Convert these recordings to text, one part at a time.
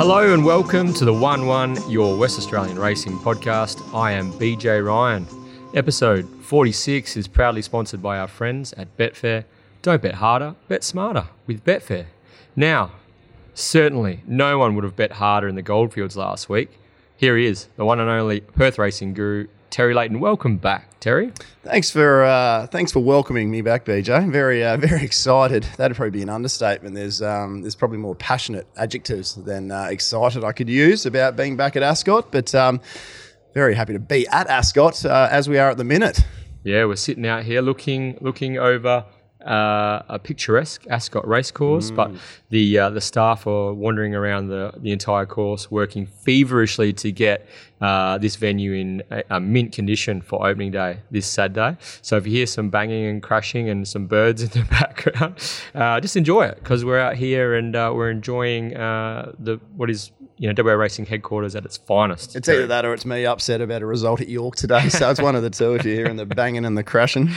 Hello and welcome to the 1 1 Your West Australian Racing Podcast. I am BJ Ryan. Episode 46 is proudly sponsored by our friends at Betfair. Don't bet harder, bet smarter with Betfair. Now, certainly no one would have bet harder in the Goldfields last week. Here he is, the one and only Perth racing guru, Terry Leighton. Welcome back, Terry. Thanks for uh, thanks for welcoming me back, BJ. Very uh, very excited. That'd probably be an understatement. There's um, there's probably more passionate adjectives than uh, excited I could use about being back at Ascot, but um, very happy to be at Ascot uh, as we are at the minute. Yeah, we're sitting out here looking looking over uh, a picturesque Ascot racecourse, but the uh, the staff are wandering around the, the entire course, working feverishly to get uh, this venue in a, a mint condition for opening day this Saturday. So if you hear some banging and crashing and some birds in the background, uh, just enjoy it because we're out here and uh, we're enjoying uh, the what is you know WA Racing headquarters at its finest. It's either that or it's me upset about a result at York today. So it's one of the two. If you're hearing the banging and the crashing,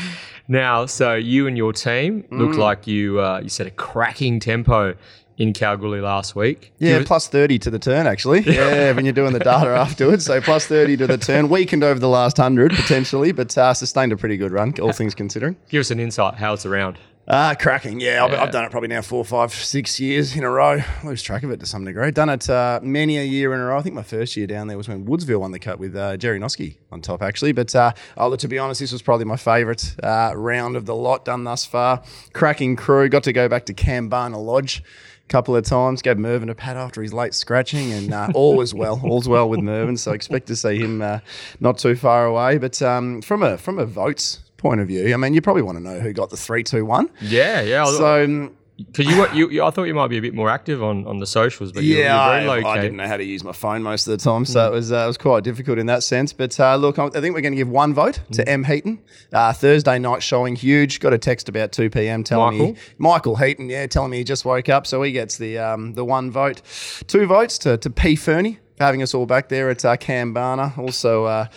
Now, so you and your team Mm. look like you uh, you set a cracking tempo in Kalgoorlie last week. yeah, it- plus thirty to the turn actually. Yeah, when you're doing the data afterwards, so plus thirty to the turn, weakened over the last hundred potentially, but uh, sustained a pretty good run, all things considering. give us an insight how it's around. Ah, cracking. Yeah, I've, I've done it probably now four, five, six years in a row. Lose track of it to some degree. Done it uh, many a year in a row. I think my first year down there was when Woodsville won the cup with uh, Jerry Noske on top, actually. But uh, oh, to be honest, this was probably my favourite uh, round of the lot done thus far. Cracking crew. Got to go back to Kambana Lodge a couple of times. Gave Mervyn a pat after his late scratching, and uh, all was well. All's well with Mervyn. So expect to see him uh, not too far away. But um, from a from a votes point of view, I mean, you probably want to know who got the three, two, one. Yeah, yeah. So because you, you, you, I thought you might be a bit more active on, on the socials, but yeah, you're very I. I didn't know how to use my phone most of the time, so it was uh, it was quite difficult in that sense. But uh, look, I I think we're going to give one vote to M Heaton. Uh, Thursday night showing huge. Got a text about two p.m. telling Michael? me Michael Heaton, yeah, telling me he just woke up, so he gets the um, the one vote. Two votes to to P Fernie having us all back there at uh, Kambana. Also.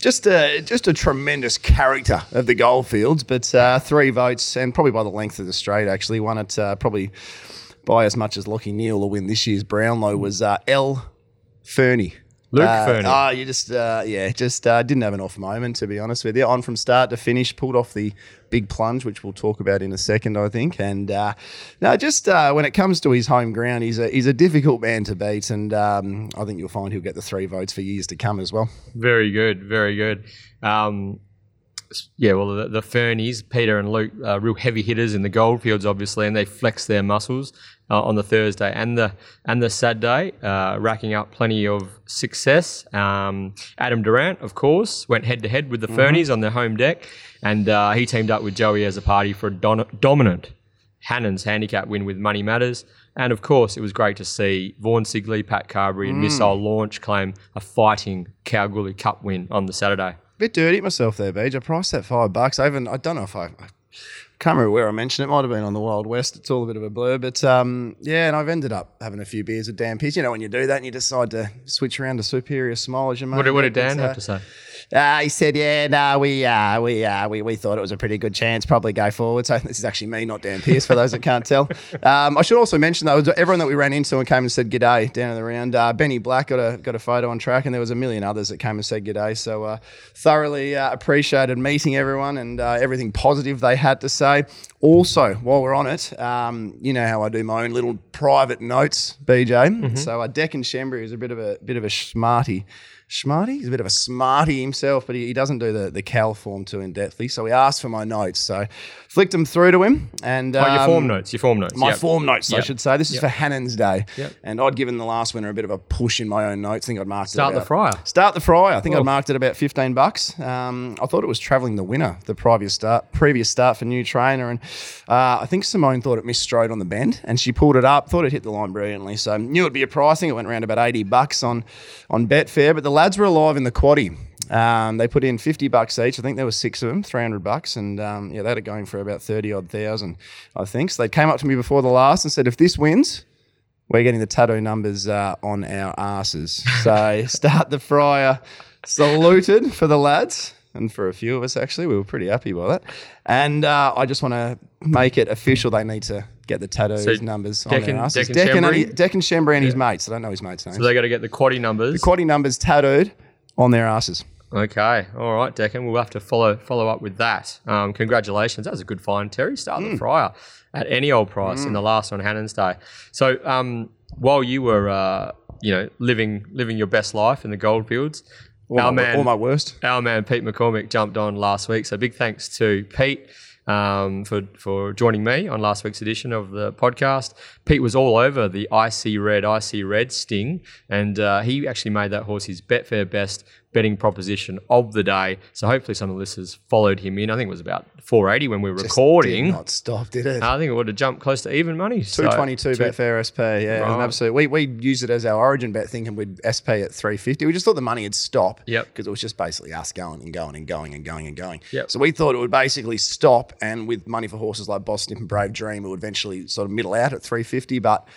Just a just a tremendous character of the goldfields, but uh, three votes and probably by the length of the straight. Actually, won it uh, probably by as much as Lachie Neale will win this year's Brownlow was uh, L. Fernie. Luke uh, Fernie. Oh, you just uh, yeah, just uh, didn't have an off moment to be honest with you. On from start to finish, pulled off the big plunge, which we'll talk about in a second, I think. And uh, no, just uh, when it comes to his home ground, he's a he's a difficult man to beat, and um, I think you'll find he'll get the three votes for years to come as well. Very good, very good. Um, yeah, well, the, the Fernies, Peter and Luke, uh, real heavy hitters in the goldfields, obviously, and they flex their muscles uh, on the Thursday and the and the Saturday, uh, racking up plenty of success. Um, Adam Durant, of course, went head to head with the Fernies on their home deck, and uh, he teamed up with Joey Azzopardi for a don- dominant Hannan's handicap win with Money Matters. And of course, it was great to see Vaughan Sigley, Pat Carbery, and Missile Launch claim a fighting Kalgoorlie Cup win on the Saturday. bit dirty myself there, Beej. I priced that five bucks. I even I don't know if I, I can't remember where I mentioned it. Might have been on the Wild West. It's all a bit of a blur, but um, yeah. And I've ended up having a few beers with Dan Pierce. You know when you do that and you decide to switch around to Superior Smile as your What, did- what did Dan uh, have to say? Uh, he said, "Yeah, no, we, uh, we, uh, we, we thought it was a pretty good chance. Probably go forward." So this is actually me, not Dan Pierce, for those that can't tell. Um, I should also mention though, everyone that we ran into and came and said g'day down in the round. Uh, Benny Black got a got a photo on track, and there was a million others that came and said g'day. So uh, thoroughly uh, appreciated meeting everyone and uh, everything positive they had to say. Also, while we're on it, um, you know how I do my own little private notes, BJ. So uh, Deccan Shembry is a bit of a bit of a smarty. Smarty? He's a bit of a smarty himself, but he, he doesn't do the, the Cal form too in depthly. So he asked for my notes. So flicked them through to him. And Oh, your um, form notes. Your form notes. My yep. form notes, I should say. This is Yep. for Hannan's Day. Yep. And I'd given the last winner a bit of a push in my own notes. I think I'd marked Start it the about- fryer. Start the fry. I think Oh. I'd marked it about 15 bucks. Um, I thought it was travelling the winner, the previous start, previous start for new trainer. And uh, I think Simone thought it missed straight on the bend and she pulled it up, thought it hit the line brilliantly. So knew it'd be a pricing. It went around about 80 bucks on, on Betfair. But the lads were alive in the quaddy. Um, they put in 50 bucks each. I think there were six of them, 300 bucks. And um, yeah, they had it going for about 30 odd thousand, I think. So they came up to me before the last and said, if this wins, we're getting the tattoo numbers uh, on our asses. So start the fryer saluted for the lads and for a few of us actually. We were pretty happy by that. And uh, I just want to make it official. They need to get the tattoos So numbers on their asses. And, Shembry? he- Deccan and his mates. I don't know his mates' names. So they got to get the quaddy numbers. the quaddy numbers tattooed on their asses. Okay, all right, Deccan. We'll have to follow follow up with that. Um, congratulations, that was a good find, Terry. Start Mm. the fryer at any old price in the last on Hannan's Day. So um, while you were, uh, you know, living living your best life in the goldfields, our my, man, all my worst. our man Pete McCormick jumped on last week. So big thanks to Pete um, for for joining me on last week's edition of the podcast. Pete was all over the IC Red, IC Red sting, and uh, he actually made that horse his Betfair best betting proposition of the day. So hopefully some of the listeners followed him in. I think it was about 480 when we were Just recording. Did not stop, did it? I think it would have jumped close to even money. So- 222 two- Betfair SP. Yeah, it was an Right. absolute. We, we used it as our origin bet, thinking we'd SP at 350. We just thought the money would stop. Yep. Because it was just basically us going and going and going and going and going. Yep. So we thought it would basically stop, and with money for horses like Boss Snip and Brave Dream, it would eventually sort of middle out at 350, but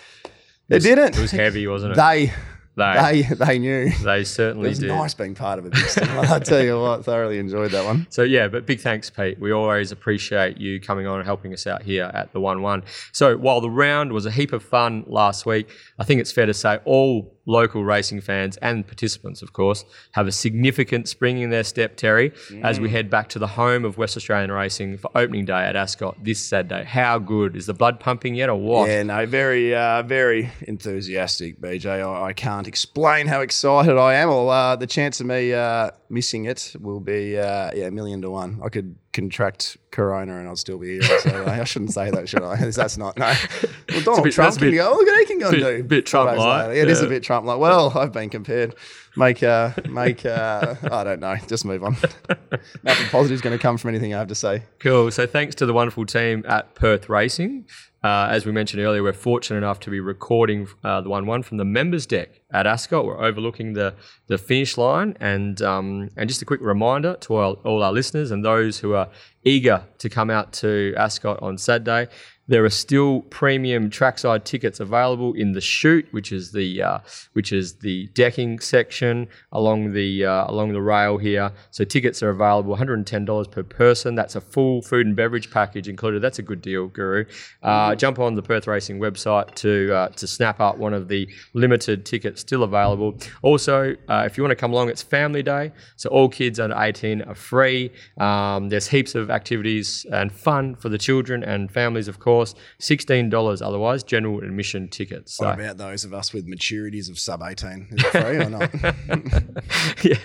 it, didn't. It was heavy, wasn't it? they, They- they, they knew. They It certainly was did. nice being part of it. This time. I tell you what, thoroughly enjoyed that one. So yeah, but big thanks, Pete. We always appreciate you coming on and helping us out here at the One One. So while the round was a heap of fun last week, I think it's fair to say all local racing fans and participants, of course, have a significant spring in their step, Terry, as we head back to the home of West Australian racing for opening day at Ascot this Saturday. How good is the blood pumping yet, or what? Yeah, no, very, uh, very enthusiastic, BJ. I, I can't explain how excited I am. Or uh, the chance of me uh, missing it will be, uh, yeah, a million to one. I could contract corona and I'll still be here. So I shouldn't say that, should I? That's not no. Well, Donald bit- Trump can bit- go. Look at he can go bit- and do. bit Trump-like, later. It is a bit Trump like. Well, I've been compared. Make uh, make uh, I don't know. Just move on. Nothing positive is going to come from anything I have to say. Cool. So thanks to the wonderful team at Perth Racing. Uh, as we mentioned earlier, we're fortunate enough to be recording uh, the one one from the members deck at Ascot. We're overlooking the the finish line, and um, and just a quick reminder to all, all our listeners and those who are eager to come out to Ascot on Saturday. There are still premium trackside tickets available in the chute, which is the uh, which is the decking section along the uh, along the rail here. So tickets are available, one hundred and ten dollars per person. That's a full food and beverage package included. That's a good deal, Guru. Uh, jump on the Perth Racing website to uh, to snap up one of the limited tickets still available. Also, uh, if you want to come along, it's Family Day, so all kids under eighteen are free. Um, there's heaps of activities and fun for the children and families, of course. Sixteen dollars otherwise, general admission tickets. So. What about those of us with maturities of sub eighteen? Is it free or not? yeah,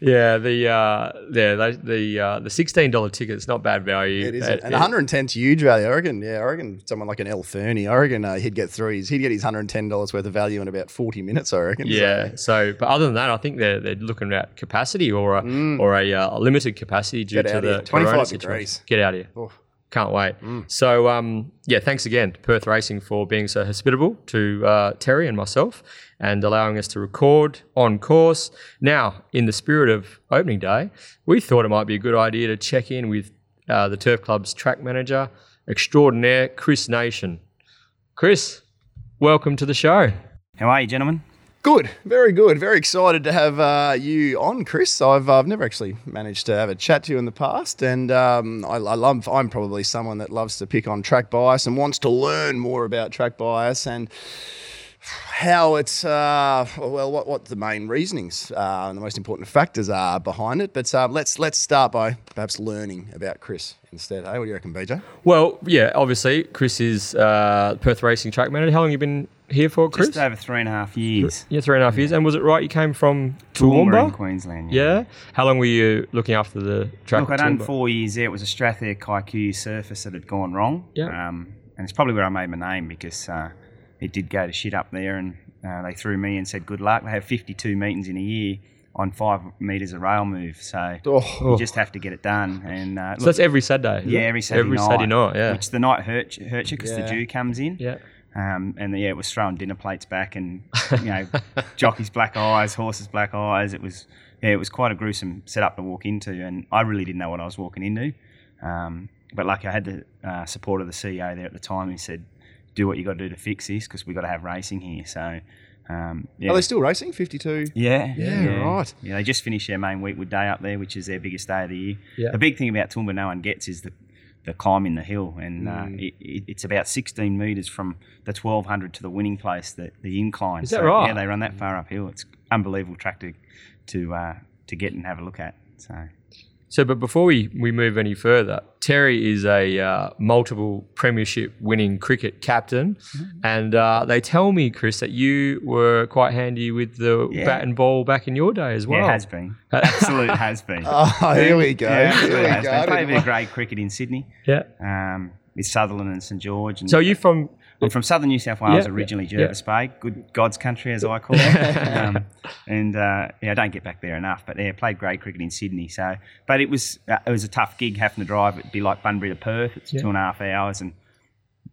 yeah. The uh, yeah, the the, uh, the sixteen dollar ticket is not bad value. It is, Uh, and 110 's huge value. I reckon. Yeah, I reckon someone like an El Fernie, I reckon uh, he'd get through his, he'd get his 110 dollars worth of value in about 40 minutes. I reckon. Yeah. So, but other than that, I think they're they're looking at capacity or a or a, uh, a limited capacity due Get to the here. 25 corona degrees. situation. Get out of here. Oh. Can't wait. So, um, yeah, thanks again to Perth Racing for being so hospitable to uh, Terry and myself and allowing us to record on course. Now, in the spirit of opening day, we thought it might be a good idea to check in with uh, the Turf Club's track manager extraordinaire, Chris Nation. Chris, welcome to the show. How are you, gentlemen? Good, very good. Very excited to have uh, you on, Chris. I've I've never actually managed to have a chat to you in the past, and um, I, I love. I'm probably someone that loves to pick on track bias and wants to learn more about track bias and how it's uh, well, what what the main reasonings uh, and the most important factors are behind it. But um, let's let's start by perhaps learning about Chris instead. Hey, what do you reckon, BJ? Well, yeah, obviously, Chris is uh, Perth Racing track manager. How long have you been here for, Chris? Just over three and a half years. yeah, three and a half years. And was it right you came from Toowoomba in? Queensland. Yeah. How long were you looking after the track? Look, at I done four years there. It was a StrathAyr kikuyu surface that had gone wrong. Yeah. Um, and it's probably where I made my name because uh, it did go to shit up there, and uh, they threw me and said good luck. They have 52 meetings in a year on five metres of rail move, so Oh, you just have to get it done. And uh, So look, that's every Saturday. yeah, every Saturday every night. Saturday night. Yeah. Which the night hurts hurts you because Yeah. the dew comes in. yeah. Um, and yeah, it was throwing dinner plates back, and you know, jockeys' black eyes, horses' black eyes. It was yeah, it was quite a gruesome setup to walk into, and I really didn't know what I was walking into. Um, but like I had the uh, support of the CEO there at the time, who said, "Do what you got to do to fix this, because we got to have racing here." So um, yeah, Are they still racing? 52. yeah, Yeah, right. Yeah, they just finished their main Weetwood Day up there, which is their biggest day of the year. Yeah. The big thing about Toowoomba no one gets is the the climbing the hill, and uh, Mm. it, it, it's about 16 metres from the 1200 to the winning place, the, the incline. Is that So, right? Yeah, they run that far uphill. It's unbelievable track to to uh, to get and have a look at. So So, but before we, we move any further, Terry is a uh, multiple premiership winning cricket captain. Mm-hmm. And uh, they tell me, Chris, that you were quite handy with the Yeah. bat and ball back in your day as well. yeah, it has been absolute has been. Oh, here we go. Yeah, Here absolutely we has go. been. Played a bit of grade cricket in Sydney Yeah. um, with Sutherland and St George. And So you from I'm from southern New South Wales Yeah, originally, yeah, Jervis Bay, good God's country as I call it. um, and uh, yeah, I don't get back there enough. But yeah, played grade cricket in Sydney. So, but it was uh, it was a tough gig having to drive. It'd be like Bunbury to Perth. It's two and a half hours, and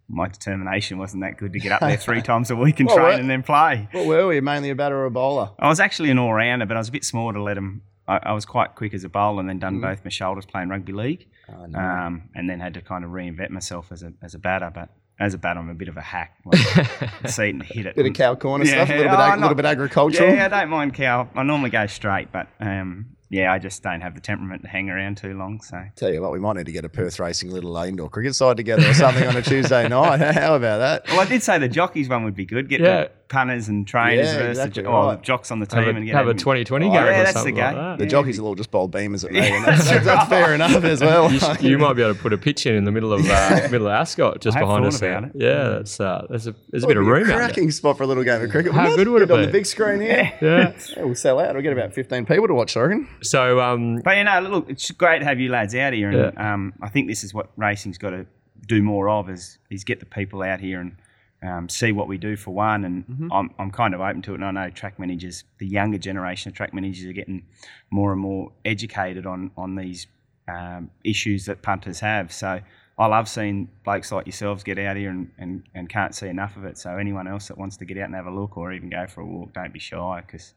my determination wasn't that good to get up there three times a week and Well, train and then play. What were we? Mainly a batter or a bowler? I was actually an all rounder, but I was a bit small to let him. I, I was quite quick as a bowler, and then Mm. done both my shoulders playing rugby league Oh, no. um, and then had to kind of reinvent myself as a as a batter. But as a batter, I'm a bit of a hack. Like, see it and hit it. Bit of cow corner Yeah, stuff, a little bit, oh, ag- little bit agricultural. Yeah, I don't mind cow. I normally go straight, but um, yeah, I just don't have the temperament to hang around too long. So Tell you what, we might need to get a Perth Racing little indoor cricket side together or something on a Tuesday night. How about that? well, I did say the jockeys one would be good. Get Yeah. The punters and trainers Yeah, versus exactly the, oh, right. jocks on the team have and get have a 2020 Oh, game yeah, or that's the something game. like that. The Yeah. jockeys will all just bowl beamers at me. And that's, that's, that's fair enough as well. You, you might be able to put a pitch in in the middle of uh, middle of Ascot just I behind us. there. about it. Yeah, that's uh, there's a there's a bit of It'd be room out there. cracking spot for a little game of cricket. How wouldn't good would it Get on the big screen here. Yeah. Yeah, we'll sell out. We'll get about 15 people to watch, I reckon. So um, But you know, look, it's great to have you lads out here, and um, I think this is what racing's got to do more of is is get the people out here and um, see what we do for one. And Mm-hmm. I'm I'm kind of open to it. And I know track managers, the younger generation of track managers, are getting more and more educated on on these um, issues that punters have. So. I love seeing blokes like yourselves get out here and, and, and can't see enough of it. So anyone else that wants to get out and have a look or even go for a walk, don't be shy because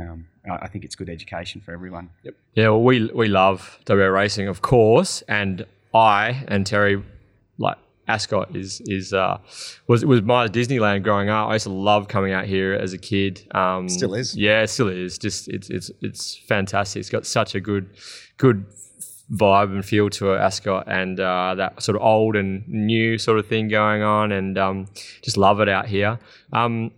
um, I, I think it's good education for everyone. Yep. Yeah, well, we we love WA racing, of course, and I and Terry, like Ascot is is uh, was was my Disneyland growing up. I used to love coming out here as a kid. Um, Still is. Yeah, it still is. Just it's it's it's fantastic. It's got such a good good vibe and feel to it, Ascot, and uh, that sort of old and new sort of thing going on, and um, just love it out here. Um,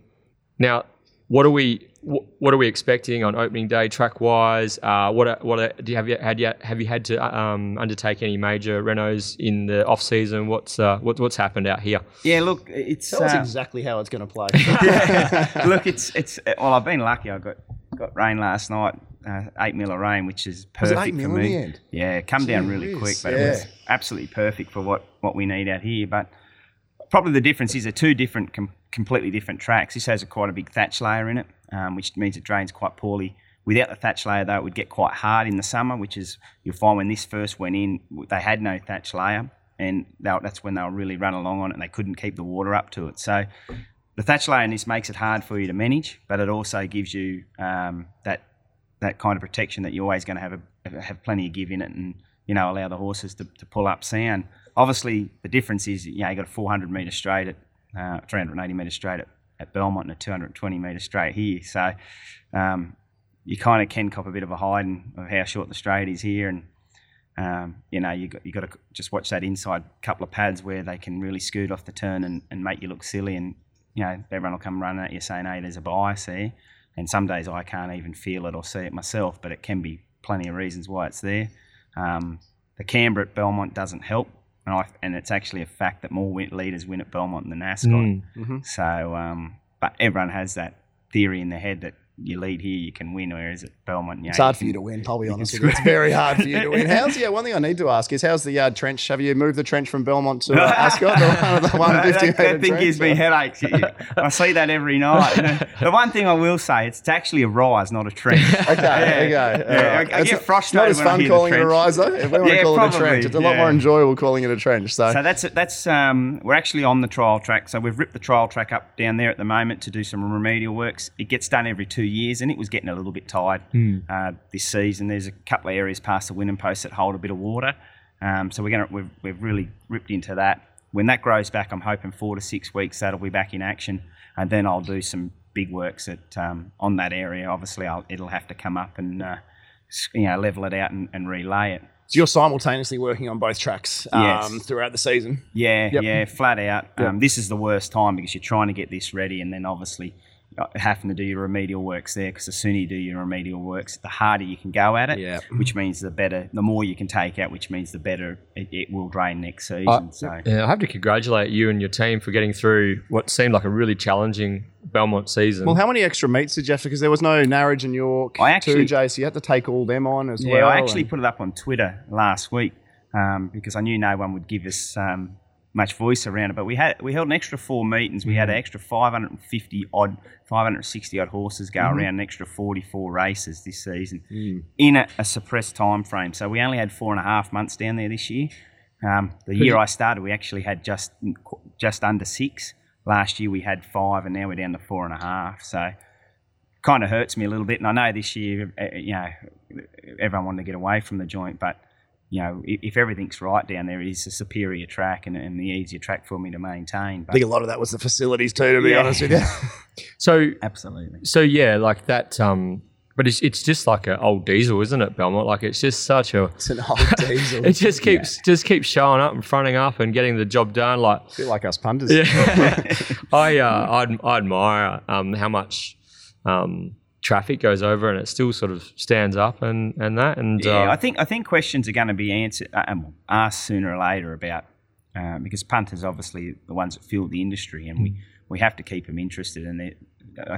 now, what are we? Wh- What are we expecting on opening day, track wise? Uh, what are, what are, do you have you had yet? Have you had to um, undertake any major renos in the off season? What's uh, what, what's happened out here? Yeah, look, it's Tell us uh, exactly how it's going to play. look, it's it's well, I've been lucky. I got got rain last night, uh, eight mil of rain, which is Was it perfect eight for mil in me. the end? Yeah, come down really quick, but yeah. it was absolutely perfect for what what we need out here. But probably the difference is they're two different, com- completely different tracks. This has a quite a big thatch layer in it, um, which means it drains quite poorly. Without the thatch layer, though, it would get quite hard in the summer, which is you'll find when this first went in, they had no thatch layer, and they'll- that's when they'll really run along on it, and they couldn't keep the water up to it. So the thatch layer in this makes it hard for you to manage, but it also gives you um, that that kind of protection that you're always going to have a, have plenty of give in it, and you know allow the horses to, to pull up sound. Obviously, the difference is you know you got a 400 metre straight at uh, 380 metre straight at, at Belmont and a 220 metre straight here, so um, you kind of can cop a bit of a hiding of how short the straight is here, and um, you know you got you got to just watch that inside couple of pads where they can really scoot off the turn and, and make you look silly, and you know everyone will come running at you saying, "Hey, there's a bias here," and some days I can't even feel it or see it myself, but it can be plenty of reasons why it's there. Um, the camber at Belmont doesn't help, and, I, and it's actually a fact that more win- leaders win at Belmont than Ascot. Mm. Mm-hmm. So, um, but everyone has that theory in their head that you lead here, you can win, whereas it Belmont, you It's hard you for you to win. I'll be honest with you. It's very hard for you to win. How's yeah? One thing I need to ask is how's the yard trench? Have you moved the trench from Belmont to uh, Ascot? The one, the one that, 50 that, thing trench? gives me headaches. I see that every night. The one thing I will say, it's actually a rise, not a trench. Okay, okay. Yeah, right. I- I It's get frustrated It's when not as fun calling it a rise though. If we want to Yeah, call it a trench, it's a lot yeah. more enjoyable calling it a trench. So, So that's that's um, we're actually on the trial track. So we've ripped the trial track up down there at the moment to do some remedial works. It gets done every two years, and it was getting a little bit tired uh, this season. There's a couple of areas past the winning post that hold a bit of water, um, so we're gonna we've, we've really ripped into that. When that grows back, I'm hoping four to six weeks that'll be back in action, and then I'll do some big works at um, on that area. Obviously, I'll, it'll have to come up and uh, you know level it out and, and relay it. So you're simultaneously working on both tracks um, Yes. throughout the season. Yeah, Yep. yeah, flat out. Yep. Um, this is the worst time because you're trying to get this ready, and then obviously having to do your remedial works there. Because the sooner you do your remedial works, the harder you can go at it. Yeah. Which means the better, the more you can take out, which means the better it, it will drain next season. Uh, so Yeah, I have to congratulate you and your team for getting through what seemed like a really challenging Belmont season. Well, how many extra meets did you have? Because there was no Narrogin and York I actually- too, Jay. So you had to take all them on as yeah, well. I actually and- put it up on Twitter last week um, because I knew no one would give us um, much voice around it. But we had we held an extra four meetings. We had an extra 550 odd, 560 odd horses go around, an extra 44 races this season in a, a suppressed time frame. So we only had four and a half months down there this year. Um, the year you- I started, we actually had just just under six. Last year we had five, and now we're down to four and a half. So kind of hurts me a little bit. And I know this year, uh, you know, everyone wanted to get away from the joint, but you know, if, if everything's right down there, it is a superior track and, and the easier track for me to maintain. I think a lot of that was the facilities too, to be Yeah. honest with you. so absolutely, so yeah, like that. Um, but it's it's just like an old diesel, isn't it, Belmont? Like it's just such a. it's an old diesel. It just keeps just keeps showing up and fronting up and getting the job done. Like a bit like us punters. Yeah, I uh, I, I admire um, how much um, traffic goes over and it still sort of stands up and and that and yeah. uh, I think I think questions are going to be answered uh, um, asked sooner or later about uh, because punters obviously the ones that fuel the industry, and we we have to keep them interested. And they-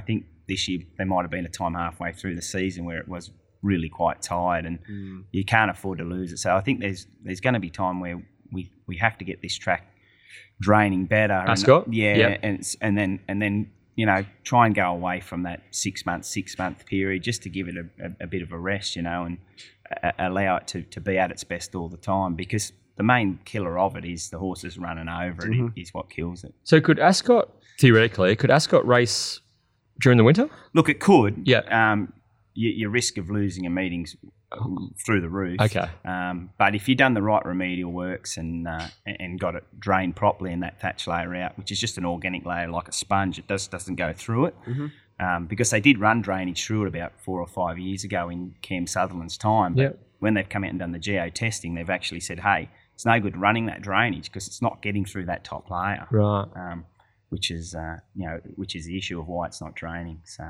I think this year there might have been a time halfway through the season where it was really quite tired, and you can't afford to lose it. So I think there's there's going to be time where we we have to get this track draining better. and- yeah, Yep. and and then and then you know try and go away from that six month six month period just to give it a, a, a bit of a rest, you know, and a, allow it to, to be at its best all the time because the main killer of it is the horses running over it Mm-hmm. is what kills it. so could Ascot theoretically could Ascot race during the winter? Look, it could. Yeah. Um, your, your risk of losing a meeting's through the roof. Okay. Um, but if you've done the right remedial works and uh, and got it drained properly in that thatch layer out, which is just an organic layer like a sponge, it just doesn't go through it. Um, because they did run drainage through it about four or five years ago in Cam Sutherland's time. But Yep. when they've come out and done the geo testing, they've actually said, hey, it's no good running that drainage because it's not getting through that top layer. Right. Um, which is uh, you know which is the issue of why it's not draining. So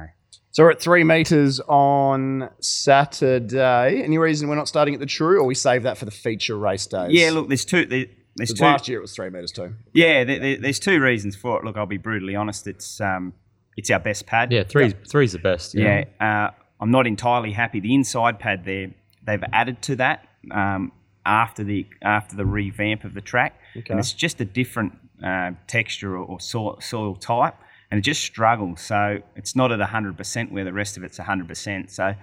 So we're at three meters on Saturday. Any reason we're not starting at the True, or we save that for the feature race days? yeah, look, there's two. There, there's 'Cause two. last year it was three meters too. Yeah, there, there, there's two reasons for it. Look, I'll be brutally honest. It's um, it's our best pad. Yeah, three's three's the best. Yeah, uh, I'm not entirely happy. The inside pad there, they've added to that um, after the after the revamp of the track, Okay. and it's just a different uh, texture or, or soil, soil type, and it just struggles. So it's not at 100% where the rest of it's 100%. So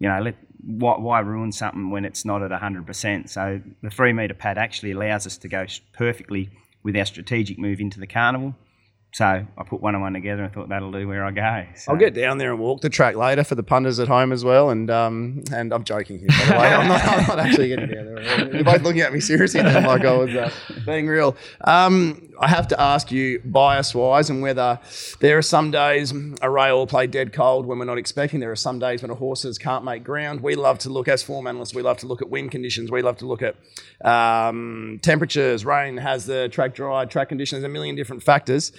you know, let, why, why ruin something when it's not at 100%? So the three metre pad actually allows us to go perfectly with our strategic move into the carnival. So I put one and one together and thought that'll do where I go. So. I'll get down there and walk the track later for the punters at home as well. And um, and I'm joking here, by the way. I'm not, I'm not actually getting down there. You're both looking at me seriously, then, like I was uh, being real. Um, I have to ask you, bias wise, and whether there are some days a rail will play dead cold when we're not expecting. There are some days when a horses can't make ground. We love to look, as form analysts, we love to look at wind conditions. We love to look at um, temperatures. Rain has the track dry, track conditions, a million different factors.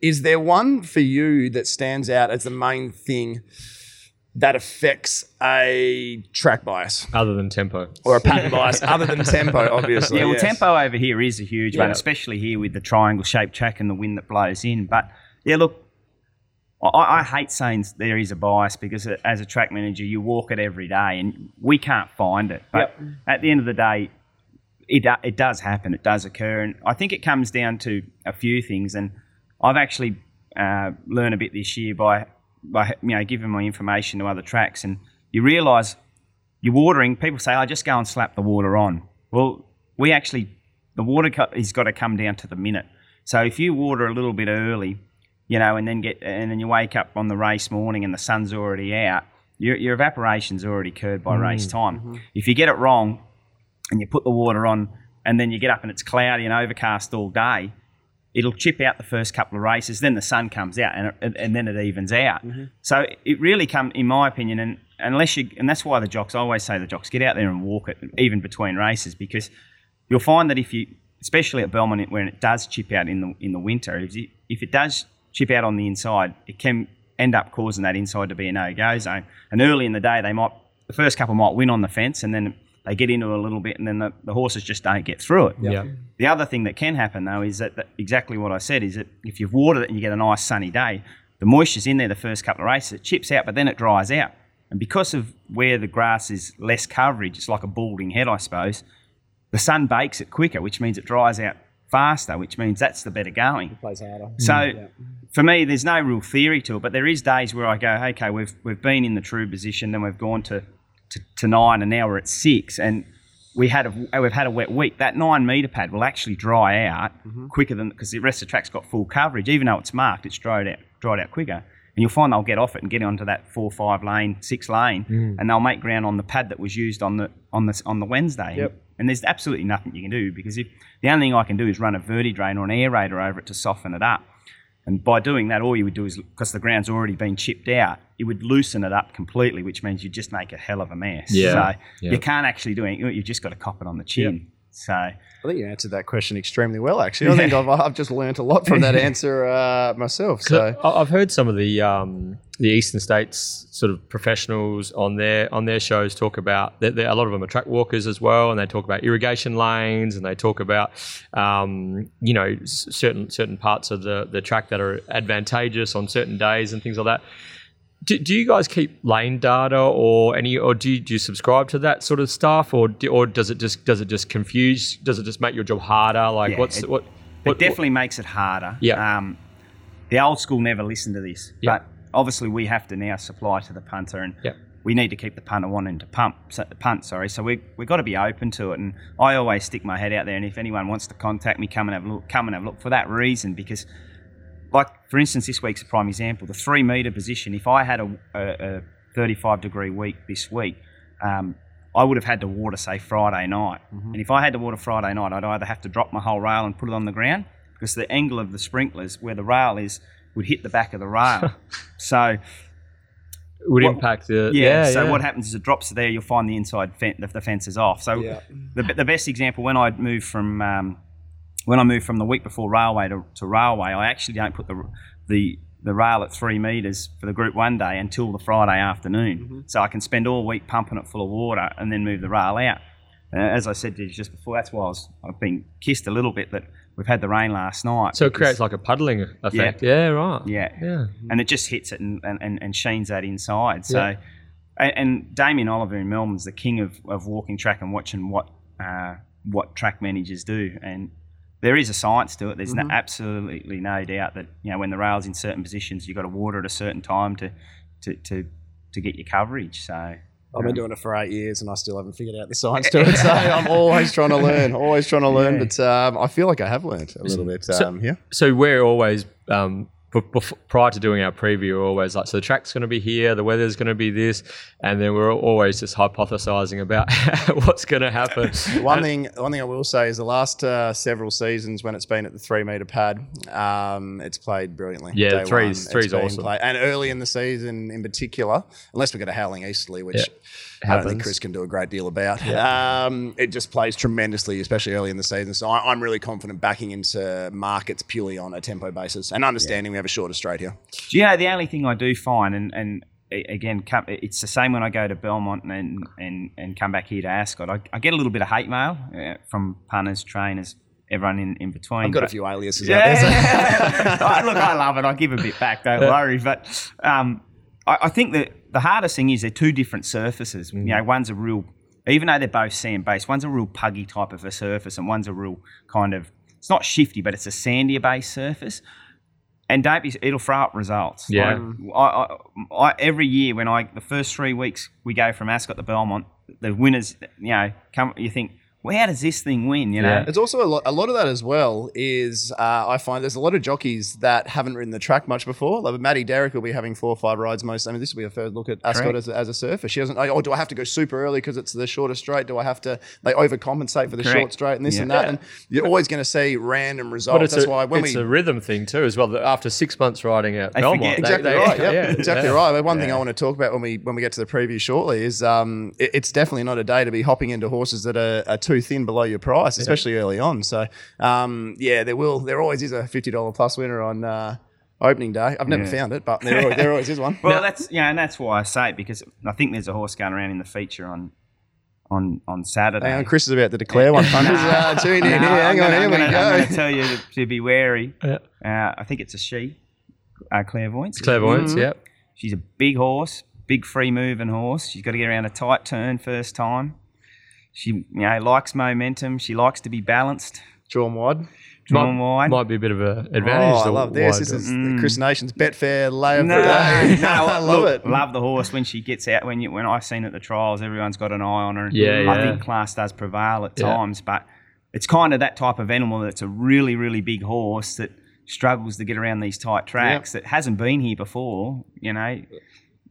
Is there one for you that stands out as the main thing that affects a track bias Other than tempo. or a pattern bias other than tempo, obviously? Yeah, well, yes. tempo over here is a huge one, especially here with the triangle shaped track and the wind that blows in. But yeah, look, I, I hate saying there is a bias because as a track manager, you walk it every day and we can't find it. But Yep. at the end of the day, it, it does happen, it does occur. And I think it comes down to a few things. And I've actually uh, learned a bit this year by, by you know giving my information to other tracks. And you realise you're watering. People say, "I just go and slap the water on." Well, we actually the water cut has got to come down to the minute. So if you water a little bit early, you know, and then get and then you wake up on the race morning and the sun's already out, your, your evaporation's already occurred by race time. If you get it wrong and you put the water on and then you get up and it's cloudy and overcast all day, it'll chip out the first couple of races. Then the sun comes out and, it, and then it evens out. Mm-hmm. So it really come, in my opinion, and unless you, and that's why the jocks, I always say the jocks, get out there and walk it, even between races, because you'll find that if you, especially at Belmont, when it does chip out in the in the winter, if, you, if it does chip out on the inside, it can end up causing that inside to be a no-go zone. And early in the day, they might, the first couple might win on the fence, and then they get into it a little bit, and then the, the horses just don't get through it. Yeah. The other thing that can happen though is that, that exactly what I said is that if you've watered it and you get a nice sunny day, the moisture's in there the first couple of races, it chips out, but then it dries out. And because of where the grass is less coverage, it's like a balding head, I suppose. The sun bakes it quicker, which means it dries out faster, which means that's the better going. Plays harder. So mm, for me, there's no real theory to it, but there is days where I go, okay, we've we've been in the true position, then we've gone to, to, to nine, and now we're at six, and we had a we've had a wet week. That nine meter pad will actually dry out mm-hmm. quicker than because the rest of the track's got full coverage. Even though it's marked, it's dried out dried out quicker. And you'll find they'll get off it and get onto that four, five lane, six lane, mm. and they'll make ground on the pad that was used on the on the on the Wednesday. Yep. And there's absolutely nothing you can do because if the only thing I can do is run a verti drain or an aerator over it to soften it up. And by doing that, all you would do is because the ground's already been chipped out, it would loosen it up completely, which means you just make a hell of a mess. Yeah, So yeah. you can't actually do anything. You've just got to cop it on the chin. So I think you answered that question extremely well. Actually, I think I've, I've just learnt a lot from that answer uh, myself. So I've heard some of the um, the Eastern States sort of professionals on their on their shows talk about that a lot of them are track walkers as well, and they talk about irrigation lanes, and they talk about um, you know certain certain parts of the the track that are advantageous on certain days and things like that. Do, do you guys keep lane data or any, or do you, do you subscribe to that sort of stuff, or do, or does it just does it just confuse? Does it just make your job harder? Like Yeah, what's it- what? it what definitely makes it harder. Yeah. Um, the old school never listened to this, Yeah. but obviously we have to now supply to the punter, and Yeah. we need to keep the punter wanting to pump, so, punt. Sorry, so we we got to be open to it. And I always stick my head out there, and if anyone wants to contact me, come and have a look. Come and have a look for that reason, because like for instance, this week's a prime example. The three meter position. If I had a, a, a 35 degree week this week, um, I would have had to water say Friday night. And if I had to water Friday night, I'd either have to drop my whole rail and put it on the ground because the angle of the sprinklers where the rail is would hit the back of the rail. so it would What- impact the yeah, yeah. so yeah. what happens is it drops there. You'll find the inside fen- the, the fence is off. So Yeah. the, the best example when I moved from um, when I moved from the week before railway to, to railway, I actually don't put the the the rail at three meters for the Group One day until the Friday afternoon, so I can spend all week pumping it full of water and then move the rail out. Uh, as I said to you just before, that's why I was, I've been kissed a little bit that we've had the rain last night. So it creates like a puddling effect. Yeah, right. yeah, Yeah. and it just hits it and, and, and, and sheens that inside. So, Yeah. and, and Damien Oliver in Melbourne's the king of, of walking track and watching what uh, what track managers do. And there is a science to it. There's no, absolutely no doubt that you know when the rail's in certain positions, you've got to water at a certain time to to to, to get your coverage. So. I've been doing it for eight years and I still haven't figured out the science to it. So I'm always trying to learn, always trying to learn. Yeah. But um, I feel like I have learned a little bit. So- Um, yeah. So we're always um, b- bef- prior to doing our preview, we're always like, so the track's going to be here, the weather's going to be this, and then we're always just hypothesizing about what's going to happen. One thing, one thing I will say is the last uh, several seasons when it's been at the three meter pad, um, it's played brilliantly. Yeah, Day three's- one, three's awesome. played- and early in the season, in particular, unless we get a howling easterly, which Yeah, I don't think. Chris can do a great deal about. Um, it just plays tremendously, especially early in the season. So I, I'm really confident backing into markets purely on a tempo basis and understanding we have a shorter straight here. Do you know the only thing I do find, and, and again, it's the same when I go to Belmont and and, and come back here to Ascot. I, I get a little bit of hate mail uh, from punters, trainers, everyone in, in between. I've got a few aliases out there. so- Yeah. I- Look, I love it. I give a bit back. Don't worry. But um, I, I think that the hardest thing is they're two different surfaces. You know, mm. one's a real, even though they're both sand based, one's a real puggy type of a surface, and one's a real kind of. It's not shifty, but it's a sandier based surface. And don't be, it'll throw up results. Yeah. Like, I, I, I, every year when I, the first three weeks we go from Ascot to Belmont, the winners, you know, come, you think, well, how does this thing win? You know, Yeah. It's also a lot. A lot of that as well is uh, I find there's a lot of jockeys that haven't ridden the track much before. Like Maddie Derrick will be having four or five rides most. I mean, this will be a third look at Ascot as, a- as a surfer. She doesn't. Like, oh, do I have to go super early because it's the shorter straight? Do I have to like overcompensate for the short straight and this Yeah. and that? Yeah. And you're always going to see random results. But it's, That's a, why when it's we a rhythm thing too, as well. that After six months riding at They Belmont, forget- they- Exactly they- right. Yep. yeah, exactly yeah. right. But one thing I want to talk about when we when we get to the preview shortly is um, it- it's definitely not a day to be hopping into horses that are, are too thin below your price, especially early on. So um, yeah, there will there always is a fifty dollar plus winner on uh, opening day. I've never Yeah. found it, but there, always, there always is one. Well, that's yeah, and that's why I say it because I think there's a horse going around in the feature on on on Saturday. Hang on, Chris is about to declare one. Punters, uh, tune in No, here. Hang I'm on, gonna, here I'm we gonna, I'm gonna tell you to, to be wary. Yeah. Uh, I think it's a she, uh, clairvoyance. Clairvoyance, Mhm. yeah. She's a big horse, big free moving horse. She's got to get around a tight turn first time. She you know likes momentum. She likes to be balanced, Drawn wide. drawn might, wide. Might be a bit of an advantage. Oh, I love this. wide This is Mm. Chris Nation's Betfair lay of no, the day. no, I love look, it. Love the horse when she gets out. When you when I've seen at the trials, everyone's got an eye on her. Yeah, yeah. I think class does prevail at Yeah. times, but it's kind of that type of animal that's a really really big horse that struggles to get around these tight tracks that hasn't been here before. You know.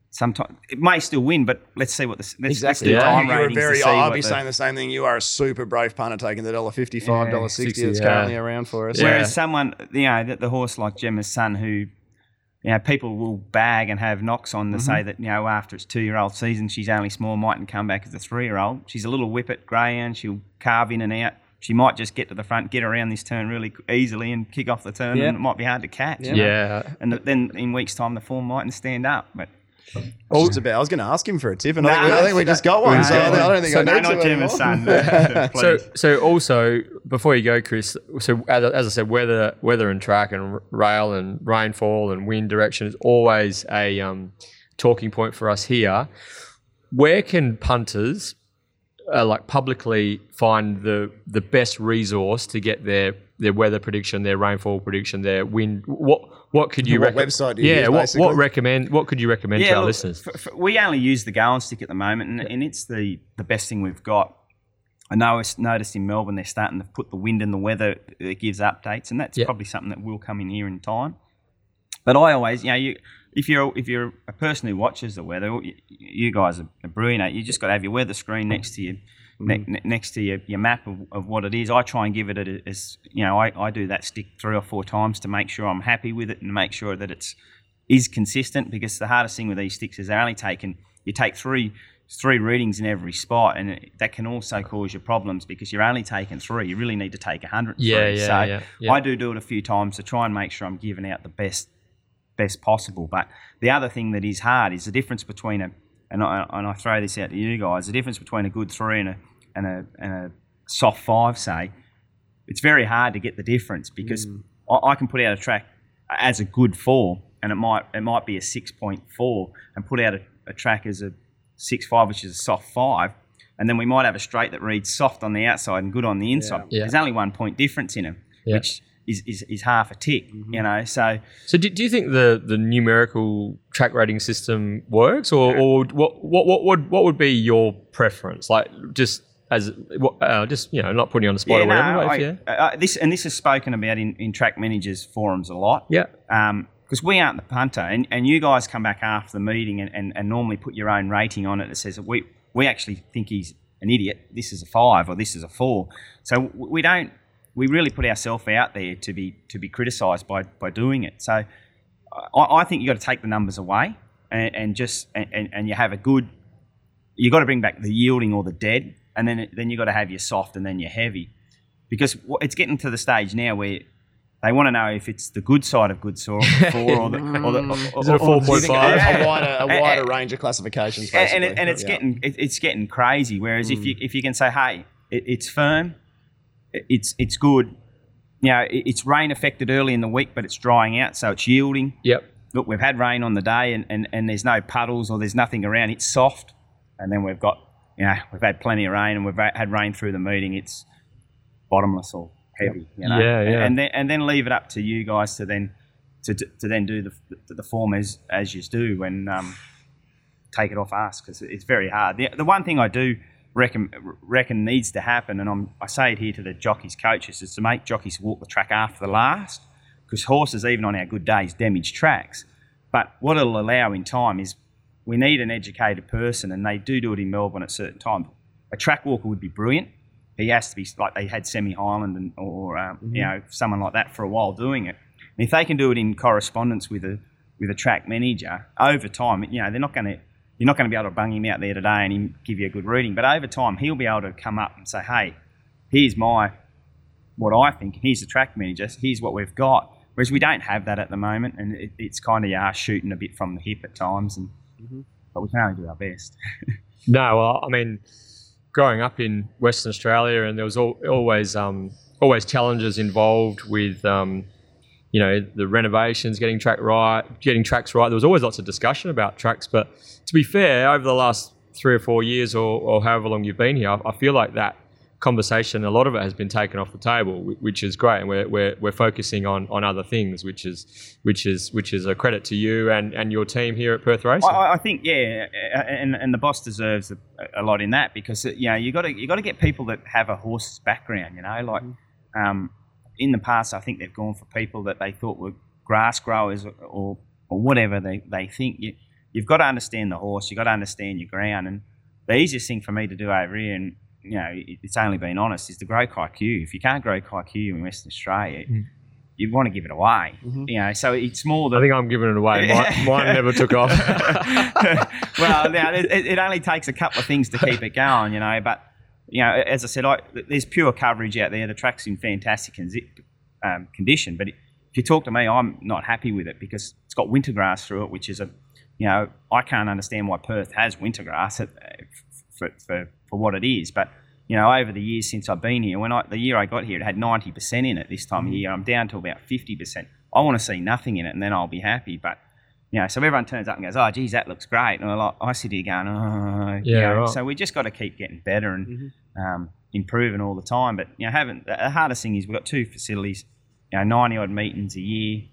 Sometimes it may still win, but let's see what the let's, Exactly. Let's do Yeah. time You're a to very. see I'll be the- saying the same thing. You are a super brave punter taking the dollar fifty-five, dollar sixty 60, that's yeah. currently around for us. Yeah. Whereas someone, you know, the, the horse like Gemma's son, who, you know, people will bag and have knocks on to say mm-hmm. that, you know, after its two year old season, she's only small, mightn't come back as a three year old. She's a little whippet, greyhound. She'll carve in and out. She might just get to the front, get around this turn really easily and kick off the turn, Yeah. and it might be hard to catch. you know. Yeah. And then in weeks' time, the form mightn't stand up. But Just about. I was going to ask him for a tip, and Nah, I, think we, I think we just got one. So I don't think so I no, need not to Gemma's anymore. son. So, so also before you go, Chris. So as, I- as I said, weather, weather and track and rail and rainfall and wind direction is always a um, talking point for us here. Where can punters, uh, like publicly, find the the best resource to get their their weather prediction, their rainfall prediction, their wind? What what could you What recom- website yeah, use, what, basically? what recommend? What could you recommend to our look, listeners? f- f- we only use the going stick at the moment, and, and it's the, the best thing we've got. I know it's noticed in Melbourne they're starting to put the wind and the weather that gives updates, and that's Yeah. probably something that will come in here in time. But I always, you know, you if you're if you're a person who watches the weather, you, you guys are, are brilliant. at it. You just got to have your weather screen next to you. Ne- mm. ne- next to your, your map of, of what it is, I try and give it a, as you know. I, I do that stick three or four times to make sure I'm happy with it and make sure that it's is consistent because the hardest thing with these sticks is they're only taken you take three three readings in every spot and it, that can also cause you problems because you're only taking three you really need to take a hundred Yeah, yeah, so yeah, yeah. i do do it a few times to try and make sure i'm giving out the best best possible but the other thing that is hard is the difference between a and I, and I throw this out to you guys the difference between a good three and a and a, and a soft five say it's very hard to get the difference because mm. I, I can put out a track as a good four, and it might it might be a six point four, and put out a, a track as a six five, which is a soft five, and then we might have a straight that reads soft on the outside and good on the inside. Yeah. There's only one point difference in them, Yeah. which is, is, is half a tick, you know. So So do, do you think the, the numerical track rating system works, or, or what, what what would what would be your preference? Like just as what, uh, just you know, not putting you on the spot or whatever. no, but I- if you- uh, this and this is spoken about in, in track managers forums a lot. yeah, Um, because we aren't the punter, and, and you guys come back after the meeting and, and, and normally put your own rating on it that says we we actually think he's an idiot. This is a five or this is a four. So we don't we really put ourselves out there to be to be criticised by by doing it. So I, I think you have got to take the numbers away and, and just and, and, and you have a good. You got to bring back the yielding or the dead, and then it, then you got to have your soft and then your heavy, because it's getting to the stage now where they want to know if it's the good side of good soil four or the or the or, Is it a or- or- Do you think 4.5? a, a wider, a wider and- range of classifications, and, basically. and, it, and it's Yeah. getting it, it's getting crazy. Whereas if hmm. you if you can say, hey, it, it's firm, it- it's it's good. You know, it's rain affected early in the week, but it's drying out, so it's yielding. yep, Look, we've had rain on the day, and, and, and there's no puddles or there's nothing around. It's soft, and then we've got you know we've had plenty of rain, and we've had rain through the meeting. It's bottomless or heavy. You know? Yeah, yeah. And then and then leave it up to you guys to then to, to then do the the, the form as as you do and um, take it off us because it's very hard. The, the one thing I do reckon reckon needs to happen, and I'm, I say it here to the jockeys coaches, is to make jockeys walk the track after the last, because horses even on our good days damage tracks. But what it'll allow in time is we need an educated person, and they do do it in Melbourne at certain times. A track walker would be brilliant. He has to be like they had Semi Highland and or um, you know someone like that for a while doing it. And if they can do it in correspondence with a with a track manager over time, you know they're not going to you're not going to be able to bung him out there today and him give you a good reading. But over time, he'll be able to come up and say, "Hey, here's my what I think. Here's the track manager. Here's what we've got." Whereas we don't have that at the moment, and it, it's kind of yeah, shooting a bit from the hip at times, and but we can only do our best. No, well, I mean, growing up in Western Australia, and there was al- always um, always challenges involved with um, you know the renovations, getting track right, getting tracks right. There was always lots of discussion about tracks, but to be fair, over the last three or four years, or, or however long you've been here, I, I feel like that conversation, a lot of it has been taken off the table, which is great, and we're, we're, we're focusing on, on other things, which is which is which is a credit to you and, and your team here at Perth Racing. I, I think yeah, and and the boss deserves a, a lot in that because uh, you know you got to you got to get people that have a horse's background. You know, like um, in the past, I think they've gone for people that they thought were grass growers or or, whatever they, they think. You you've got to understand the horse. You've got to understand your ground. And the easiest thing for me to do over here, and you know, it- it's only being honest, is to grow kikuyu. If you can't grow kikuyu in Western Australia, hmm. you want to give it away. Mm-hmm. You know, so it's more the I think I'm giving it away. Mine, mine never took off. well, now it, it only takes a couple of things to keep it going, you know. But you know, as I said, I, there's pure coverage out there. The track's in fantastic consi- um, condition, but if you talk to me, I'm not happy with it because it's got winter grass through it, which is a, you know, I can't understand why Perth has winter grass at, for, for for what it is, but. You know, over the years since I've been here, when I the year I got here, it had ninety percent in it. This time of year, I'm down to about fifty percent. I want to see nothing in it, and then I'll be happy. But you know, so everyone turns up and goes, "Oh, geez, that looks great," and I like, I sit here going, "Oh, you Yeah, know, right. So we just got to keep getting better and um, improving all the time. But you know, having the hardest thing is we've got two facilities, you know, ninety odd meetings a year.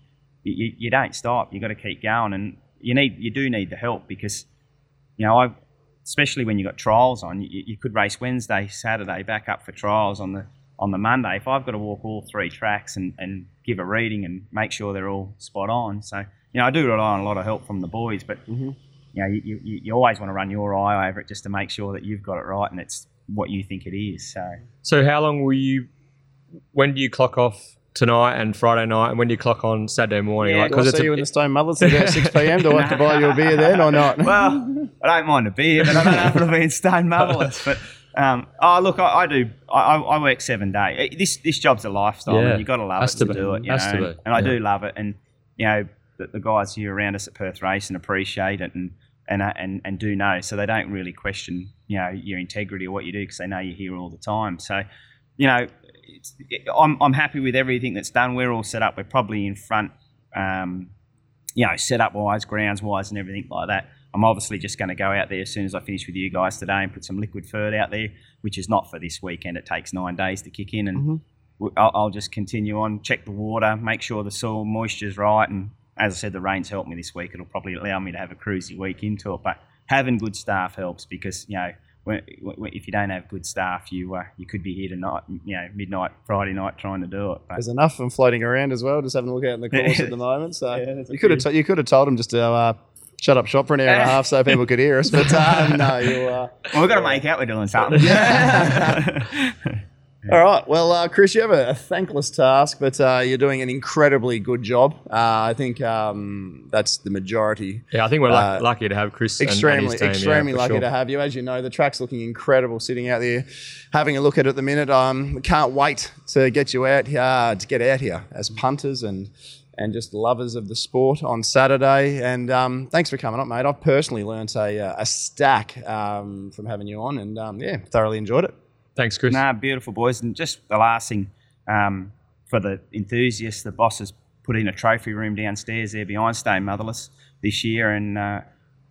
You, you, you don't stop. You got to keep going, and you need you do need the help because you know I. Especially when you got trials on, you, you could race Wednesday, Saturday, back up for trials on the on the Monday. If I've got to walk all three tracks and, and give a reading and make sure they're all spot on, so you know I do rely on a lot of help from the boys, but you know you, you, you always want to run your eye over it just to make sure that you've got it right and it's what you think it is. So so how long will you? When do you clock off tonight and Friday night, and when do you clock on Saturday morning? Yeah, Like, Do I 'cause it's see a- you in the Stone Motherless at 6 p.m.? Do I have to buy you a beer then or not? well, I don't mind a beer, but I don't happen to be in Stone Motherless. But um, oh, look, I, I do. I, I I work seven days. This this job's a lifestyle, Yeah, and you've got to love has it to to, be, do it. You has know, to and, be, and I yeah. do love it, and you know the, the guys here around us at Perth Racing appreciate it, and and and and do know, so they don't really question you know your integrity or what you do because they know you're here all the time. So you know, it's, I'm I'm happy with everything that's done. We're all set up. We're probably in front. Um, you know, set up wise, grounds wise, and everything like that. I'm obviously just going to go out there as soon as I finish with you guys today and put some liquid fert out there, which is not for this weekend. It takes nine days to kick in, and Mhm. w- I'll, I'll just continue on, check the water, make sure the soil moisture's right, and as I said, the rain's helped me this week. It'll probably allow me to have a cruisy week into it, but having good staff helps because you know. When, when, if you don't have good staff, you uh, you could be here tonight, you know, midnight Friday night trying to do it. But There's enough of them floating around as well, just having a look out in the course at the moment. So Yeah, you could have t- you could have told them just to uh, shut up shop for an hour and a half so people could hear us. But uh, no, you. Uh, well, we've got to make out we're doing something. All right. Well, uh, Chris, you have a, thankless task, but uh, you're doing an incredibly good job. Uh, I think um, that's the majority. yeah, I think we're luck- Uh, lucky to have Chris. and- and Extremely, his team, extremely for lucky sure. to have you. As you know, the track's looking incredible sitting out there, having a look at it at the minute. Um, can't wait to get you out here, to get out here as punters and and just lovers of the sport on Saturday. And um, thanks for coming up, mate. I've personally learnt a, uh, a stack um, from having you on, and um, yeah, thoroughly enjoyed it. Thanks, Chris. Nah, beautiful boys. And just the last thing um, for the enthusiasts, the boss has put in a trophy room downstairs there behind Stone Motherless this year. And uh,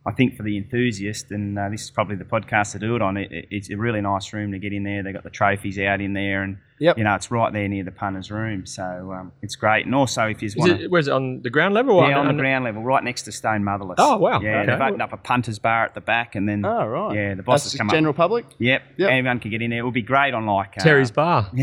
I think for the enthusiast, and uh, this is probably the podcast to do it on, it, it- it's a really nice room to get in there. They've got the trophies out in there. And Yep. You know, it's right there near the punter's room, so um, it's great. And also, if you Is want it, where's it on the ground level? or yeah, on the ground level, right next to Stone Motherless. Oh, wow. Yeah, Okay. they've opened up a punter's bar at the back, and then Oh, right. yeah, the That's bosses come general up. public. Yep, Yep. anyone can get in there. It will be great on like uh, Terry's Bar.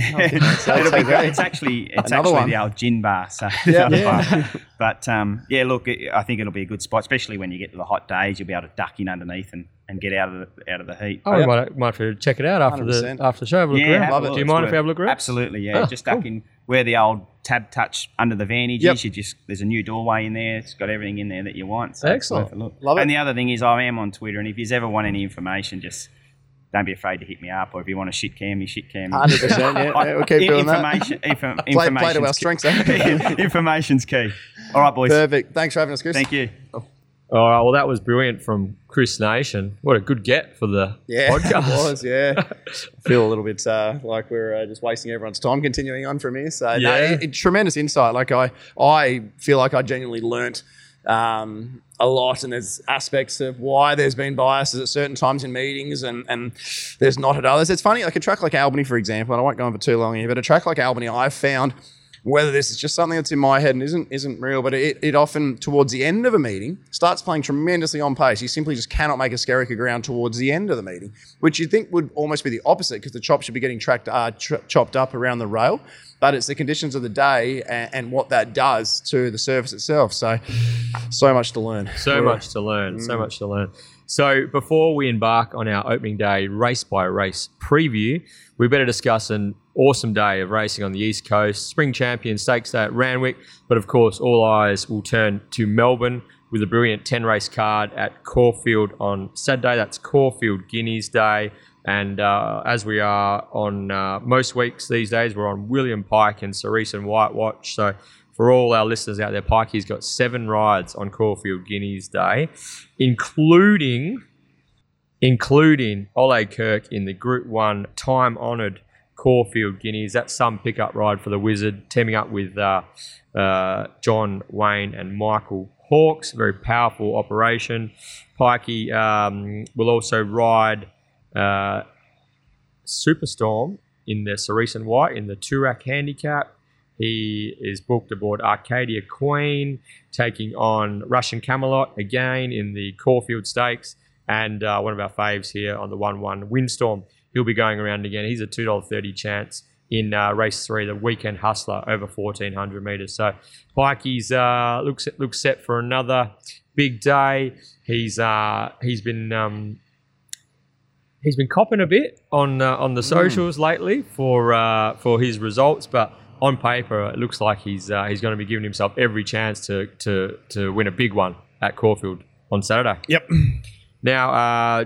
so It'll be great. It's actually it's Another actually one. the old gin bar. So Yeah. Yeah. bar. but um, yeah, look, it, I think it'll be a good spot, especially when you get to the hot days. You'll be able to duck in underneath and, and get out of the out of the heat. Oh, we might, might have to check it out after the 100%. after the show. Have a look Yeah, around. have a look. Do you It's mind if worth- we have a look around? Absolutely, yeah. Oh, just duck cool. in where the old tab touch under the vantage Yep. is. You just there's a new doorway in there. It's got everything in there that you want. So Excellent. look. Love it. And the other thing is, I am on Twitter, and if you ever want any information, just don't be afraid to hit me up, or if you want to shit cam me, shit cam me. 100%. Yeah, yeah, we'll keep In- doing that. information, Info, Play, play to our information's strengths. eh? information's key. All right, boys. Perfect. Thanks for having us, Chris. Thank you. All right. Well, that was brilliant from Chris Nation. What a good get for the Yeah, podcast. was. Yeah, I feel a little bit uh, like we're uh, just wasting everyone's time continuing on from here. So, no, Yeah. it- it- tremendous insight. Like I, I feel like I genuinely learnt um, a lot, and there's aspects of why there's been biases at certain times in meetings, and and there's not at others. It's funny, like a track like Albany, for example, and I won't go on for too long here, but a track like Albany, I've found. Whether this is just something that's in my head and isn't isn't real, but it, it often towards the end of a meeting starts playing tremendously on pace. You simply just cannot make a Skerrick ground towards the end of the meeting, which you think would almost be the opposite because the chop should be getting tracked uh, ch- chopped up around the rail. But it's the conditions of the day and, and what that does to the surface itself. So, so much to learn. So much to learn. So much to learn. So before we embark on our opening day race by race preview, we better discuss an awesome day of racing on the East Coast, Spring Champion Stakes Day at Randwick. But of course, all eyes will turn to Melbourne with a brilliant 10 race card at Caulfield on Saturday. That's Caulfield Guineas Day. And uh, as we are on uh, most weeks these days, we're on William Pike and Cerise and White Watch. So for all our listeners out there, Pikey's got seven rides on Caulfield Guineas Day, including including Ole Kirk in the Group One time honoured Caulfield Guineas. That's some pickup ride for the Wizard, teaming up with uh, uh, John Wayne and Michael Hawkes. Very powerful operation. Pikey um, will also ride uh, Superstorm in the Cerise White in the Toorak Handicap. He is booked aboard Arcadia Queen, taking on Russian Camelot again in the Caulfield Stakes, and uh, one of our faves here on the 1 1 Windstorm. He'll be going around again. He's a $2.30 chance in uh, race three, the Weekend Hussler, over 1400 metres. So Pikey's uh, looks, looks set for another big day. He's, uh, he's been. Um, he's been copping a bit on uh, on the socials lately for uh, for his results, but on paper it looks like he's uh, he's going to be giving himself every chance to to to win a big one at Caulfield on Saturday. Yep. Now uh,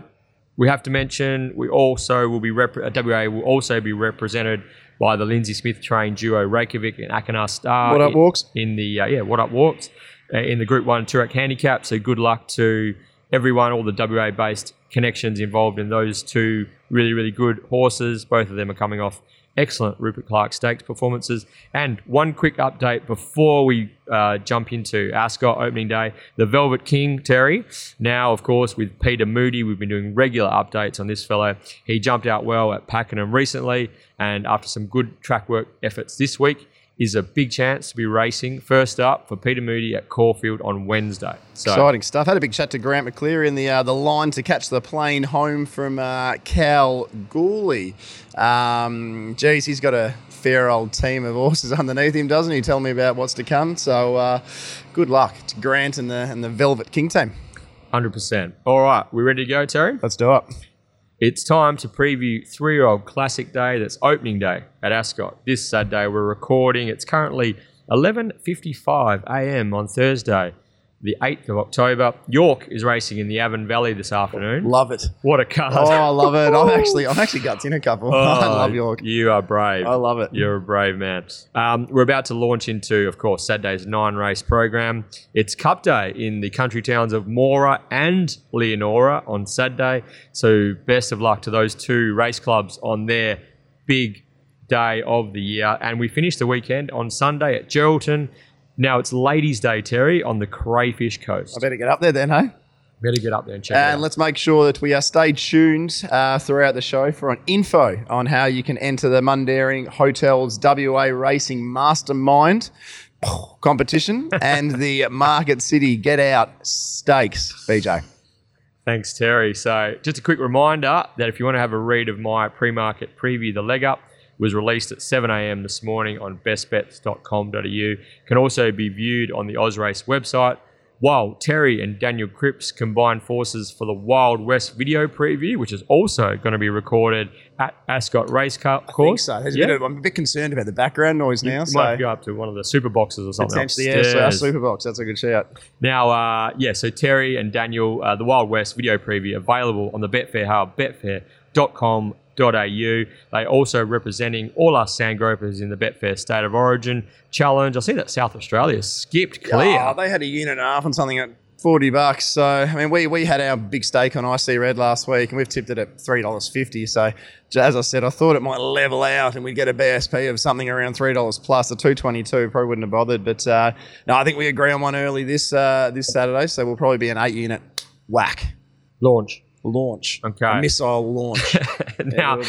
we have to mention we also will be rep- uh, WA will also be represented by the Lindsay Smith trained duo Reykjavik and Akanar Star. What up, in- Walks? in the uh, yeah, what up walks uh, in the Group One Toorak Handicap. So good luck to everyone, all the WA based connections involved in those two really really good horses. Both of them are coming off excellent Rupert Clarke Stakes performances. And one quick update before we uh, jump into Ascot opening day, the Velvet King Terry. Now, of course, with Peter Moody, we've been doing regular updates on this fellow. He jumped out well at Pakenham recently, and after some good track work efforts this week, is a big chance to be racing first up for Peter Moody at Caulfield on Wednesday. So Exciting stuff. Had a big chat to Grant McCleary in the uh, the line to catch the plane home from uh, Kalgoorlie. Um, geez, he's got a fair old team of horses underneath him, doesn't he? Tell me about what's to come. So, uh, good luck to Grant and the and the Velvet King team. 100%. All right, we ready to go, Terry? Let's do it. It's time to preview three year old classic day that's opening day at Ascot. This Saturday we're recording. It's currently 11.55 a.m. on Thursday, the 8th of October. York is racing in the Avon Valley this afternoon. Love it. What a card. Oh, I love it. I'm actually I'm actually guts in a couple. I Oh, love York. You are brave. I love it. You're a brave man. Um, we're about to launch into, of course, Saturday's nine race program. It's Cup Day in the country towns of Moora and Leonora on Saturday. So, best of luck to those two race clubs on their big day of the year. And we finish the weekend on Sunday at Geraldton. Now it's Ladies' Day, Terry, on the Crayfish Coast. I better get up there then, hey? Better get up there and check And it out. let's make sure that we are stay tuned uh, throughout the show for an info on how you can enter the Mundaring Hotels WA Racing Mastermind competition and the Market City Get Out Stakes. BJ. Thanks, Terry. So, just a quick reminder that if you want to have a read of my pre-market preview, the leg up was released at 7 a.m. this morning on bestbets.com.au. Can also be viewed on the Ozrace website. While Terry and Daniel Cripps combined forces for the Wild West video preview, which is also going to be recorded at Ascot Race Car- Course. There's a Yeah. of- I'm a bit concerned about the background noise now. You so might go up to one of the super boxes or something potentially, yeah, so our Superbox. That's a good shout. Now, uh, yeah, so Terry and Daniel, uh, the Wild West video preview available on the Betfair Hub, betfair.com.au. They also representing all us Sandgropers in the Betfair State of Origin Challenge. I see that South Australia skipped clear. Oh, they had a unit and a half on something at 40 bucks. So, I mean, we, we had our big stake on IC Red last week and we've tipped it at $3.50. So, as I said, I thought it might level out and we'd get a BSP of something around $3 plus. The 222 probably wouldn't have bothered. But uh, no, I think we agree on one early this uh, this Saturday. So, we'll probably be an eight unit whack Launch. Launch. Okay. A missile launch. now,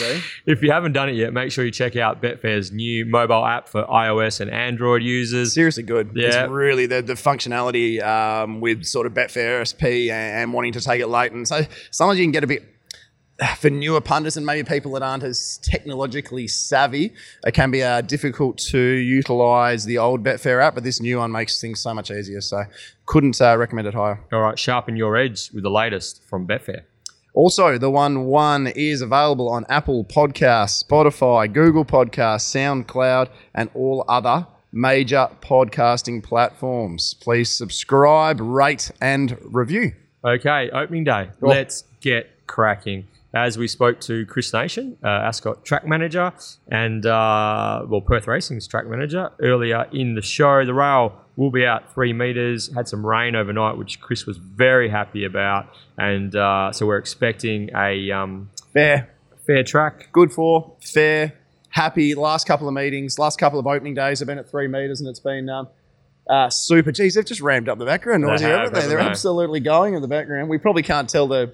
if you haven't done it yet, make sure you check out Betfair's new mobile app for iOS and Android users. Seriously good. Yeah. It's really the, the functionality um, with sort of Betfair SP and, and wanting to take it late. And so sometimes you can get a bit for newer punters and maybe people that aren't as technologically savvy, it can be uh, difficult to utilize the old Betfair app, but this new one makes things so much easier. So couldn't uh, recommend it higher. All right, sharpen your edge with the latest from Betfair. Also, the one one is available on Apple Podcasts, Spotify, Google Podcasts, SoundCloud, and all other major podcasting platforms. Please subscribe, rate, and review. Okay, opening day. Cool. Let's get cracking. As we spoke to Chris Nation, uh, Ascot track manager, and uh, well, Perth Racing's track manager earlier in the show, the rail will be out three meters. Had some rain overnight, which Chris was very happy about, and uh, so we're expecting a um, Fair, fair track. good for, fair, happy. Last couple of meetings, last couple of opening days have been at three meters, and it's been um, uh, super. Geez, they've just ramped up the background noise they here, haven't they? They're they? absolutely going in the background. We probably can't tell the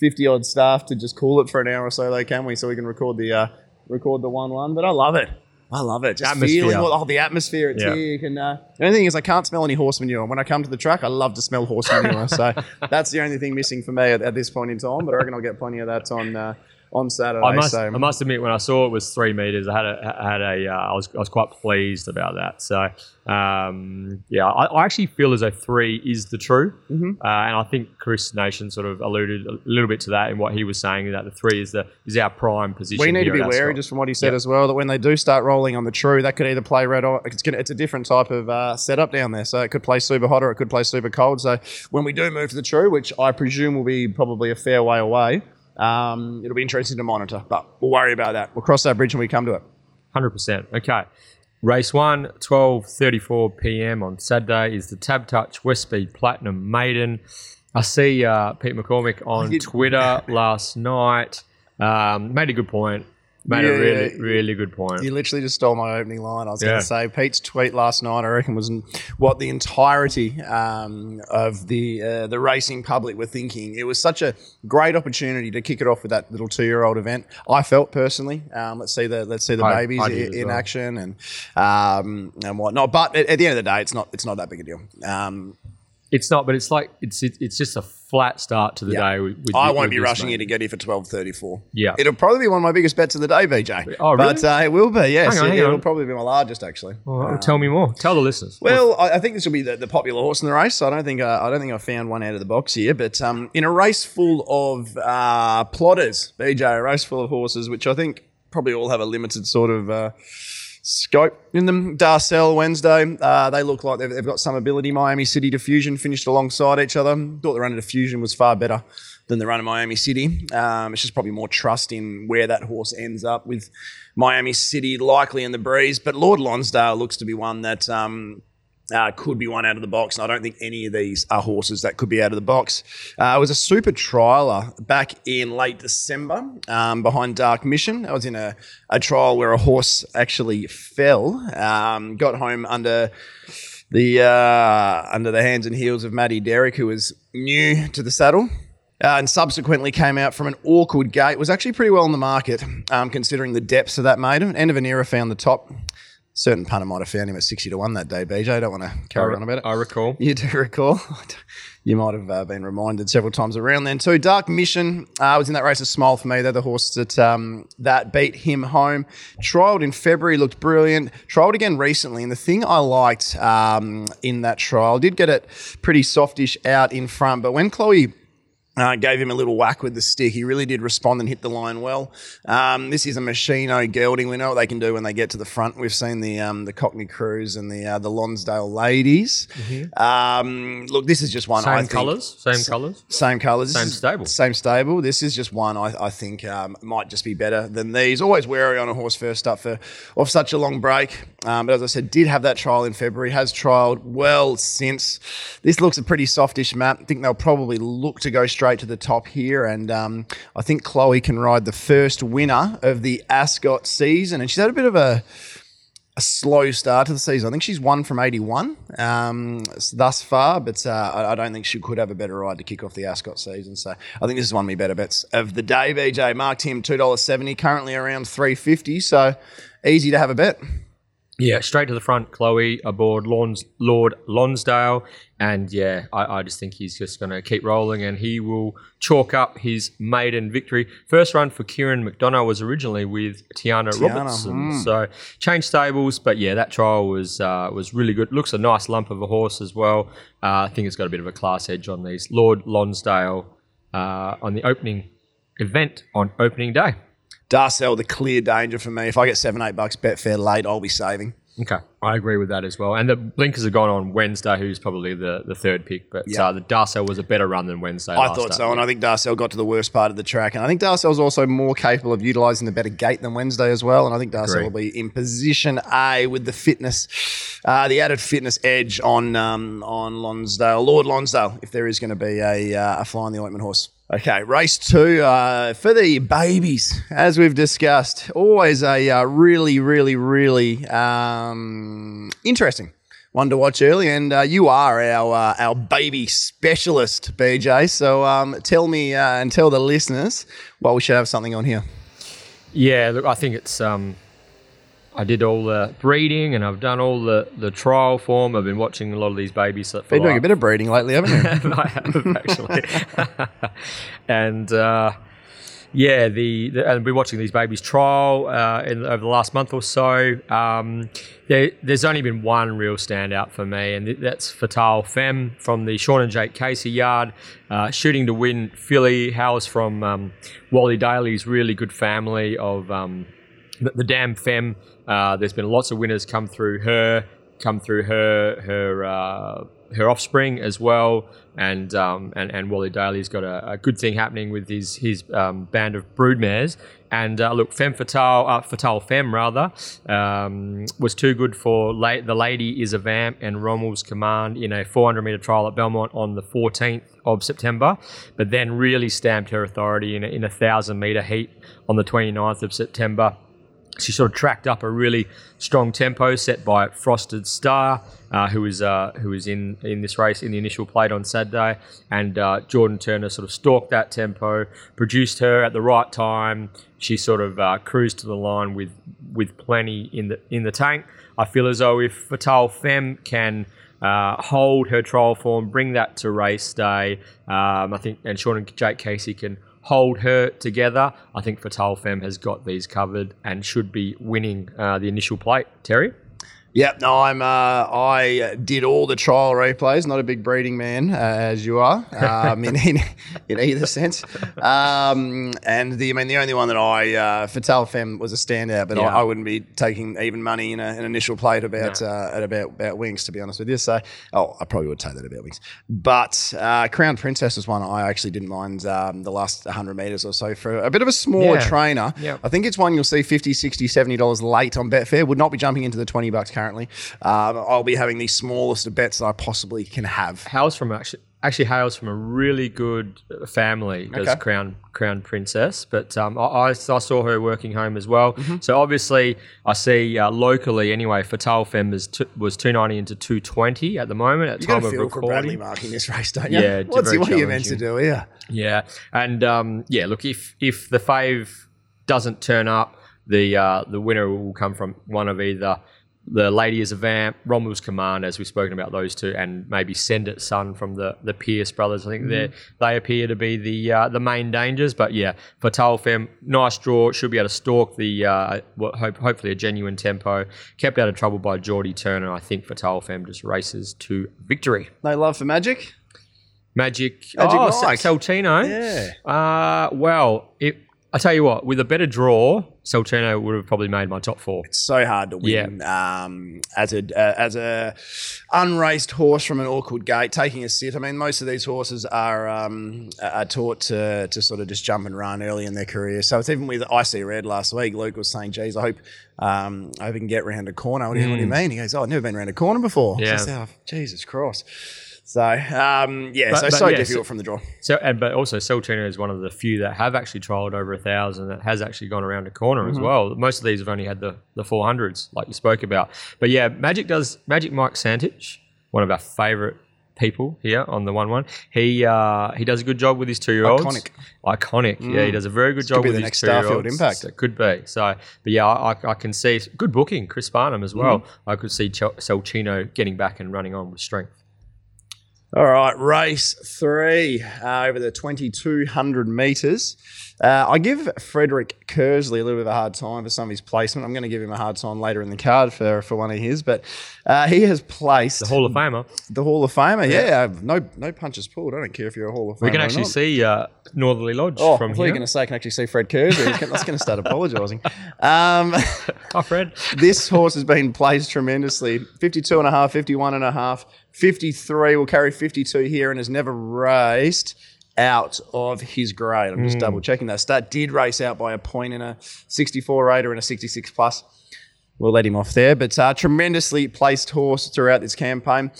fifty odd staff to just cool it for an hour or so, though, can we? So we can record the uh, record the one one. But I love it. I love it. Just Atmosphere. feeling all, oh, the atmosphere at Yeah. And uh, the only thing is, I can't smell any horse manure. When I come to the track, I love to smell horse manure. so that's the only thing missing for me at, at this point in time. But I reckon I'll get plenty of that on uh, on Saturday. I must, so I must admit, when I saw it was three meters, I had a, I had a, uh, I was, I was quite pleased about that. So, um, yeah, I, I actually feel as though three is the true, Mhm. uh, and I think Chris Nation sort of alluded a little bit to that in what he was saying that the three is the is our prime position. we need to be wary, just from what he said as well, that when they do start rolling on the true, that could either play red or it's gonna, it's a different type of uh, setup down there. So it could play super hot or it could play super cold. So when we do move to the true, which I presume will be probably a fair way away, um, it'll be interesting to monitor. But we'll worry about that. We'll cross that bridge when we come to it. Hundred percent. Okay. Race one, 12.34 p.m. on Saturday is the Tab Touch West Speed Platinum Maiden. I see uh, Pete McCormick on Twitter last night. Um, made a good point. Made Yeah, a really, yeah. really good point. You literally just stole my opening line. I was Yeah. going to say Pete's tweet last night. I reckon was what the entirety um, of the uh, the racing public were thinking. It was such a great opportunity to kick it off with that little two year old event. I felt personally. Um, let's see the let's see the I- babies I in well. action and um, and whatnot. But at, at the end of the day, it's not it's not that big a deal. Um, It's not, but it's like it's it, it's just a flat start to the Yeah. day. With, with I won't be rushing you to get here for twelve thirty four. Yeah. It'll probably be one of my biggest bets of the day, BJ. Oh, really? But uh, it will be. Yes, Hang on, hang it'll on. probably be my largest actually. Well, tell me more. Tell the listeners. Well, I, I think this will be the, the popular horse in the race. I don't think uh, I don't think I found one out of the box here, but um, in a race full of uh, plotters, BJ, a race full of horses, which I think probably all have a limited sort of uh, scope in them. Darcel Wednesday, uh, they look like they've, they've got some ability. Miami City Diffusion finished alongside each other. Thought the run of Diffusion was far better than the run of Miami City. Um, it's just probably more trust in where that horse ends up with Miami City likely in the breeze. But Lord Lonsdale looks to be one that. Um, uh, could be one out of the box, and I don't think any of these are horses that could be out of the box. Uh, it was a super trialer back in late December um, behind Dark Mission. I was in a, a trial where a horse actually fell, um, got home under the uh, under the hands and heels of Matty Derrick, who was new to the saddle. Uh, and subsequently came out from an awkward gate. Was actually pretty well in the market, um, considering the depths of that maiden. End of an era found the top. Certain punter might have found him at sixty to one that day. BJ, I don't want to carry on about it. I recall. You do recall. you might have uh, been reminded several times around then too. Dark Mission uh, was in that race. A smile for me. They're the horse that um, that beat him home. Trialed in February, looked brilliant. Trialed again recently, and the thing I liked um, in that trial did get it pretty softish out in front, but when Chloe uh, gave him a little whack with the stick. He really did respond and hit the line well. Um, this is a Machino gelding. We know what they can do when they get to the front. We've seen the um, the Cockney Crews and the uh, the Lonsdale ladies. Um, look, this is just one. I Same think- colours. Same colours. Same colours. Same is- stable. Same stable. This is just one I, I think um, might just be better than these. Always wary on a horse first up for off such a long break. Um, but as I said, did have that trial in February. Has trialled well since. This looks a pretty softish map. I think they'll probably look to go straight to the top here. And um, I think Chloe can ride the first winner of the Ascot season. And she's had a bit of a a slow start to the season. I think she's won from 81 um, thus far, but uh, I, I don't think she could have a better ride to kick off the Ascot season. So I think this is one of my better bets of the day. BJ marked him $2.70, currently around 350 So easy to have a bet. Yeah, straight to the front, Chloe aboard Lons, Lord Lonsdale. And yeah, I, I just think he's just going to keep rolling and he will chalk up his maiden victory. First run for Kieran McDonough was originally with Tiana, Tiana, Robertson. mm. So changed stables, but yeah, that trial was uh, was really good. Looks a nice lump of a horse as well. Uh, I think it's got a bit of a class edge on these. Lord Lonsdale uh, on the opening event on opening day. Darcel, the clear danger for me. If I get seven, eight bucks bet fair late, I'll be saving. Okay, I agree with that as well. And the blinkers have gone on Wednesday, who's probably the, the third pick. But Yeah. uh, the Darcel was a better run than Wednesday. I thought so, and I think Darcel got to the worst part of the track, and I think Darcel's also more capable of utilising the better gate than Wednesday as well. And I think Darcel will be in position A with the fitness, uh, the added fitness edge on um, on Lonsdale, Lord Lonsdale, if there is going to be a uh, a fly in the ointment horse. Okay, race two uh, for the babies, as we've discussed. Always a uh, really, really, really um, interesting one to watch early, and uh, you are our uh, our baby specialist, BJ. So um, tell me uh, and tell the listeners why we should have something on here. Yeah, look, I think it's. Um, I did all the breeding and I've done all the, the trial form. I've been watching a lot of these babies. For Been doing a bit of breeding lately, haven't you? I have actually. and uh, yeah, the, the and been watching these babies trial uh, in, over the last month or so. Um, there, there's only been one real standout for me, and th- that's Fatal Femme from the Sean and Jake Casey yard, uh, shooting to win filly. How's from um, Wally Daly's really good family of um, the, the Damn Femme. Uh, there's been lots of winners come through her, come through her her uh, her offspring as well, and um, and and Wally Daly's got a, a good thing happening with his his um, band of broodmares. And uh, look, Femme Fatale, uh, Fatale Femme rather, um, was too good for la- the lady is a vamp and Rommel's command in a 400 meter trial at Belmont on the 14th of September, but then really stamped her authority in a, in a thousand meter heat on the 29th of September she sort of tracked up a really strong tempo set by Frosted Star, uh, who was uh, who was in in this race in the initial plate on Saturday, and uh, Jordan Turner sort of stalked that tempo, produced her at the right time. She sort of uh, cruised to the line with with plenty in the in the tank. I feel as though if Fatal Femme can uh, hold her trial form, bring that to race day. Um, I think, and Sean and Jake Casey can hold her together. I think Fatal Femme has got these covered and should be winning uh, the initial plate. Terry? Yep, no, I'm. Uh, I did all the trial replays. Not a big breeding man, uh, as you are, um, in, in in either sense. Um, and the, I mean, the only one that I uh, Fatal Femme was a standout, but Yeah. I, I wouldn't be taking even money in a, an initial plate about No. uh, at about about wings, to be honest with you. So, oh, I probably would take that about wings. But uh, Crown Princess was one I actually didn't mind um, the last 100 meters or so for a bit of a smaller Yeah. trainer. Yeah. I think it's one you'll see 50 60 70 dollars late on Betfair. Would not be jumping into the 20 bucks currently. Um, I'll be having the smallest of bets that I possibly can have. How's from actually actually hails from a really good family. Does Okay. crown crown princess, but um, I, I, saw her working home as well. Mm-hmm. So obviously, I see uh, locally anyway. Fatal Femme is t- was two ninety into two twenty at the moment at You got time of feel for Bradley recording. marking this race, don't you? Yeah, What's very what are you meant to do here? Yeah, and um, yeah, look if if the fave doesn't turn up, the uh, the winner will come from one of either the Lady is a Vamp, Romulus Command, as we've spoken about those two, and maybe Send It Son from the the Pierce brothers. I think they they appear to be the uh, the main dangers. But yeah, Fatal Femme, nice draw, should be able to stalk the uh, what hope, hopefully a genuine tempo. Kept out of trouble by Geordie Turner. I think Fatal Femme just races to victory. No love for magic. Magic, Magic oh, Mike. Saltino. Yeah. Uh, well, it, I tell you what, with a better draw, Saltino would have probably made my top four. It's so hard to win um, as a uh, as a unraced horse from an awkward gate taking a sit. I mean, most of these horses are um, are taught to to sort of just jump and run early in their career. So it's even with IC Red last week. Luke was saying, "Geez, I hope um, I hope he can get round a corner." What do you, what do you mean? He goes, "Oh, I've never been round a corner before." Mm. Yeah. Said, "Oh, Jesus Christ. So um, yeah, But- so but so yeah, difficult so- from the draw. So, and but also Saltino is one of the few that have actually trialled over a thousand that has actually gone around a corner Mm-hmm. as well. Most of these have only had the the four hundreds, like you spoke about. But yeah, Magic does Magic Mike Santich, one of our favourite people here on the one one. He uh, he does a good job with his two year olds. Iconic. Iconic. Yeah, he does a very good job be with his two year Starfield olds. impact. It could be. So, but yeah, I, I- can see good booking. Chris Parnham as well. Mm-hmm. I could see Ch- getting back and running on with strength. All right, race three uh, over the 2200 metres. Uh, I give Frederick Kersley a little bit of a hard time for some of his placement. I'm going to give him a hard time later in the card for, for one of his, but uh, he has placed The Hall of Famer. the Hall of Famer. Yeah, no no punches pulled. I don't care if you're a Hall of Famer. We can actually see uh, Northerly Lodge Oh, from I thought you going to say I can actually see Fred Kersley. I was going to start apologising. Um, Hi, Fred. this horse has been placed tremendously 52 and a half 51 and a half 53 will carry 52 here and has never raced out of his grade. I'm just double checking that stat. Did race out by a point in a 64 raider and a 66 plus. We'll let him off there but uh, tremendously placed horse throughout this campaign.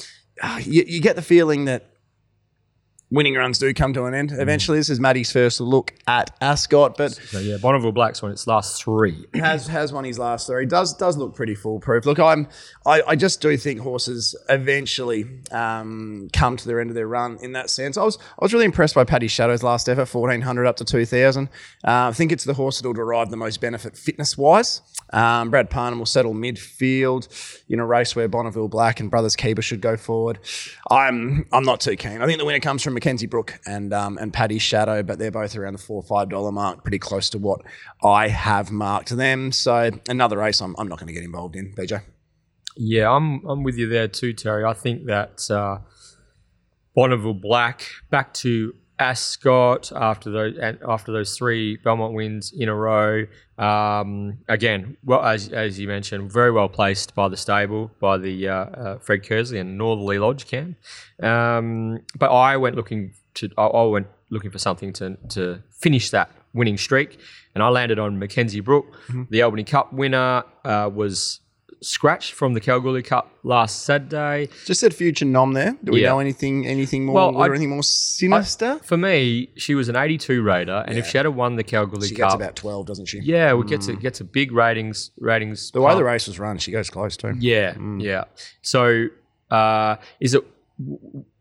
Uh, you, you get the feeling that winning runs do come to an end eventually this is maddie's first look at ascot but So yeah, Bonneville Black's won its last three. has has won his last three. Does does look pretty foolproof. Look, I'm I, I just do think horses eventually um, come to their end of their run in that sense. I was I was really impressed by Paddy Shadow's last effort, fourteen hundred up to two thousand. Uh, I think it's the horse that will derive the most benefit fitness wise. Um, Brad Parnham will settle midfield in a race where Bonneville Black and Brothers Keeper should go forward. I'm I'm not too keen. I think the winner comes from Mackenzie Brook and um, and Paddy Shadow, but they're both around the four or five dollar mark, pretty close to what I have marked them. So another race I'm, I'm not going to get involved in. BJ. Yeah, I'm I'm with you there too, Terry. I think that uh, Bonneville Black back to Ascot after those and after those three Belmont wins in a row. Um, again, well as as you mentioned, very well placed by the stable by the uh, uh, Fred Kersley and Northerly Lodge camp. Um, but I went looking to I, I went looking for something to to finish that winning streak, and I landed on Mackenzie Brook, the Albany Cup winner. Uh, was scratched from the Kalgoorlie Cup last Saturday. Just said future nom there. Do we Yeah. know anything anything more Well, or I- anything more sinister? For me, she was an 82 raider, and if she had won the Kalgoorlie she Cup, gets about twelve, doesn't she? yeah, we gets a, gets a big ratings ratings. The way the race was run, she goes close too. Yeah, yeah. So, uh, is it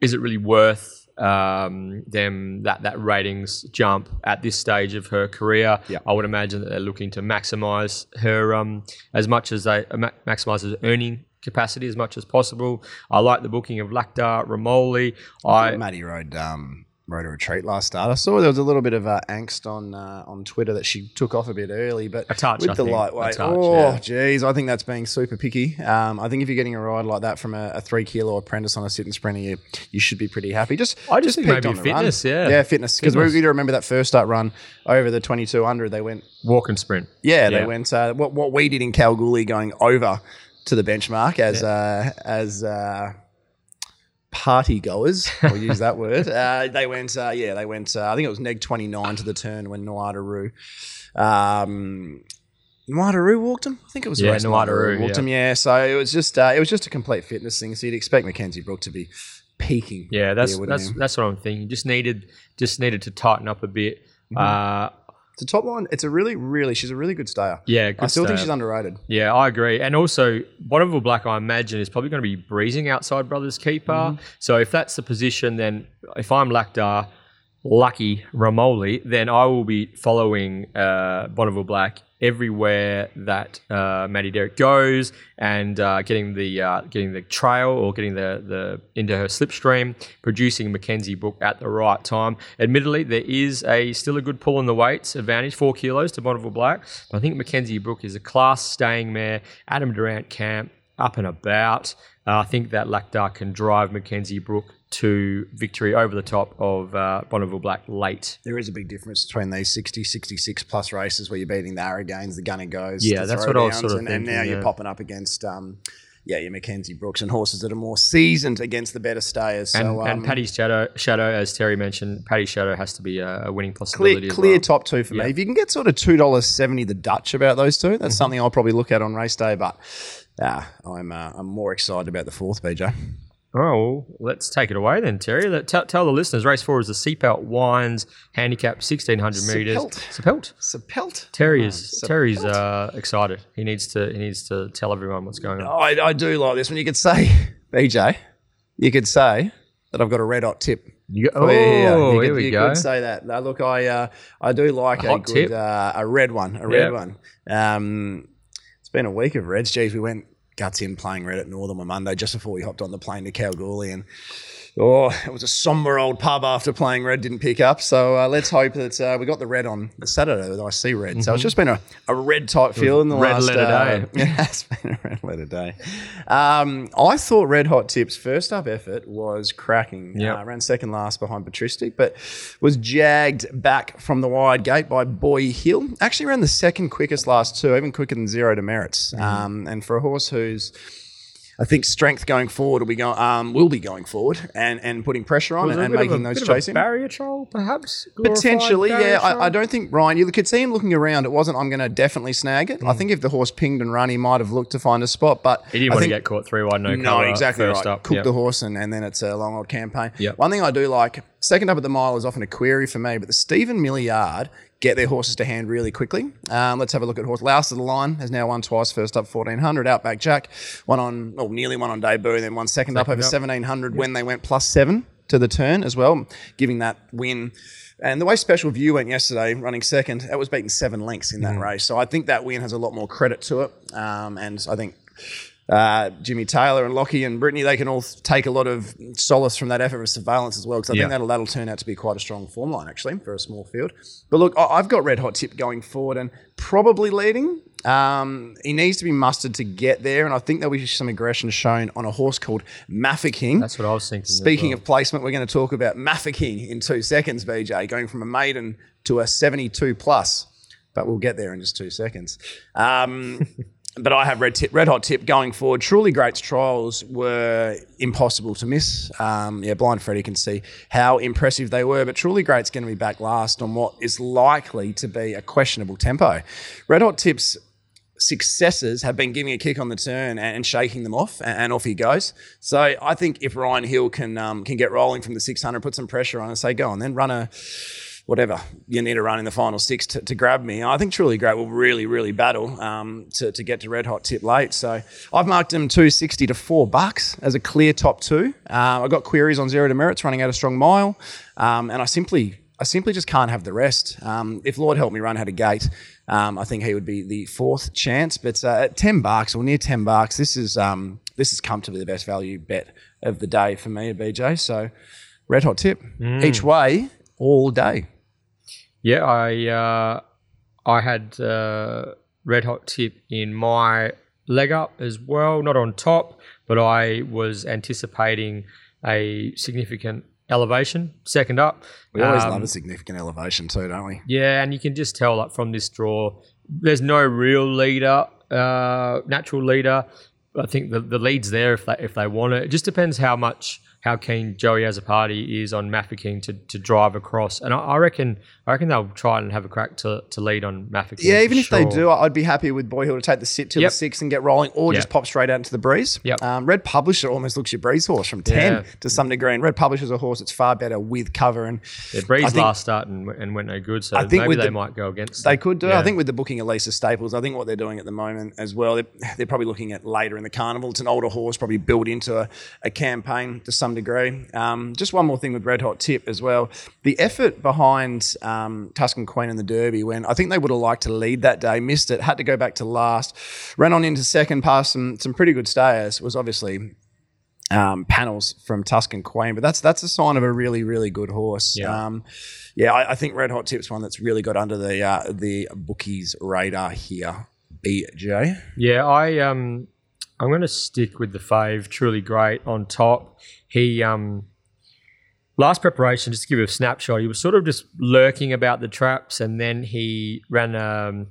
is it really worth um, them that that ratings jump at this stage of her career? Yeah. I would imagine that they're looking to maximise her um, as much as they uh, maximise her earning capacity as much as possible. I like the booking of Laqdar Ramoly. I Maddie rode um, rode a retreat last start. I saw there was a little bit of uh, angst on uh, on Twitter that she took off a bit early, but touch, with I the think. Lightweight. touch, oh, yeah. geez, I think that's being super picky. Um, I think if you're getting a ride like that from a, a three kilo apprentice on a sit and sprinter, you, you should be pretty happy. Just I just think maybe on the run. fitness, yeah. yeah, fitness. Because we Fitness. need to remember that first start run over the 2200. They went walk and sprint. yeah, they went uh, what what we did in Kalgoorlie, going over to the benchmark as uh, as uh, party goers. We'll use that word. Uh, they went, uh, yeah, they went. Uh, I think it was neg twenty nine to the turn when Noadaru. Um, walked him. I think it was Yeah, race Noadaru, walked yeah. him. Yeah, so it was just uh, it was just a complete fitness thing. So you'd expect Mackenzie Brook to be peaking. Yeah, that's that's that's what I'm thinking. Just needed just needed to tighten up a bit. Mm-hmm. A top line. It's a really, really. She's a really good stayer. yeah, good I still think she's underrated. Yeah, I agree. And also, Bonneville Black, I imagine, is probably going to be breezing outside Brothers Keeper. Mm-hmm. So if that's the position, then if I'm Lactar, Lucky Ramoly, then I will be following uh, Bonneville Black everywhere that uh, Maddie Derrick goes and uh, getting the uh, getting the trail or getting the, the into her slipstream, producing Mackenzie Brook at the right time. Admittedly, there is a still a good pull in the weights advantage, four kilos to Bonneville Black. But I think Mackenzie Brook is a class staying mare. Adam Durrant camp up and about. Uh, I think that Laqdar can drive Mackenzie Brook to victory over the top of uh, Bonneville Black late. There is a big difference between these 60, 66 plus races where you're beating the Arragains, the Gunner Goes, Yeah, that's what I was sort of and, and now thinking, you're popping up against, um, yeah, your Mackenzie Brooks and horses that are more seasoned against the better stayers. And, so, um, and Paddy's Shadow, Shadow, as Terry mentioned, Paddy's Shadow has to be a, a winning clear, possibility. as clear well. top two for Yeah. me. If you can get sort of two dollars seventy the Dutch about those two, Mm-hmm. that's something I'll probably look at on race day. But uh, I'm uh, I'm more excited about the fourth, BJ. Oh, well, let's take it away then, Terry. Let, tell, tell the listeners, race four is the Seatbelt Wines Handicap, 1600 metres. Seatbelt. Seppelt. Terry Oh, is Terry's uh, excited. He needs to he needs to tell everyone what's going on. I, I do like this one. You could say, BJ, you could say that I've got a red hot tip. You Oh, oh, you here could, we you go. could say that. Look, I uh, I do like A a, good uh, a red one, a red Yeah. one. Um, it's been a week of reds. Geez, we went guts in playing red at Northern on Monday just before we hopped on the plane to Kalgoorlie, and oh, it was a somber old pub after playing red didn't pick up. So uh, let's hope that uh, we got the red on the Saturday that I see red. So it's just been a, a red type feel in the Mm-hmm. red last letter uh, day. it has been a red letter day. Um, I thought Red Hot Tips' first up effort was cracking. Yeah, Uh, ran second last behind Patristic, but was jagged back from the wide gate by Boy Hill. Actually ran the second quickest last two, even quicker than Zero Demerits. Mm-hmm. Um, and for a horse who's I think strength going forward will be going um, will be going forward and, and putting pressure on Was and, it and making a- those bit of a chasing. barrier troll, perhaps Potentially, yeah. I, I don't think Ryan. You could see him looking around. It wasn't. I'm going to definitely snag it. I think if the horse pinged and run, he might have looked to find a spot. But He didn't I want to get caught three wide, no, no, cover exactly first right. Up. Cook Yep. the horse, and, and then it's a long old campaign. Yep. One thing I do like, second up at the mile is often a query for me, but the Stephen Milliard get their horses to hand really quickly. Um, let's have a look at horse. Last of the line has now won twice. First up, 1400. Outback Jack, one on, well, nearly one on debut, then one second up over Second up. 1700 when they went plus seven to the turn as well, giving that win. And the way Special View went yesterday, running second, that was beaten seven lengths in that race. So I think that win has a lot more credit to it. Um, and I think uh, Jimmy Taylor and Lockie and Brittany, they can all take a lot of solace from that effort of surveillance as well, because I Yeah. think that'll, that'll turn out to be quite a strong form line, actually, for a small field. But look, I've got Red Hot Tip going forward and probably leading. Um, he needs to be mustered to get there, and I think there'll be some aggression shown on a horse called Mafeking. That's what I was thinking. Speaking well. of placement, we're going to talk about Mafeking in two seconds, BJ, going from a maiden to a 72 plus. But we'll get there in just two seconds. Um, but I have red tip, red hot tip going forward. Truly Great's trials were impossible to miss. Um, yeah, blind Freddie can see how impressive they were. But Truly Great's going to be back last on what is likely to be a questionable tempo. Red hot tips successes have been giving a kick on the turn and, shaking them off, and, and off he goes. So I think if Ryan Hill can um, can get rolling from the 600, put some pressure on, and say, go on, then run a whatever you need to run in the final six to, to grab me. I think Truly Great will really, really battle um, to, to get to red hot tip late. So I've marked him 260 to four bucks as a clear top two. Um, I've got queries on zero demerits running out a strong mile, um, and I simply I simply just can't have the rest. Um, if Lord Help Me Run had a gate, um, I think he would be the fourth chance. But uh, at ten bucks or near ten bucks, this is um, this is comfortably the best value bet of the day for me at BJ. So red hot tip each way all day. Yeah, I uh, I had uh, red hot tip in my leg up as well, not on top, but I was anticipating a significant elevation second up. We always Um, love a significant elevation too, don't we? Yeah, and you can just tell like from this draw, there's no real leader, uh, natural leader. I think the, the lead's there if they if they want it. It just depends how much how keen Joey Azzopardi is on Mafeking to, to drive across, and I, I reckon I reckon they'll try and have a crack to, to lead on Mafeking. Yeah, even if they do, I'd be happy with Boyhill to take the sit till Yep. the six and get rolling, or just pop straight out into the breeze. Yep. Um, Red Publisher almost looks your breeze horse from ten Yeah. to some degree, and Red Publisher's a horse that's far better with cover, and Yeah, Breeze think- last start and, and went no good, so I think maybe they the- might go against. They them. could do. Yeah. I think with the booking of Lisa Staples, I think what they're doing at the moment as well, they're, they're probably looking at later in the carnival. It's an older horse, probably built into a, a campaign to some degree. Um, just one more thing with Red Hot Tip as well. The effort behind um, Tuscan Queen in the Derby, when I think they would have liked to lead that day, missed it, had to go back to last, ran on into second past some some pretty good stayers. Was obviously um, panels from Tuscan Queen, but that's that's a sign of a really really good horse. Yeah. Um, yeah, I, I think Red Hot Tip's one that's really got under the uh, the bookies radar here. BJ, Yeah, I um, I'm going to stick with the fave. Truly great on top. He um, last preparation. Just to give you a snapshot, he was sort of just lurking about the traps, and then he ran um,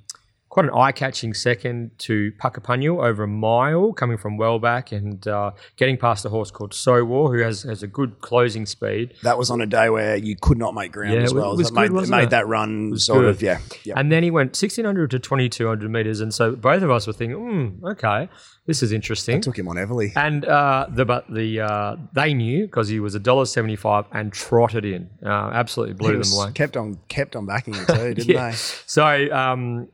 quite an eye-catching second to Puckapunyu over a mile, coming from well back and uh, getting past a horse called So War, who has has a good closing speed. that was on a day where you could not make ground Yeah, as it well. was So it good, made, it made it? that run sort good. of yeah. yeah. And then he went 1600 to 2200 meters, and so both of us were thinking, hmm, okay, this is interesting. Took him on Everly. And uh, the but the uh, they knew because he was a dollar seventy five and trotted in, uh, absolutely blew He them away. kept on kept on backing him too, didn't Yeah. they? So um,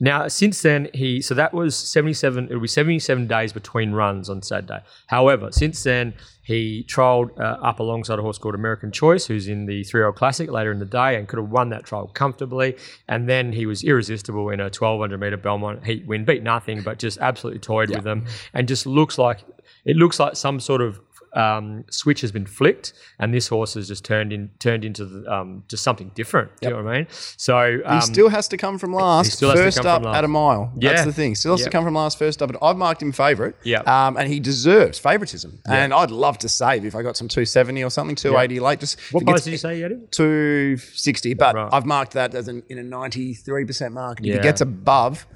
now since then he so that was seventy seven. It was seventy seven days between runs on Saturday. However, since then he trialled uh, up alongside a horse called American Choice, who's in the three year old classic later in the day, and could have won that trial comfortably. And then he was irresistible in a twelve hundred meter Belmont heat win, beat nothing, but just absolutely toyed with them, and just looks like it looks like some sort of um, switch has been flicked, and this horse has just turned in turned into the, um, just something different. Do you know what I mean? So um, He still has to come from last. still has to first up last. at a mile. That's the thing. Still has Yeah. to come from last, first up. And I've marked him favourite. Yeah. Um, and he deserves favouritism. And I'd love to save if I got some 270 or something, 280 late. Just what price did you say had him? 260. But Right. I've marked that as an, in a 93% mark. And if Yeah. it gets above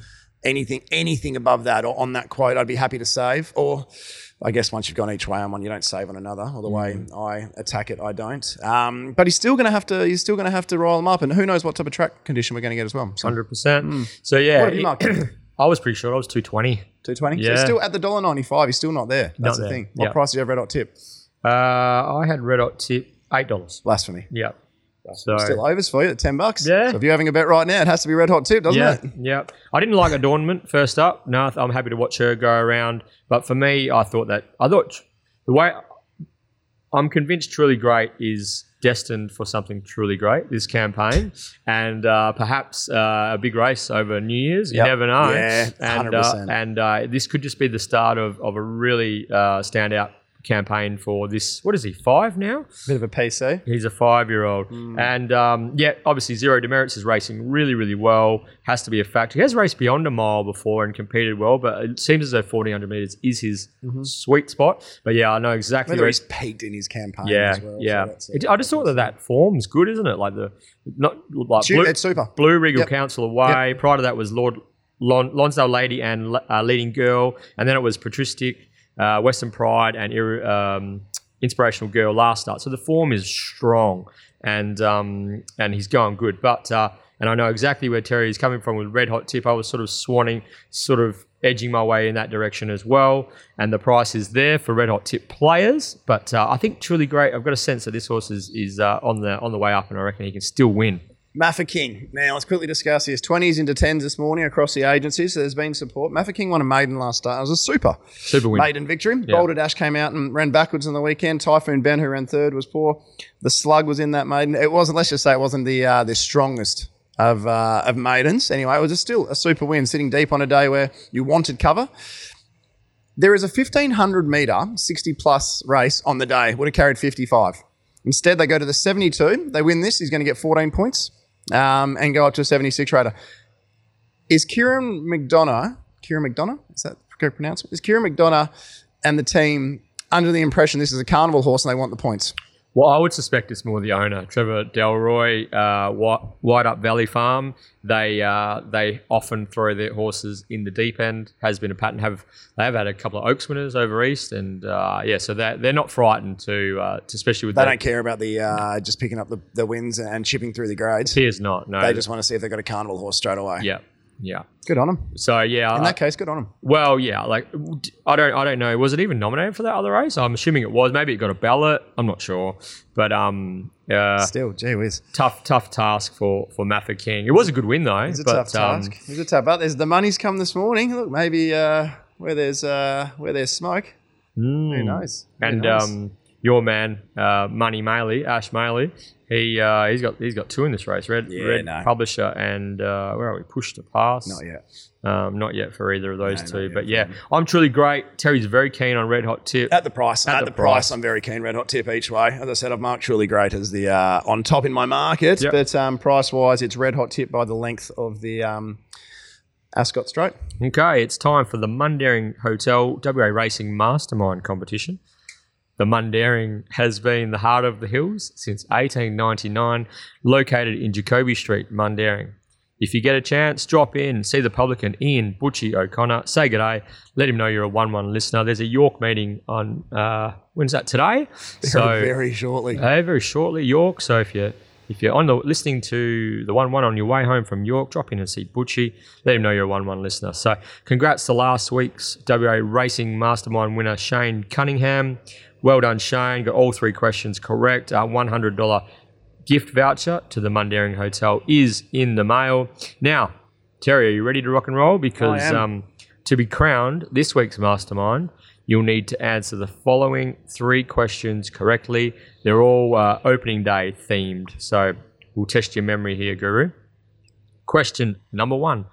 anything, anything above that or on that quote, I'd be happy to save. Or I guess once you've gone each way on one, you don't save on another. Or the way Mm. I attack it, I don't. Um, but he's still going to have to. He's still going to have to roll them up, and who knows what type of track condition we're going to get as well. So, Hundred percent. So yeah, What have you marked? I was pretty sure I was two twenty. two twenty. Yeah. So still at the dollar ninety five. He's still not there. That's Not the there. thing. What Yeah. price do you have red hot tip? Uh, I had red hot tip eight dollars. Blasphemy. Yeah. So Still overs for you at ten bucks. Yeah. So if you're having a bet right now, it has to be red hot tip, doesn't yeah, it? yeah. I didn't like Adornment first up. No, I'm happy to watch her go around. But for me, I thought that I thought the way I'm convinced Truly Great is destined for something truly great this campaign, and uh, perhaps uh, a big race over New Year's. You Yep. never know. Yeah, and uh, 100%. and uh, this could just be the start of, of a really uh, standout campaign for this. What is he? Five now? Bit of a PC. He's a five-year-old, Hmm. and um, yeah, obviously Zero Demerits is racing really, really well. Has to be a factor. He has raced beyond a mile before and competed well, but it seems as though 1400 meters is his sweet spot. But yeah, I know exactly. Whether Where he's peaked in his campaign yeah, as well. yeah. uh, It- I just thought that that form's good, isn't it? Like the not like Shoot, blue, it's super. Blue Regal Yep. Council away. Prior to that was Lord Lon, Lonsdale Lady and uh, Leading Girl, and then it was Patristic, uh, Western Pride, and um, Inspirational Girl last start. So the form is strong, and um, and he's going good. But uh, and I know exactly where Terry is coming from with Red Hot Tip. I was sort of swanning, sort of edging my way in that direction as well. And the price is there for Red Hot Tip players. But uh, I think truly great. I've got a sense that this horse is is uh, on the on the way up, and I reckon he can still win. Maffa King. Now let's quickly discuss his twenties into tens this morning across the agencies. So there's been support. Maffa King won a maiden last start. It was a super Super win. maiden victory. Boulder Dash came out and ran backwards on the weekend. Typhoon Ben, who ran third, was poor. The slug was in that maiden. It wasn't. Let's just say it wasn't the uh, the strongest of uh, of maidens. Anyway, it was still a super win, sitting deep on a day where you wanted cover. There is a 1500 meter 60 plus race on the day. Would have carried 55. Instead, they go to the 72. They win this. He's going to get 14 points um, and go up to a 76 rater. Is Kieran McDonough, Kieran McDonough, is that correct pronouncement? Is Kieran McDonough and the team under the impression this is a carnival horse and they want the points? Well, I would suspect it's more the owner, Trevor Delroy, uh, White, White Up Valley Farm. They uh, they often throw their horses in the deep end. Has been a pattern. Have they have had a couple of Oaks winners over east, and uh, yeah, so they're they're not frightened to, uh, to especially with They the don't care about the uh, just picking up the, the wins and chipping through the grades. Piers not. No, They just want to see if they've got a carnival horse straight away. yeah, yeah. Good on him. So yeah, In I- that case, good on him. Well, yeah, like I don't, I don't know. Was it even nominated for that other race? I'm assuming it was. Maybe it got a ballot. I'm not sure, but um, uh, Still, gee whiz. tough, tough task for for Maffa King. It was a good win though. It's a but, tough task. Um, It's a tough. But there's the money's come this morning. Look, maybe uh, where there's uh, where there's smoke, who mm. knows? Who And knows? um, your man, uh, Money Maley, Ash Maley, he uh, he's got he's got two in this race. Red Yeah, Red no. Publisher and uh, where are we? Push to pass. not yet. Um, not yet for either of those No, two. But yeah. I'm truly great. Terry's very keen on Red Hot Tip. At the price, at, At the, the price, price. I'm very keen. Red hot tip each way. As I said, I've marked truly great as the uh, on top in my market. Yep. But um, price wise, it's red hot tip by the length of the um, Ascot Straight. Okay, it's time for the Mundaring Hotel WA Racing Mastermind competition. The Mundaring has been the heart of the hills since 1899, located in Jacoby Street, Mundaring. If you get a chance, drop in, see the publican Ian Butchie O'Connor, say good day, let him know you're a 1 1 listener. There's a York meeting on, uh, when's that, today? Very, very shortly. Uh, very shortly, York. So if you if you're on the listening to the one one on your way home from York, drop in and see Butchie. Let him know you're a one one listener. So congrats to last week's WA Racing Mastermind winner Shane Cunningham. Well done, Shane. Got all three questions correct. Uh, hundred dollar gift voucher to the Mundaring Hotel is in the mail. Now, Terry, are you ready to rock and roll? Because um, to be crowned this week's mastermind, you'll need to answer the following three questions correctly. They're all uh, opening day themed. So we'll test your memory here, Guru. Question number one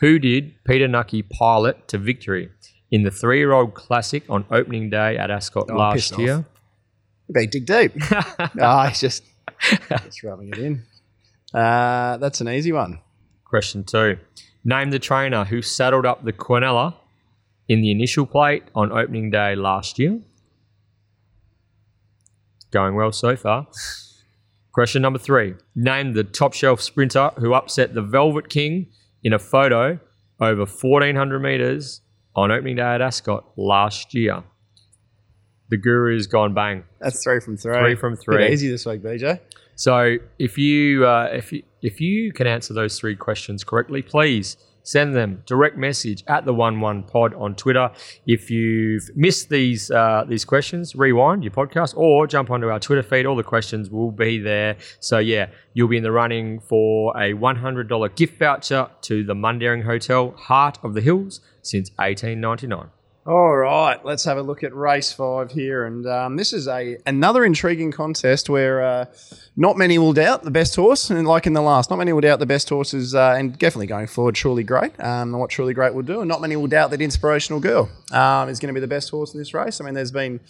Who did Peter Knuckey pilot to victory in the three year old classic on opening day at Ascot Oh, last off. year? They dig deep. Ah, he's just, just rubbing it in. Uh, that's an easy one. Question two. Name the trainer who saddled up the Quinella in the initial plate on opening day last year. Going well so far. Question number three. Name the top shelf sprinter who upset the Velvet King in a photo over 1400 metres on opening day at Ascot last year. The Guru's gone bang. That's three from three. Three from Bit three. easy this week, BJ. So if you uh, if you if you can answer those three questions correctly, please send them direct message at the one one pod on Twitter. If you've missed these uh, these questions, rewind your podcast or jump onto our Twitter feed. All the questions will be there. So yeah, you'll be in the running for a one hundred dollar gift voucher to the Mundaring Hotel, Heart of the Hills, since eighteen ninety nine. All right, let's have a look at race five here, and um, this is a another intriguing contest where uh, not many will doubt the best horse, and like in the last, not many will doubt the best horses, uh, and definitely going forward, truly great. Um, and what truly great will do, and not many will doubt that inspirational girl um, is going to be the best horse in this race. I mean, there's been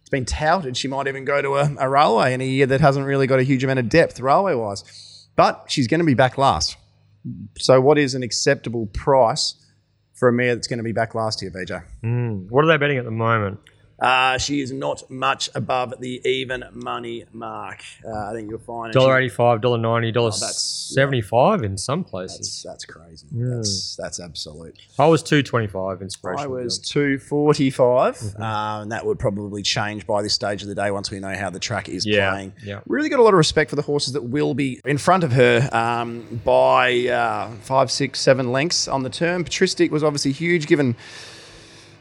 it's been touted she might even go to a, a railway in a year that hasn't really got a huge amount of depth railway wise, but she's going to be back last. So, what is an acceptable price for a mare that's going to be back last year, BJ? Mm. What are they betting at the moment? Uh, she is not much above the even money mark. Uh, I think you'll find it. Dollar eighty five, dollar ninety, dollar Oh, seventy five in some places. That's, that's crazy. Mm. That's that's absolute. I was two twenty five inspiration. I was two uh, and that would probably change by this stage of the day once we know how the track is Yeah, playing. yeah. Really got a lot of respect for the horses that will be in front of her um, by uh, five, six, seven lengths on the turn. Patristic was obviously huge given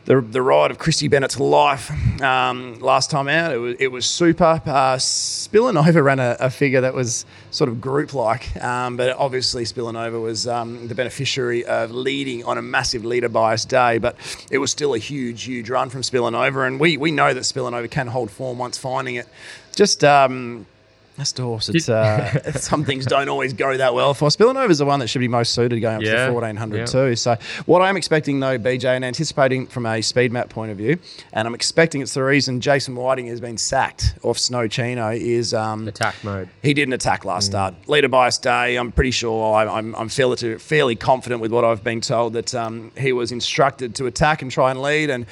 the, the ride of Christy Bennett's life um, last time out. It was, it was super. Uh, Spillanova ran a, a figure that was sort of group like, um, but obviously Spillanova was um, the beneficiary of leading on a massive leader bias day. But it was still a huge, huge run from Spillanova, and we we know that Spillanova can hold form once finding it. Just um, that's the horse. It's, uh, some things don't always go that well for. is the one that should be most suited going up to Yeah, the 1400 yeah. too. So what I'm expecting though, BJ, and anticipating from a speed map point of view, and I'm expecting it's the reason Jason Whiting has been sacked off Snow Chino is um, attack mode. he didn't attack last start. Leader bias day. I'm pretty sure. I, I'm I'm fairly fairly confident with what I've been told that um, he was instructed to attack and try and lead and.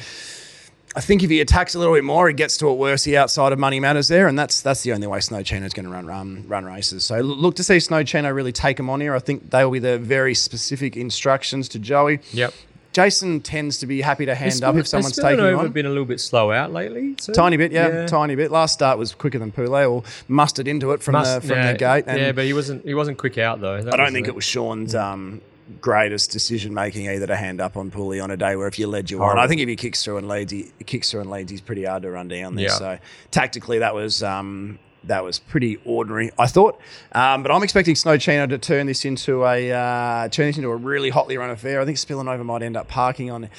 I think if he attacks a little bit more, he gets to it worse. The outside of money matters there, and that's that's the only way Snow Chino is going to run run run races. So look to see Snow Chino really take him on here. I think they will be the very specific instructions to Joey. Yep. Jason tends to be happy to hand Has up if someone's taking him Villanova on. been a little bit slow out lately. too? Tiny bit, yeah, tiny bit. Last start was quicker than Poulet, or mustered into it from Must- the from yeah, the gate. And yeah, but he wasn't. He wasn't quick out though. That I don't think it was Sean's um, greatest decision making either to hand up on Pooley on a day where if you led you on. I think if he kicks through and leads, he kicks through and leads, he's pretty hard to run down there. Yeah. So tactically, that was. Um, that was pretty ordinary, I thought. Um, but I'm expecting Snow Chino to turn this into a uh, turn this into a really hotly run affair. I think Spillanova might end up parking on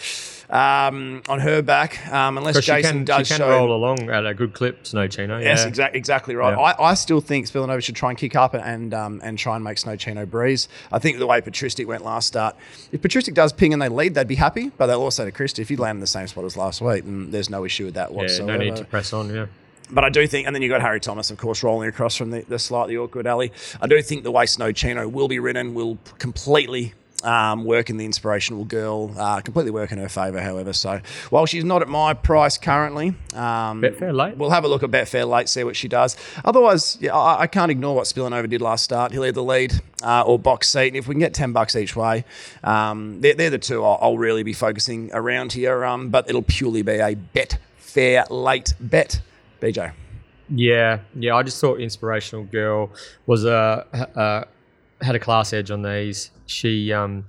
um, on her back, um, unless Jason can, does she can roll along at a good clip, Snow Chino. Yes, yeah. exactly, exactly right. Yeah. I, I still think Spillanova should try and kick up and um, and try and make Snow Chino breeze. I think the way Patristic went last start, if Patristic does ping and they lead, they'd be happy. But they'll also to Christie, if he landed in the same spot as last week, then there's no issue with that Yeah, no need to press on. Yeah. But I do think, and then you've got Harry Thomas, of course, rolling across from the, the slightly awkward alley. I do think the way Snow Chino will be ridden will completely um, work in the inspirational girl, uh, completely work in her favour, however. So while she's not at my price currently, um, Betfair late? we'll have a look at Betfair late, see what she does. Otherwise, yeah, I, I can't ignore what Spillanova did last start. He'll either lead uh, or box seat. And if we can get 10 bucks each way, um, they're, they're the two I'll, I'll really be focusing around here. Um, but it'll purely be a Betfair late bet. BJ. Yeah, yeah. I just thought Inspirational Girl was a uh, had a class edge on these. She um,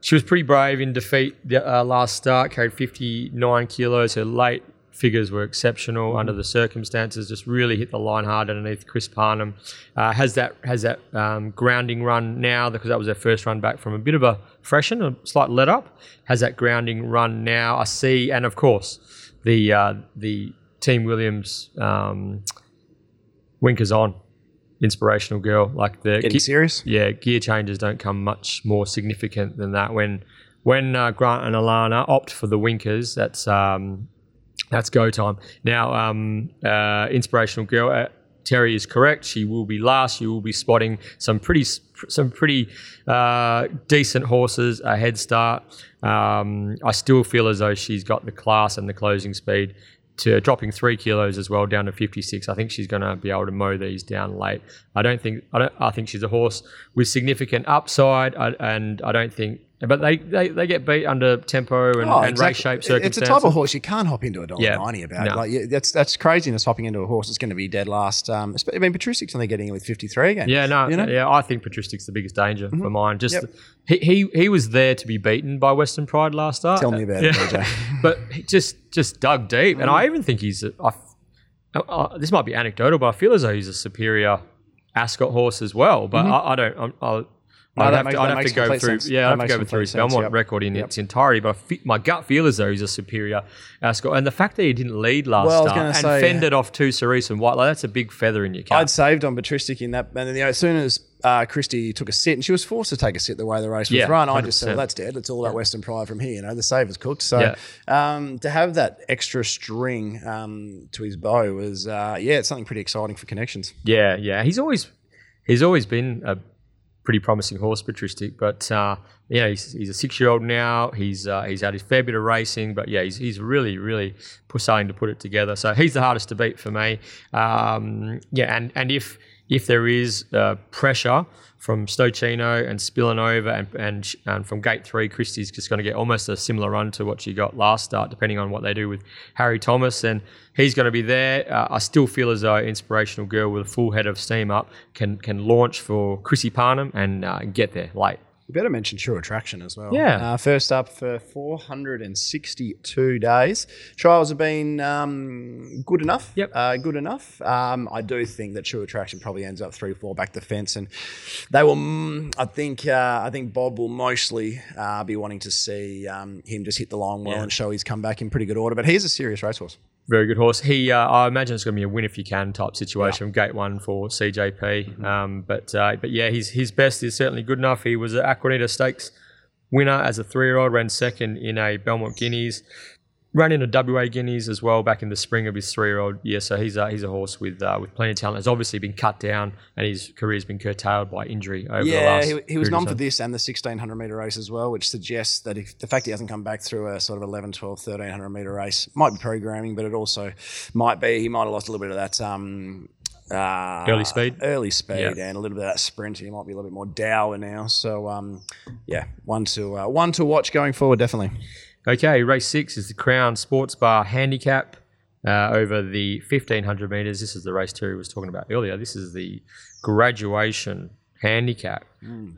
she was pretty brave in defeat the uh, last start. Carried fifty nine kilos. Her late figures were exceptional under the circumstances. Just really hit the line hard underneath Chris Parnham. Uh, has that has that um, grounding run now because that was her first run back from a bit of a freshen, a slight let up. Has that grounding run now? I see, and of course the uh, the Team Williams um, winkers on. Inspirational girl like the Getting serious? yeah gear changes don't come much more significant than that. When when uh, Grant and Alana opt for the winkers that's um, that's go time. Now um, uh, inspirational girl uh, Terry is correct. She will be last. You will be spotting some pretty some pretty uh, decent horses a head start. Um, I still feel as though she's got the class and the closing speed to dropping three kilos as well down to 56. I think she's going to be able to mow these down late. I don't think I don't. I think she's a horse with significant upside, I, and I don't think. But they, they, they get beat under tempo and, Oh, and exactly. race shape circumstances. It's a type of horse you can't hop into a dollar Yeah. ninety about. No. Like yeah, that's that's craziness hopping into a horse that's going to be dead last. Um, I mean, Patristic's only getting in with fifty three again. Yeah, no, You know? Mm-hmm. yeah, I think Patristic's the biggest danger for mine. Just Yep. he, he he was there to be beaten by Western Pride last start. Tell me about it, BJ. but he just just dug deep, and Mm. I even think he's. I, uh, this might be anecdotal, but I feel as though he's a superior Ascot horse as well. But I, I don't. Mm-hmm. No, I'd that have makes- to, I'd have to go through. sense. Yeah, I'd have to go through his sense, Belmont yep. record in Yep. its entirety. But I fe- my gut feel as though he's a superior Ascot, and the fact that he didn't lead last Well, start gonna and say- fended off two Cerise and White, like that's a big feather in your cap. I'd saved on Patristic in that, and then you know, as soon as uh, Christie took a sit, and she was forced to take a sit the way the race was Yeah, run, I just said, well, "That's dead. It's all about Western Pride from here." You know, the save is cooked. So Yeah. um, to have that extra string um, to his bow was, uh, yeah, it's something pretty exciting for connections. Yeah, yeah. He's always he's always been a pretty promising horse, patristic. But uh, yeah, he's, he's a six year old now. He's uh, he's had his fair bit of racing, but yeah, he's, he's really really starting to put it together. So he's the hardest to beat for me. Um, yeah, and and if if there is uh, pressure from Stocino and spilling over and, and and from gate three, Christie's just going to get almost a similar run to what she got last start, depending on what they do with Harry Thomas, and he's going to be there. Uh, I still feel as though Inspirational Girl with a full head of steam up can can launch for Chrissy Parnham and uh, get there late. You better mention True Attraction as well. Yeah. Uh, first up for 462 days. Trials have been um, good enough. Yep. Uh, good enough. Um, I do think that True Attraction probably ends up three, four back the fence, and they will. mm, I think. Uh, I think Bob will mostly uh, be wanting to see um, him just hit the line well Yeah. and show he's come back in pretty good order. But he's a serious racehorse. Very good horse. He, uh, I imagine it's going to be a win if you can type situation. Gate one for CJP. Um, but uh, but yeah, his his best is certainly good enough. He was an Aquanita Stakes winner as a three year old. Ran second in a Belmont Guineas. Ran in a WA Guineas as well back in the spring of his three-year-old year. So he's a, he's a horse with uh, with plenty of talent. Has obviously been cut down, and his career's been curtailed by injury over the Yeah, last. he, he was nom for this and the 1600 metre race as well, which suggests that if the fact he hasn't come back through a sort of 11, 12, 1300 metre race might be programming, but it also might be he might have lost a little bit of that um, uh, Early speed? early speed, Yeah. and a little bit of that sprint. He might be a little bit more dour now. So um, yeah, one to uh, one to watch going forward, definitely. Okay, race six is the Crown Sports Bar Handicap uh, over the 1500 metres. This is the race Terry was talking about earlier. This is the graduation handicap.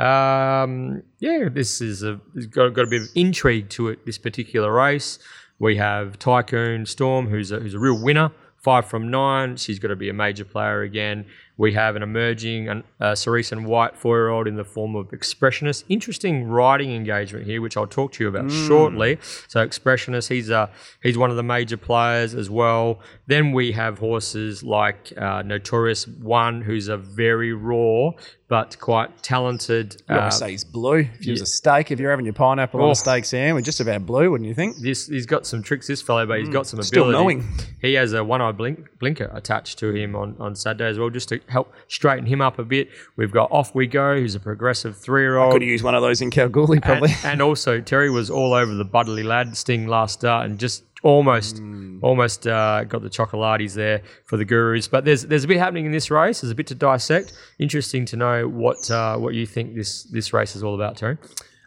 Um, yeah, this is a it's got, got a bit of intrigue to it. This particular race, we have Tycoon Storm, who's a, who's a real winner. Five from nine. She's got to be a major player again. We have an emerging uh, Cerise and White four-year-old in the form of Expressionist. Interesting riding engagement here, which I'll talk to you about shortly. So Expressionist, he's a he's one of the major players as well. Then we have horses like uh, Notorious One, who's a very raw but quite talented. You uh, say he's blue. If you was a steak, if you're having your pineapple on Oh. a steak sandwich, just about blue, wouldn't you think? this he's got some tricks, this fellow, but he's got some Mm. still knowing. He has a one-eye blink, blinker attached to him on, on Saturday as well, just to help straighten him up a bit. We've got Off We Go, who's a progressive three-year-old. Could use one of those in Kalgoorlie, probably. And, and also Terry was all over the Budley lad sting last start and just almost Hmm. almost uh, got the chocolates there for the gurus. But there's there's a bit happening in this race. There's a bit to dissect. Interesting to know what uh, what you think this this race is all about, Terry.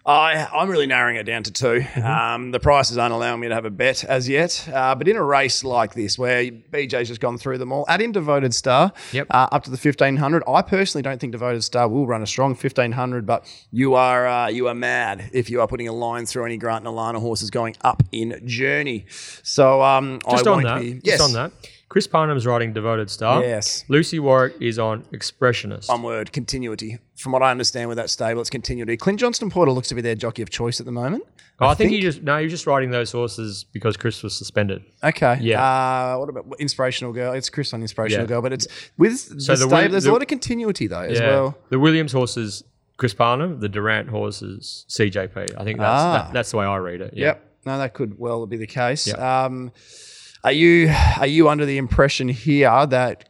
I, I'm really narrowing it down to 2 Mm-hmm. Um, the prices aren't allowing me to have a bet as yet. Uh, but in a race like this, where BJ's just gone through them all, add in Devoted Star Yep. uh, up to the 1500. I personally don't think Devoted Star will run a strong 1500, but you are uh, you are mad if you are putting a line through any Grant and Alana horses going up in Journey. So um, Just I on that, be. just Yes. on that. Chris Parnham's riding Devoted Star. Yes. Lucy Warwick is on Expressionist. One word, continuity. From what I understand with that stable, it's continuity. Clint Johnston Porter looks to be their jockey of choice at the moment. oh, I think, you just no, you're just riding those horses because Chris was suspended. Okay. Yeah. Uh, what about inspirational girl? It's Chris on inspirational Yeah. girl, but it's with So the, the stable. There's the- a lot of continuity though as well. The Williams horses, Chris Parnham. The Durrant horses, CJP. I think that's Ah. that, that's the way I read it. Yeah. Yep. No, that could well be the case. Yep. Um, are you are you under the impression here that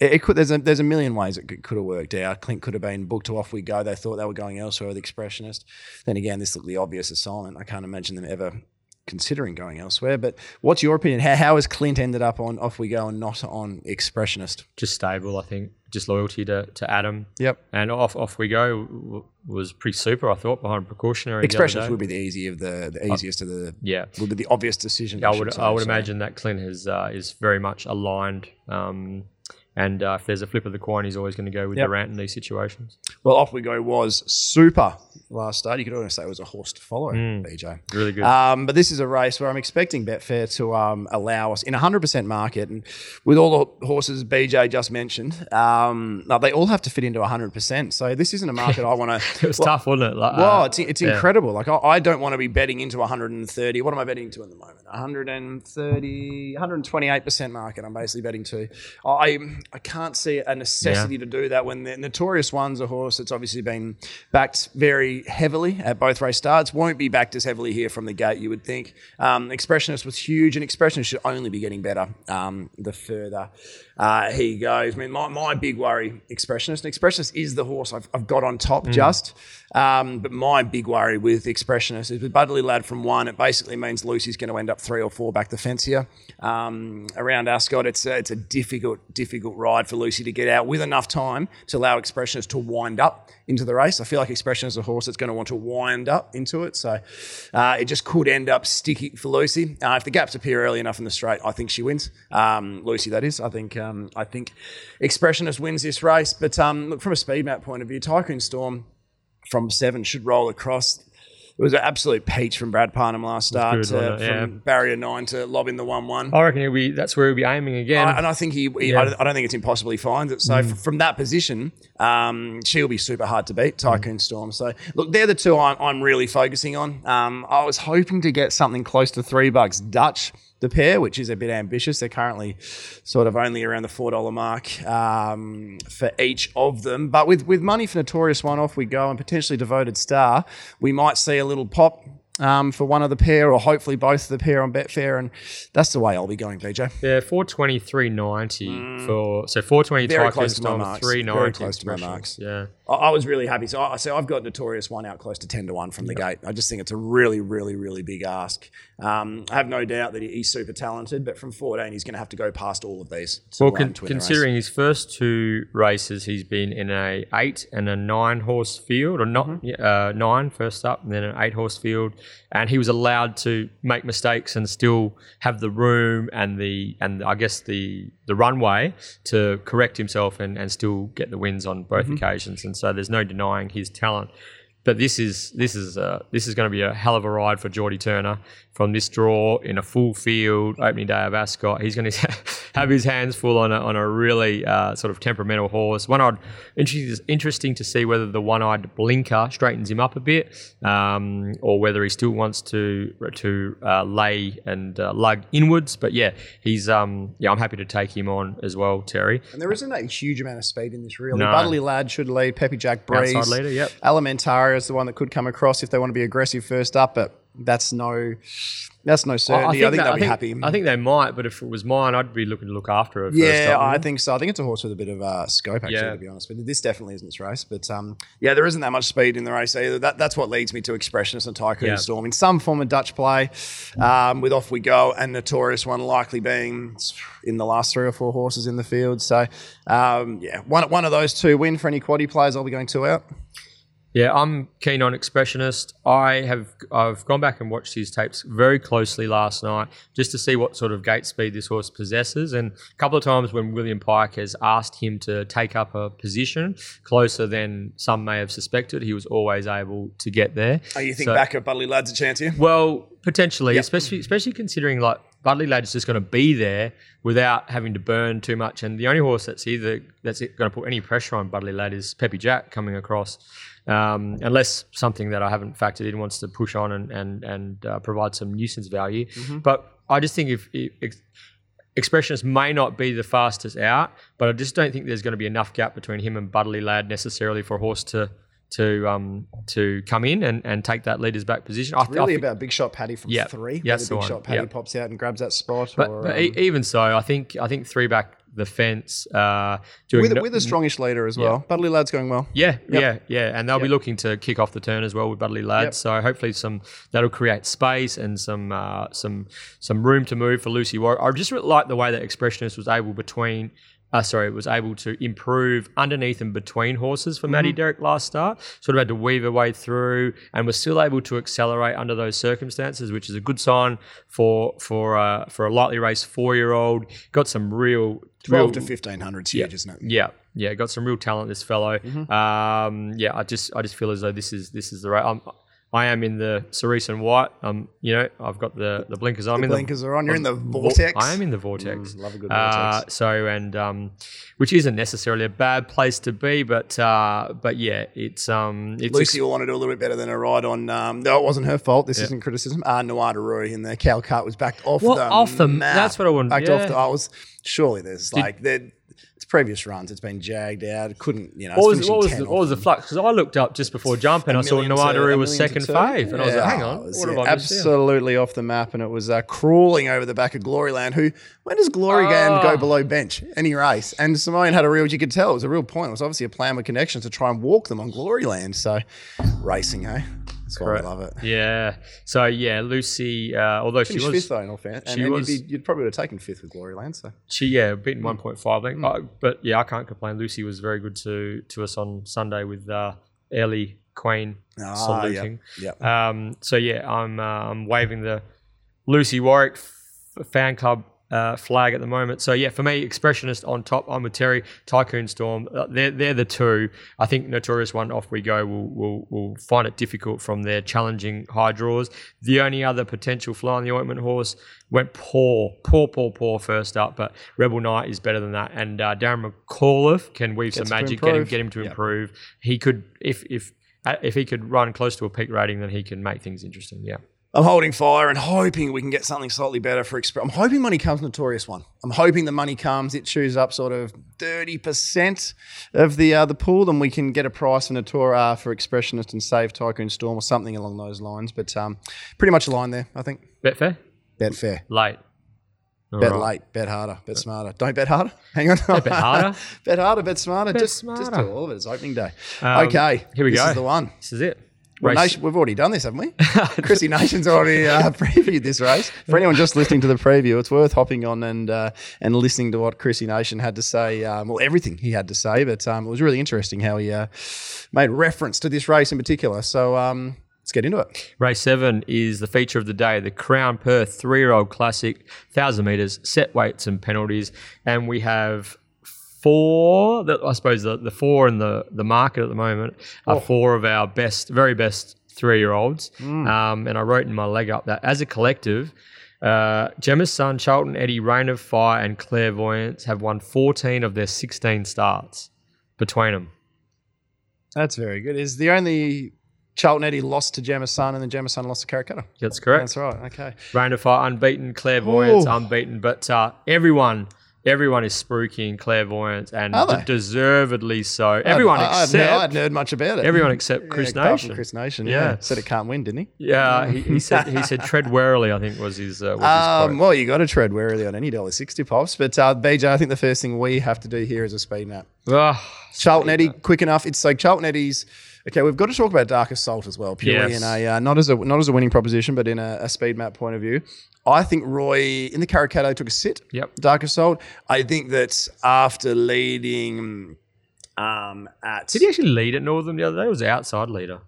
it, it could? There's a there's a million ways it could, could have worked out. Clint could have been booked to off we go. They thought they were going elsewhere with Expressionist. Then again, this looked the obvious assignment. I can't imagine them ever considering going elsewhere. But what's your opinion? How, how has Clint ended up on off we go and not on Expressionist? Just stable, I think. Just loyalty to, to Adam. Yep. And off off we go w- was pretty super, I thought, behind precautionary. Expressionist would be the easy of the, the easiest of the Yeah. would be the obvious decision. I should would. I would So- imagine that Clint has uh, is very much aligned. Um, and uh, if there's a flip of the coin, he's always going to go with Yep. Durrant in these situations. Well, off we go was super last start. You could almost say it was a horse to follow, BJ. Really good. Um, but this is a race where I'm expecting Betfair to um, allow us in 100% market, and with all the horses BJ just mentioned, um, now they all have to fit into 100%. So this isn't a market I want to. it was tough, wasn't it? Like, Well, uh, it's, it's yeah. incredible. Like I, I don't want to be betting into 130. What am I betting to at the moment? 130, 128% market. I'm basically betting to. I I can't see a necessity to do that when the notorious one's a horse that's obviously been backed very heavily at both race starts. Won't be backed as heavily here from the gate. You would think. Um, Expressionist was huge, and Expressionist should only be getting better um, the further uh, he goes. I mean, my, my big worry, Expressionist. And Expressionist is the horse I've, I've got on top just. Um, but my big worry with Expressionist is with Budley Lad from one, it basically means Lucy's going to end up three or four back the fence here. Um, around Ascot, it's a, it's a difficult, difficult ride for Lucy to get out with enough time to allow Expressionist to wind up into the race. I feel like Expressionist is a horse that's going to want to wind up into it. So uh, it just could end up sticky for Lucy. Uh, if the gaps appear early enough in the straight, I think she wins. Um, Lucy, that is. I think um, I think Expressionist wins this race. But um, look, from a speed map point of view, Tycoon Storm from seven should roll across. It was an absolute peach from Brad Parnham last start, good, to, wasn't from barrier nine to lobbing the one-one. I reckon he'll be. That's where he'll be aiming again. I, and I think he, he Yeah. I, don't- I don't think it's impossible he finds it. So f- from that position, um, she'll be super hard to beat, Tycoon Storm. So look, they're the two I'm, I'm really focusing on. Um, I was hoping to get something close to three bucks Dutch, the pair, which is a bit ambitious. They're currently sort of only around the four dollar mark um, for each of them. But with with money for Notorious One off we go and potentially Devoted Star, we might see a little pop um, for one of the pair, or hopefully both of the pair on Betfair, and that's the way I'll be going, BJ. Yeah, 420, 390 for so 420 Mm. Very close to my marks. Very close to my marks. Yeah. I, was really happy. So, I, so I've got Notorious one out close to ten to one from the gate. I just think it's a really, really, really big ask. Um, I have no doubt that he's super talented, but from fourteen, he's going to have to go past all of these. Well, con- to win the race. considering his first two races, he's been in a eight and a nine horse field, or not Mm-hmm. uh, nine first up, and then an eight horse field, and he was allowed to make mistakes and still have the room and the and I guess the the runway to correct himself and, and still get the wins on both Mm-hmm. occasions. And so there's no denying his talent. But this is this is uh, this is going to be a hell of a ride for Geordie Turner from this draw in a full field opening day of Ascot. He's going to have his hands full on a, on a really uh, sort of temperamental horse. One eyed interesting, interesting to see whether the one eyed blinker straightens him up a bit, um, or whether he still wants to to uh, lay and uh, lug inwards. But yeah, he's um, yeah, I'm happy to take him on as well, Terry. And there isn't a huge amount of speed in this, really. No. Budley Lad should lead. Peppy Jack Breeze. Outside leader, yep. Alimentaria is the one that could come across if they want to be aggressive first up, but that's no, that's no certainty. I think, that- they'll be happy. I think they might, but if it was mine, I'd be looking to look after it. First yeah. I think so. I think it's a horse with a bit of uh, scope, actually, Yeah. to be honest. But this definitely isn't its race. But um, yeah, there isn't that much speed in the race either. That, that's what leads me to Expressionist and Tycoon Yeah. Storm in some form of Dutch play, um, with Off We Go and Notorious one likely being in the last three or four horses in the field. So um, yeah, one one of those two win for any quaddy players. I'll be going two out. Yeah, I'm keen on Expressionist. I have I've gone back and watched his tapes very closely last night just to see what sort of gate speed this horse possesses. And a couple of times when William Pike has asked him to take up a position closer than some may have suspected, he was always able to get there. Oh, you think So- back at Budley Lad's a chance here? Well, potentially, especially especially considering like Budley Lad is just going to be there without having to burn too much. And the only horse that's either that's going to put any pressure on Budley Lad is Peppy Jack coming across. Um, unless something that I haven't factored in wants to push on and and and uh, provide some nuisance value, but I just think if, if may not be the fastest out, but I just don't think there's going to be enough gap between him and Budley Lad necessarily for a horse to to um to come in and, and take that leader's back position. I, I Really think- about Big Shot Paddy from Yep. three. Yeah, Big. Shot Paddy Yep. pops out and grabs that spot. But, or, but um, e- even so, I think I think three back the fence uh, doing with, no- with a strongish leader as well. Budley Lad's going well. yeah, Yep. yeah, yeah, and they'll be looking to kick off the turn as well with Budley Lads. Yep. So hopefully some that'll create space and some uh, some some room to move for Lucy Warwick. I just really like the way that Expressionist was able between. Uh, sorry, was able to improve underneath and between horses for Mm-hmm. Matty Derrick last start. Sort of had to weave her way through, and was still able to accelerate under those circumstances, which is a good sign for for uh, for a lightly raced four year old. Got some real Twelve real, to fifteen hundred huge, isn't it? yeah, yeah, got some real talent. This fellow. Mm-hmm. Um, yeah, I just I just feel as though this is this is the right. I'm, I am in the cerise and white. Um, you know, I've got the the blinkers. I'm in Blinkers the are on. You're in the vortex. I am in the vortex. Mm, love a good Uh, vortex. so and um, which isn't necessarily a bad place to be, but uh, but yeah, it's um, it's Lucy will want to do a little bit better than a ride on. Um, no, it wasn't her fault. This isn't criticism. Uh, Noir Rui in the cow cart was backed off Well, the off the- map. that's what I wanted- Backed yeah. off the. I was surely there's like there. It's previous runs. It's been jagged out. Couldn't you know. What was, what was the, what was the flux? Because I looked up just before jumping, I saw Nawaduru was second fave, and I was like, "Hang on, was, what yeah, have I missed absolutely off the map, and it was uh, crawling over the back of Gloryland. Who when does Gloryland go Oh. below bench any race? And Simone had a real, you could tell it was a real point. It was obviously a plan with connections to try and walk them on Gloryland. So racing, hey, that's why Correct. I love it. Yeah. So yeah, Lucy. Uh, although she Finished was fifth though, in all fairness, and she then was- you'd, be, you'd probably would have taken fifth with Gloryland. So She yeah, beaten Hmm. one point five length. Uh, but yeah, I can't complain. Lucy was very good to to us on Sunday with uh, Ellie Queen Ah, saluting. yep. Um, so yeah, I'm uh, I'm waving the Lucy Warwick f- fan club. Uh, flag at the moment. So yeah, for me, expressionist on top. I'm with Terry Tycoon Storm. Uh, they're they're the two. I think Notorious One off we go. will will will find it difficult from their challenging high draws. The only other potential fly on the ointment horse went poor, poor, poor, poor first up, but Rebel Knight is better than that. And uh, Darren McAuliffe can weave some magic, get him get him to Yep. improve. He could if if uh, if he could run close to a peak rating, then he can make things interesting. Yeah. I'm holding fire and hoping we can get something slightly better for Express. I'm hoping money comes notorious one. I'm hoping the money comes. It chews up sort of 30% of the uh, the pool, and we can get a price for Natura for Expressionist and save Tycoon Storm or something along those lines. But um, pretty much a line there, I think. Betfair? Bet fair. Late. Bet Alright. late, bet harder, bet smarter. Don't bet harder. Hang on. bet harder? bet harder, bet smarter. Bet just, just do all of it. It's opening day. Um, okay. here we this go. This is the one. This is it. Well, Nation, we've already done this, haven't we? Chrissy Nation's already uh, previewed this race. For anyone just listening to the preview, it's worth hopping on and uh, and listening to what Chrissy Nation had to say. Um, well, everything he had to say, but um, it was really interesting how he uh, made reference to this race in particular. So um, let's get into it. Race seven is the feature of the day, the Crown Perth three-year-old classic, thousand meters, set weights and penalties, and we have four. That I suppose the, the four in the the market at the moment are four of our best, very best three-year-olds. Um, and I wrote in my leg up that as a collective. Uh, Gemma's son, Charlton Eddie, Rain of Fire, and Clairvoyance have won 14 of their 16 starts between them. That's very good. Is the only Charlton Eddie lost to Gemma Sun and then Gemma Sun lost to Karikata. That's correct. That's right. Okay. Rain of Fire unbeaten, Clairvoyance Ooh. unbeaten, but uh, everyone, everyone is spooking Clairvoyance and Are d- they? deservedly so. Everyone I, I, except I hadn't heard much about it. everyone except Chris apart from Nation. Chris Nation. Yeah. Yeah. Said it can't win, didn't he? Yeah, he, he said he said tread warily. I think was his. Uh, was his Um, quote. well, you got to tread warily on any dollar sixty pops. But uh, BJ, I think the first thing we have to do here is a speed map. Ah, Charlton Eddie, quick enough. It's like Charlton Eddie's. Okay, we've got to talk about Dark Assault as well, purely Yes. in a uh, not as a not as a winning proposition, but in a, a speed map point of view. I think Roy in the Karikata took a sit. Yep. Dark Assault. I think that after leading um, at did he actually lead at Northern the other day? It was outside leader.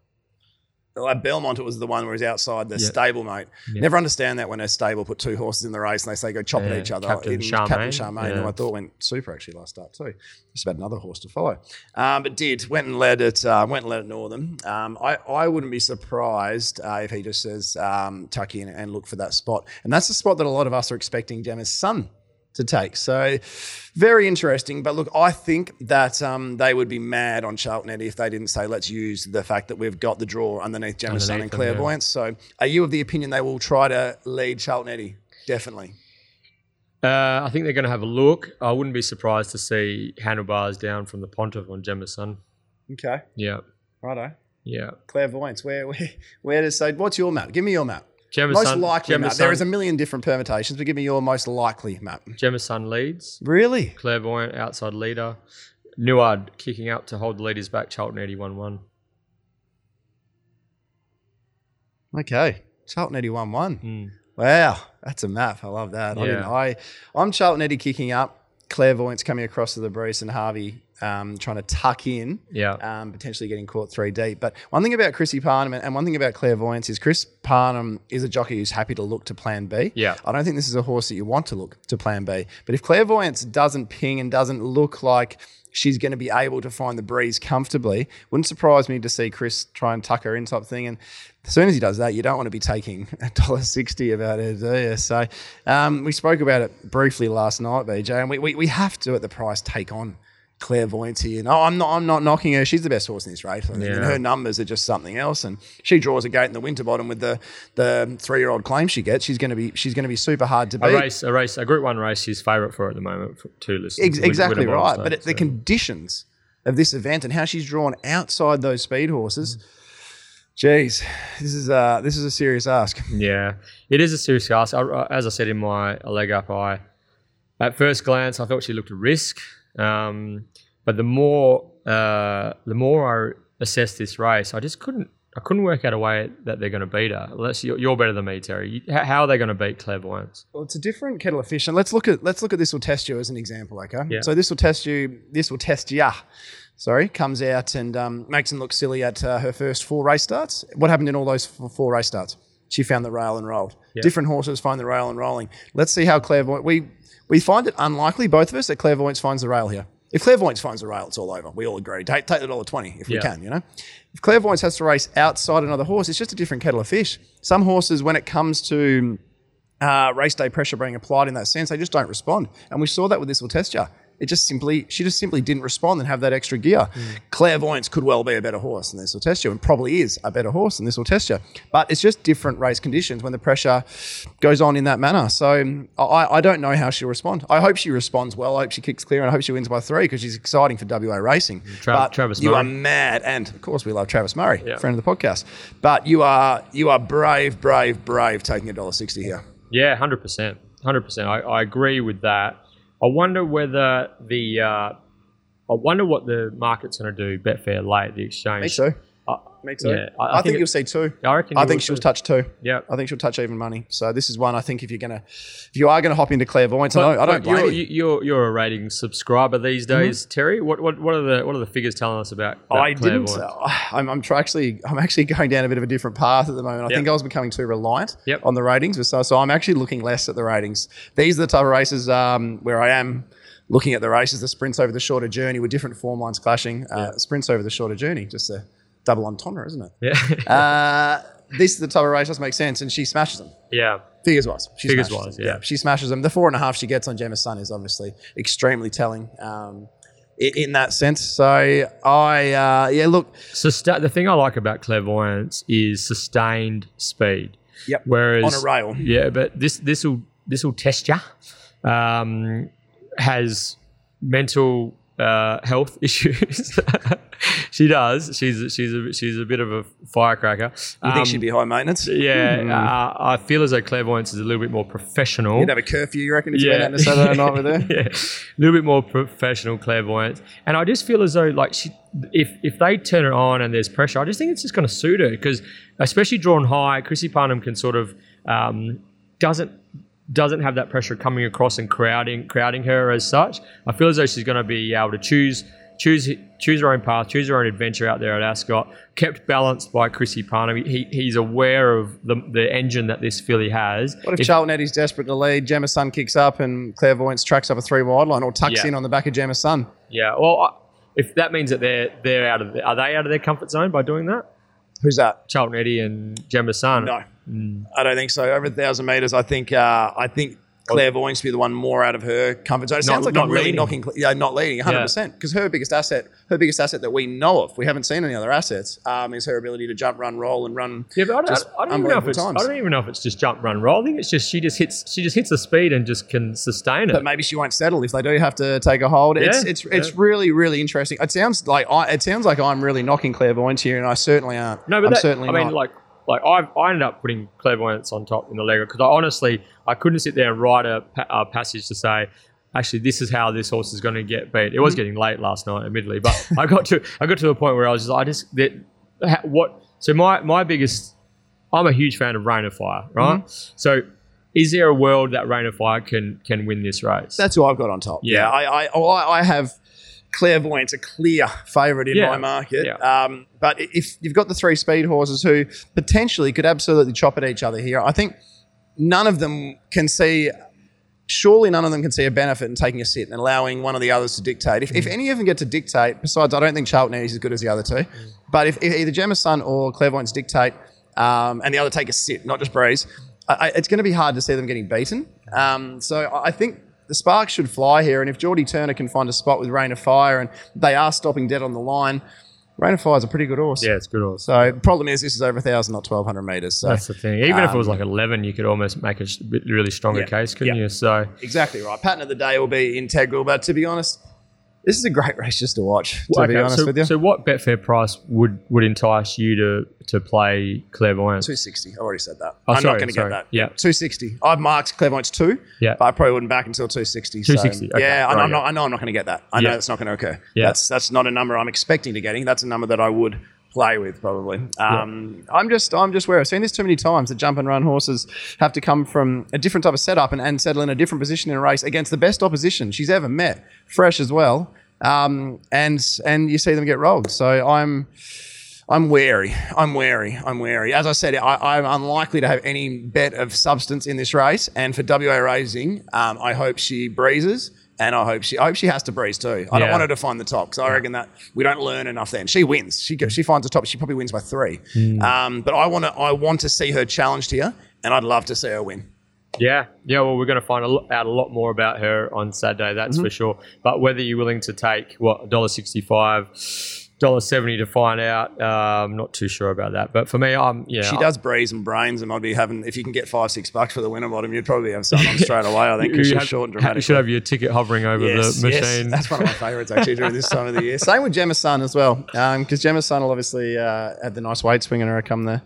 Belmont, it was the one where he's outside the Yeah. stable, mate. Yeah. Never understand that when a stable put two horses in the race and they say go chop Yeah, at each other. Captain In- Charmaine, Captain Charmaine, who. I thought went super actually last start too. Just about another horse to follow. Um, but did went and led it. Uh, went and led it Northern. Um, I I wouldn't be surprised uh, if he just says um, tuck in and look for that spot. And that's the spot that a lot of us are expecting Gemma's son to take. So very interesting. But look, I think that um, they would be mad on Charlton Eddie if they didn't say, let's use the fact that we've got the draw underneath Sun and them, yeah. Clairvoyance. So are you of the opinion they will try to lead Charlton Eddie? Definitely. Uh, I think they're going to have a look. I wouldn't be surprised to see handlebars down from the Pontiff on Gemma's son. Okay. Yeah, Righto. yeah. Clairvoyance. Where, where, where does say, what's your map? Give me your map. Gemma's most son, likely Gemma's map. There son, is a million different permutations, but give me your most likely map. Gemma's son leads. Really? Clairvoyant outside leader. Neward kicking up to hold the leaders back. Charlton 81 1. Okay. Charlton Eddie 1 1. Mm. Wow, that's a map. I love that. I Yeah. didn't. I I'm Charlton Eddie kicking up. Clairvoyance coming across to the Bruce and Harvey um, trying to tuck in, Yeah. um, potentially getting caught three deep. But one thing about Chrissy Parnham and one thing about Clairvoyance is Chris Parnham is a jockey who's happy to look to Plan B. Yeah. I don't think this is a horse that you want to look to Plan B. But if Clairvoyance doesn't ping and doesn't look like she's going to be able to find the breeze comfortably, wouldn't surprise me to see Chris try and tuck her in type thing. And as soon as he does that, you don't want to be taking a dollar sixty about it, do you? So um, we spoke about it briefly last night, BJ, and we, we, we have to at the price take on clairvoyance here. No, I'm not. I'm not knocking her. She's the best horse in this race. And Yeah. her numbers are just something else. And she draws a gate in the winter bottom with the the three year old claim she gets. She's going to be she's going to be super hard to beat. A race, a race, a Group One race. She's favourite for at the moment for two lists. Ex- exactly right. But it, the conditions of this event and how she's drawn outside those speed horses. Geez, this is uh this is a serious ask. Yeah, it is a serious ask. I- as I said in my leg up, I at first glance I thought she looked a risk, um, but the more uh, the more I assessed this race, I just couldn't I couldn't work out a way that they're going to beat her. Unless you're, you're better than me, Terry. You- How, how are they going to beat Clairvoyance? Well, it's a different kettle of fish, and let's look at let's look at this. Will test you as an example, okay? Yeah. So this will test you. This will test ya. Sorry, comes out and um, makes him look silly at uh, her first four race starts. What happened in all those four race starts? She found the rail and rolled. Yeah. Different horses find the rail and rolling. Let's see how clairvoyant. We we find it unlikely, both of us, that clairvoyance finds the rail here. If clairvoyance finds the rail, it's all over. We all agree. Take, take the dollar twenty if we can. You know, if clairvoyance has to race outside another horse, it's just a different kettle of fish. Some horses, when it comes to uh, race day pressure being applied in that sense, they just don't respond. And we saw that with this will test you. It just simply, she just simply didn't respond and have that extra gear. Hmm. Clairvoyance could well be a better horse than this will test you, and probably is a better horse than this will test you. But it's just different race conditions when the pressure goes on in that manner. So I, I don't know how she'll respond. I hope she responds well. I hope she kicks clear, and I hope she wins by three because she's exciting for WA racing. Mm, Tra- but Travis you are mad, and of course we love Travis Murray, Yeah. friend of the podcast. But you are you are brave, brave, brave taking a dollar sixty here. Yeah, hundred percent, hundred percent. I agree with that. I wonder whether the uh, I wonder what the market's going to do. Betfair late the exchange. Me too. Me too. Yeah, I- I, I think, think it- you'll see two. I reckon. I think she'll too. touch two. Yeah. I think she'll touch even money. So this is one I think if you're gonna, if you are gonna hop into clairvoyance, I don't, I don't blame you're, you. you're you're a rating subscriber these days, Terry. What what what are the what are the figures telling us about? about I didn't. uh, I'm, I'm actually, I'm actually going down a bit of a different path at the moment. I Yep. think I was becoming too reliant Yep. on the ratings, so, so I'm actually looking less at the ratings. These are the type of races um, where I am looking at the races, the sprints over the shorter journey with different form lines clashing. Uh, Sprints over the shorter journey, just a double entendre, isn't it? Yeah, Uh, this is the type of race that makes sense, and she smashes them. yeah. Figures wise, she Figures smashes wise, them. yeah. she smashes them. The four and a half she gets on Gemma's Sun is obviously extremely telling um, in that sense. So I, uh, yeah, look, Susta- the thing I like about clairvoyance is sustained speed. Yep. Whereas on a rail. Yeah, but this this will this will test you. Um, has mental uh, health issues. she does. She's she's a she's a bit of a firecracker. you think Um, she'd be high maintenance? Yeah, Hmm. uh, I feel as though clairvoyance is a little bit more professional. You'd have a curfew, you reckon, if you went on a Saturday night with her? yeah, a little bit more professional clairvoyance. And I just feel as though like she, if if they turn it on and there's pressure, I just think it's just going to suit her because especially drawn high, Chrissy Parnham can sort of um, doesn't doesn't have that pressure coming across and crowding crowding her as such. I feel as though she's going to be able to choose. Choose choose her own path, choose her own adventure out there at Ascot. Kept balanced by Chrissy Parnham. He, he's aware of the, the engine that this filly has. What if, Charlton Eddie's desperate to lead, Gemma Sun kicks up and Clairvoyance tracks up a three wide line or tucks Yeah. in on the back of Gemma Sun? Yeah, well, I- if that means that they're they're out of the, are they out of their comfort zone by doing that? Who's that? Charlton Eddie and Gemma Sun. No, I don't think so. Over a thousand meters, I think. Uh, I think Clairvoyance be the one more out of her comfort zone. It Not- sounds like not I'm really leading. knocking. Yeah, not leading, 100. percent Because her biggest asset, her biggest asset that we know of, we haven't seen any other assets, um, is her ability to jump, run, roll, and run. Yeah, but I don't, I don't even know if it's times. I don't even know if it's just jump, run, roll. I think it's just she just hits she just hits the speed and just can sustain it. But maybe she won't settle if they do have to take a hold. It's Yeah, it's it's yeah. really really interesting. It sounds like I it sounds like I'm really knocking clairvoyance here, and I certainly aren't. No, but I'm that, certainly I mean, not. like, like I, I ended up putting clairvoyance on top in the Lego because I honestly I couldn't sit there and write a, a passage to say. Actually, this is how this horse is going to get beat. It was Mm-hmm. getting late last night, admittedly, but I got to I got to a point where I was just I just that what. So my my biggest, I'm a huge fan of Rain of Fire, right? Mm-hmm. So, is there a world that Rain of Fire can can win this race? That's who I've got on top. Yeah. Yeah, I, I I have clairvoyance a clear favourite in Yeah. my market. Yeah. Um, but if you've got the three speed horses who potentially could absolutely chop at each other here, I think none of them can see. Surely none of them can see a benefit in taking a sit and allowing one of the others to dictate. If, Mm. if any of them get to dictate, besides, I don't think Charlton is as good as the other two. Mm. But if, if either Gemma Sun or Clairvoyance dictate um, and the other take a sit, not just breeze, I, I, it's going to be hard to see them getting beaten. Um, so I think the sparks should fly here. And if Geordie Turner can find a spot with Rain of Fire and they are stopping dead on the line, Rain of Fire is a pretty good horse. yeah, it's good horse. So the problem is this is over 1,000, not 1,200 metres. So That's the thing. Even if it was um, like 11, you could almost make a really stronger Yeah, case, couldn't yeah. you? So, exactly right. Pattern of the day will be integral. But to be honest, this is a great race just to watch, to Okay, be honest so, with you. so what Betfair price would would entice you to to play clairvoyance? 260. I already said that. Oh, I'm sorry, not going to get that. Yeah. 260. I've marked Clairvoyance 2, Yeah. but I probably wouldn't back until 260. so- 260, okay, yeah, I, right, I'm not. I know I'm not going to get that. I know Yeah. that's not going to occur. Yeah. That's that's not a number I'm expecting to getting. That's a number that I would play with probably. Um, I'm just I'm just where I've seen this too many times that jump and run horses have to come from a different type of setup and, and settle in a different position in a race against the best opposition she's ever met, fresh as well. Um, and and you see them get rolled. So I'm I'm wary. I'm wary. I'm wary. As I said, I, I'm unlikely to have any bet of substance in this race. And for WA Racing, um, I hope she breezes, and I hope she. I hope she has to breeze too. I don't want her to find the top because I reckon that we don't learn enough. Then she wins. She she finds the top. She probably wins by three. Hmm. Um, but I want to. I want to see her challenged here, and I'd love to see her win. Yeah, yeah. Well, we're going to find a out a lot more about her on Saturday. That's Mm-hmm. for sure. But whether you're willing to take what dollar sixty-five, dollar seventy to find out, uh, I'm not too sure about that. But for me, I'm yeah. She does breeze and brains, and I'd be having if you can get five six bucks for the winner bottom, you'd probably have on straight away. I think because You she's short and You should have your ticket hovering over Yes, the yes. machine. That's one of my favourites actually during this time of the year. Same with Gemma Sun as well, because Gemma Sun will obviously uh, have the nice weight swing in her come the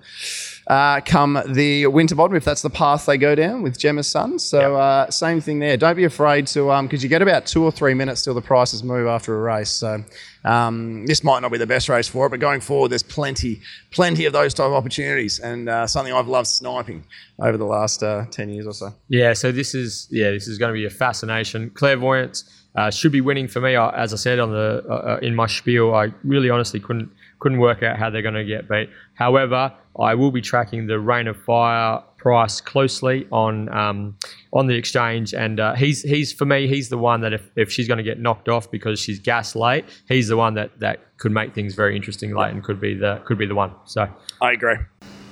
uh, come the winter bottom if that's the path they go down with Gemma Sun. So uh, same thing there. Don't be afraid to um because you get about two or three minutes till the prices move after a race. So um, this might not be the best race for it, but going forward, there's plenty plenty of those type of opportunities and uh, something I've loved sniping over the last uh, ten years or so. Yeah, so this is yeah, this is going to be a fascination. Clairvoyance uh, should be winning for me. I, as I said on the uh, uh, in my spiel, I really honestly couldn't couldn't work out how they're going to get beat. However, I will be tracking the Rain of Fire price closely on um, on the exchange, and uh, he's he's for me he's the one that if, if she's going to get knocked off because she's gas late, he's the one that that could make things very interesting late and could be the could be the one. So. I agree.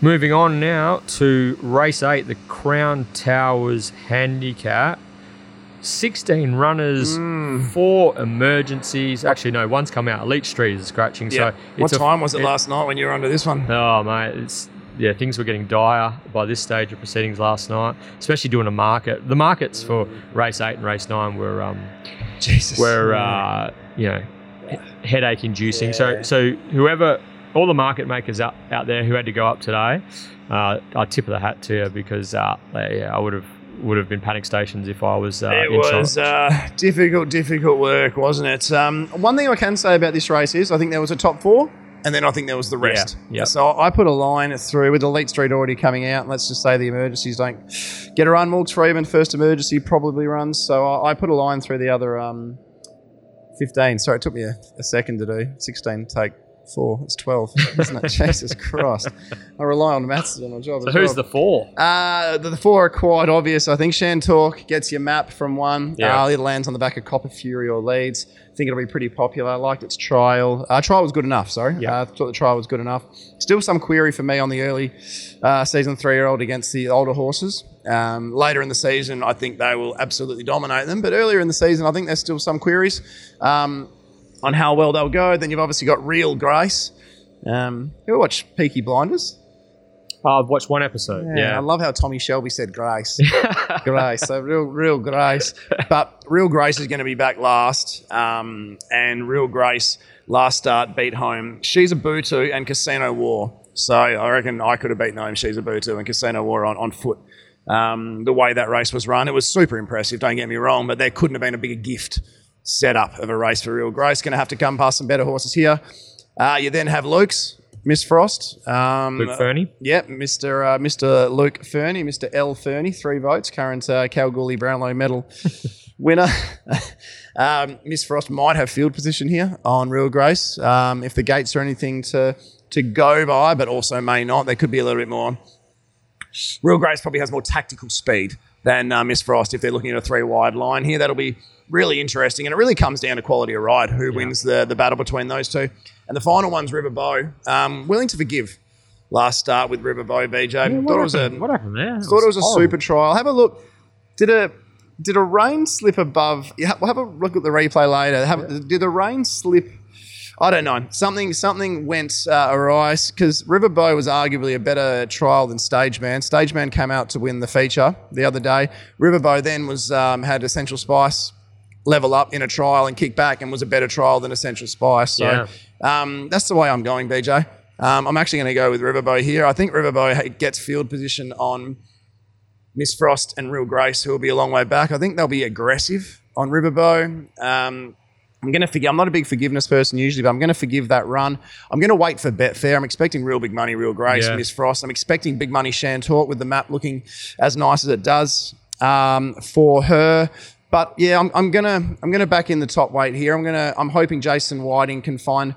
Moving on now to race eight, the Crown Towers Handicap. 16 runners, four emergencies. Actually, no, one's come out. Elite Street is scratching. Yeah. So what a- time was it it- last night when you were under this one? Oh, mate. It's, yeah, things were getting dire by this stage of proceedings last night, especially doing a market. The markets for race eight and race nine were um, Jesus. were uh, you know headache inducing. So so whoever all the market makers out, out there who had to go up today, uh, I tip of the hat to you because uh, yeah, I would have would have been panic stations if I was uh, It was uh, difficult, difficult work, wasn't it? Um, one thing I can say about this race is I think there was a top four, and then I think there was the rest. yeah. So I put a line through with Elite Street already coming out. and Let's just say the emergencies don't get a run. Wilkes Freeman, first emergency, probably runs. So I, I put a line through the other um, 15. Sorry, it took me a, a second to do. 16, take four. It's 12, isn't it? Jesus Christ. I rely on maths on my job. So who's well. the four? Uh, the, the four are quite obvious. I think Shan Talk gets your map from one. Yeah. Uh, it lands on the back of Copper Fury or Leeds. I think it'll be pretty popular. I liked its trial. Uh, trial was good enough, sorry. Yeah. Uh, I thought the trial was good enough. Still some query for me on the early uh, season three year old against the older horses. Um, later in the season, I think they will absolutely dominate them. But earlier in the season, I think there's still some queries um, on how well they'll go. Then you've obviously got Real Grace. Um, you ever watch Peaky Blinders? Oh, I've watched one episode. I Yeah. I love how Tommy Shelby said Grace. Grace. So real, real Grace. But real Grace is going to be back last. Um, and real Grace last start beat home. She's a Bootu and Casino War. So I reckon I could have beaten home. She's a Bootu and Casino War on, on foot. Um, the way that race was run, it was super impressive. Don't get me wrong, but there couldn't have been a bigger gift setup of a race for real Grace. Going to have to come past some better horses here. Uh, you then have Luke's Miss Frost. Um, Luke Fernie. Yep, Mr. Uh, Mr. Luke Fernie, Mr. L. Fernie, three votes, current uh, Kalgoorlie Brownlow medal winner. um, Miss Frost might have field position here on Real Grace um, if the gates are anything to to go by, but also may not. There could be a little bit more. Real Grace probably has more tactical speed than uh, Miss Frost if they're looking at a three wide line here. That'll be really interesting, and it really comes down to quality of ride. Who wins the the battle between those two? And the final one's River Bow. Um, willing to forgive last start with River Bow, BJ. what, Thought it was a what happened there? thought it was a super trial. Have a look. Did a did a rain slip above? Yeah, we'll have a look at the replay later. Have, Did the rain slip? I don't know. Something something went uh, awry because River Bow was arguably a better trial than Stage Man. Stage Man came out to win the feature the other day. River Bow then was um, had Essential Spice level up in a trial and kick back and was a better trial than Essential Spice. So um, that's the way I'm going, BJ. Um, I'm actually going to go with Riverbow here. I think Riverbow gets field position on Miss Frost and Real Grace, who will be a long way back. I think they'll be aggressive on Riverbow. Um, I'm going to forgive. I'm not a big forgiveness person usually, but I'm going to forgive that run. I'm going to wait for Betfair. I'm expecting real big money, Real Grace, Yeah. Miss Frost. I'm expecting big money Shantalk with the map looking as nice as it does um, for her. But yeah, I'm, I'm gonna I'm gonna back in the top weight here. I'm gonna I'm hoping Jason Whiting can find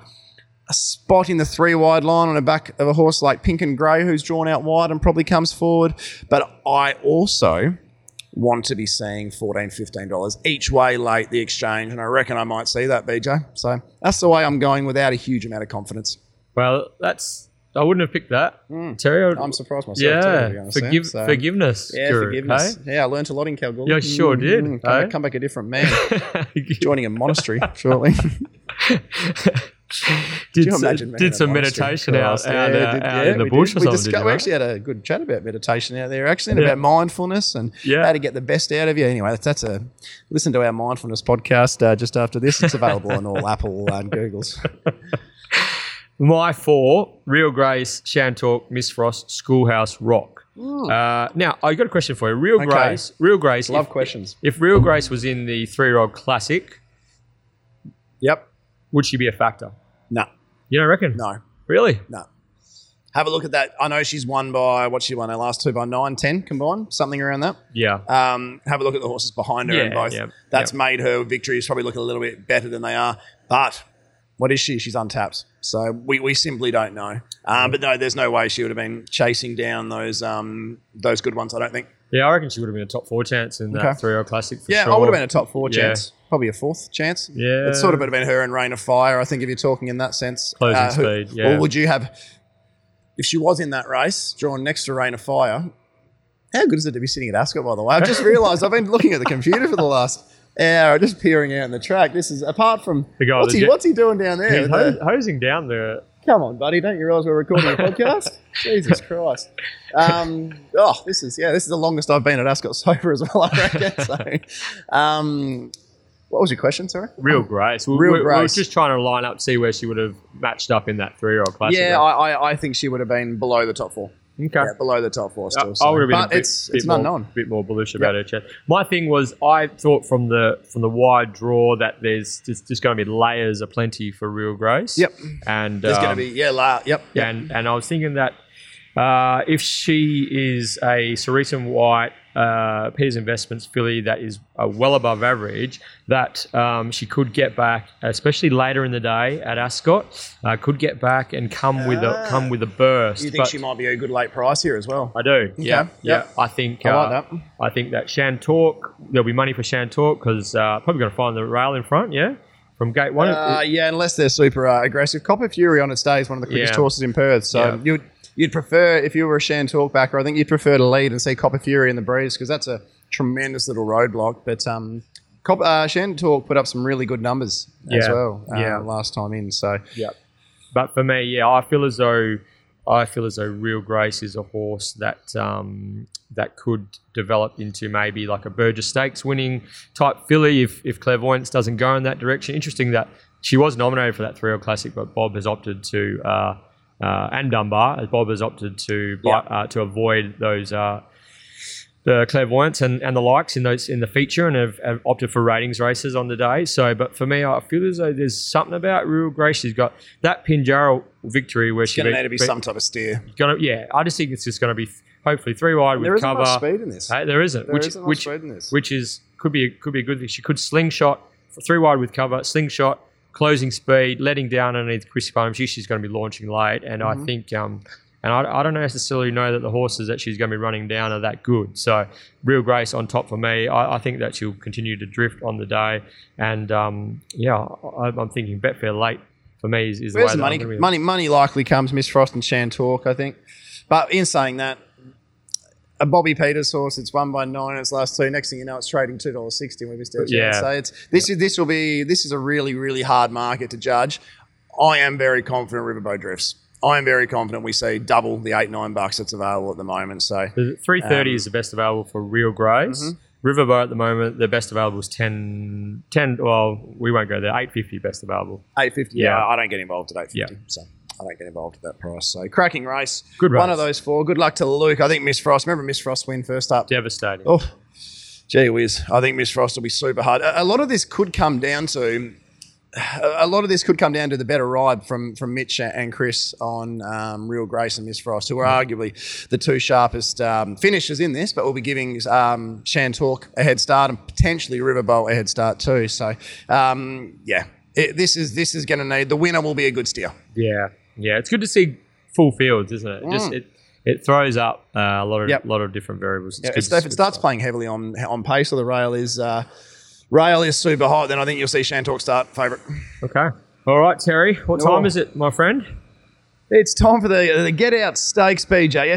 a spot in the three wide line on the back of a horse like Pink and Grey, who's drawn out wide and probably comes forward. But I also want to be seeing $14, $15 each way late the exchange. And I reckon I might see that, BJ. So that's the way I'm going without a huge amount of confidence. Well, that's I wouldn't have picked that, Terry. I would- I'm surprised myself. too, to yeah, forgive, So- forgiveness. Yeah, Guru, forgiveness. hey? Yeah, I learned a lot in Kalgoorlie. Yeah, I sure did, Come, eh? back, come back a different man. Joining a monastery shortly. did, you some- imagine, man, did some meditation out, out, yeah, uh, did- out yeah, in the bush did. or we something. you, we actually had a good chat about meditation out there, actually, and Yeah. about mindfulness and Yeah. how to get the best out of you. Anyway, that's, that's a listen to our mindfulness podcast uh, just after this. It's available on all Apple and Googles. My four: Real Grace, Shantalk, Miss Frost, Schoolhouse Rock. Uh, now I got a question for you. Real. Okay. Grace, Real Grace. Love if, questions. if Real Grace was in the three-year-old classic, Yep. would she be a factor? You don't reckon? No. Really? No. Have a look at that. I know she's won by what she won her last two by nine, ten combined, something around that. Yeah. Um, have a look at the horses behind her, and both. yeah, That's made her victories probably look a little bit better than they are. But what is she? She's untapped. So we, we simply don't know. Um, but no, there's no way she would have been chasing down those um, those good ones. I don't think. Yeah, I reckon she would have been a top four chance in that Okay. three-year-old classic for Yeah, sure. I would have been a top four Yeah. chance, probably a fourth chance. Yeah. It sort of would have been her and Rain of Fire. I think if you're talking in that sense, Closing Uh, speed, yeah. Or would you have, if she was in that race, drawn next to Rain of Fire? How good is it to be sitting at Ascot? By the way, I've just realised I've been looking at the computer for the last hour, just peering out in the track. This is apart from The guy what's that he what's he doing down there? He's with ho- the- hosing down there. Come on, buddy! Don't you realise we're recording a podcast? Jesus Christ! Um, oh, this is yeah, this is the longest I've been at Ascot sober as well. I reckon. So, um, what was your question? Sorry. Real Grace. We, Real we, we were just trying to line up, see where she would have matched up in that three-year-old classic. Yeah, I, I, I think she would have been below the top four. Okay. Yeah, below the top four still. I would have been but a bit, it's bit it's more, unknown. bit more bullish about her chance. My thing was, I thought from the from the wide draw that there's just, just going to be layers aplenty for Real Grace. Yep. And There's going um, to be yeah, la, yep, yep. and and I was thinking that uh, if she is a Cerise and White uh, Peters Investments filly that is uh, well above average, that um, she could get back, especially later in the day at Ascot, uh, could get back and come with a Ah. come with a burst. You think But she might be a good late price here as well? I do. Yeah, yeah. yep. I think. I uh, like that. I think that Shantalk, there'll be money for Shantalk because uh, probably going to find the rail in front. Yeah, from gate one. Uh, yeah, unless they're super uh, aggressive. Copper Fury on its day is one of the quickest Yeah. horses in Perth. So Yeah. you'd you'd prefer if you were a Shan Talkbacker, I think you'd prefer to lead and see Copper Fury in the breeze because that's a tremendous little roadblock. But um, Cop, uh, Shan Talk put up some really good numbers as well uh, Yeah. last time in. So Yeah. But for me, yeah, I feel as though I feel as though Real Grace is a horse that um, that could develop into maybe like a Burgess Stakes winning type filly if if Clairvoyance doesn't go in that direction. Interesting that she was nominated for that three year classic, but Bob has opted to uh, uh, and Dunbar as Bob has opted to buy, uh, to avoid those. Uh, the clairvoyance and, and the likes in those in the feature and have, have opted for ratings races on the day. So, but for me, I feel as though there's something about Real Grace. She's got that Pinjarra victory where it's she going to to be some type of steer. Gonna, yeah, I just think it's just going to be hopefully three wide with There isn't cover. much speed in this. Hey, there isn't, There which isn't much which speed in this. which is could be a, could be a good thing. She could slingshot three wide with cover, slingshot, closing speed, letting down underneath Chrissy. She, she's going to be launching late, and Mm-hmm. I think. Um, and I, I don't necessarily know that the horses that she's going to be running down are that good. So, Real Grace on top for me. I, I think that she'll continue to drift on the day. And um, yeah, I, I'm thinking Betfair late for me is, is the way Where's that the I'm money? Money, money likely comes Miss Frost and Shan Talk, I think. But in saying that, a Bobby Peters horse, it's won by nine its last two. Next thing you know, it's trading two dollars sixty. We've still Yeah. So it's this is this will be this is a really really hard market to judge. I am very confident Riverbow drifts. I am very confident we see double the eight nine bucks that's available at the moment. So 330 Um, is the best available for Real Grace. Mm-hmm. Riverbow at the moment, the best available is 10, 10 well, we won't go there. 850 best available. eight fifty. Yeah. Yeah, I don't get involved at eight fifty. Yeah. So I don't get involved at that price. So cracking race. Good One of those four. Good luck to Luke. I think Miss Frost. Remember Miss Frost win first up. Devastating. Oh, gee whiz. I think Miss Frost will be super hard. A, a lot of this could come down to. A a lot of this could come down to the better ride from from Mitch and Chris on um, Real Grace and Miss Frost, who are arguably the two sharpest um, finishers in this, but we'll be giving um, Shantalk a head start and potentially Riverbow a head start too. So, um, yeah, it, this is this is going to need the winner will be a good steer. Yeah. Yeah. It's good to see full fields, isn't it? Just it, it throws up uh, a lot of Mm. Yep. lot of different variables. It's Yeah, good if, to- if good it starts stuff. playing heavily on on pace or the rail is uh, rail is super hot, then I think you'll see Shantalk start favourite. Okay. All right, Terry. What Oh. time is it, my friend? It's time for the, the Get Out Stakes, BJ.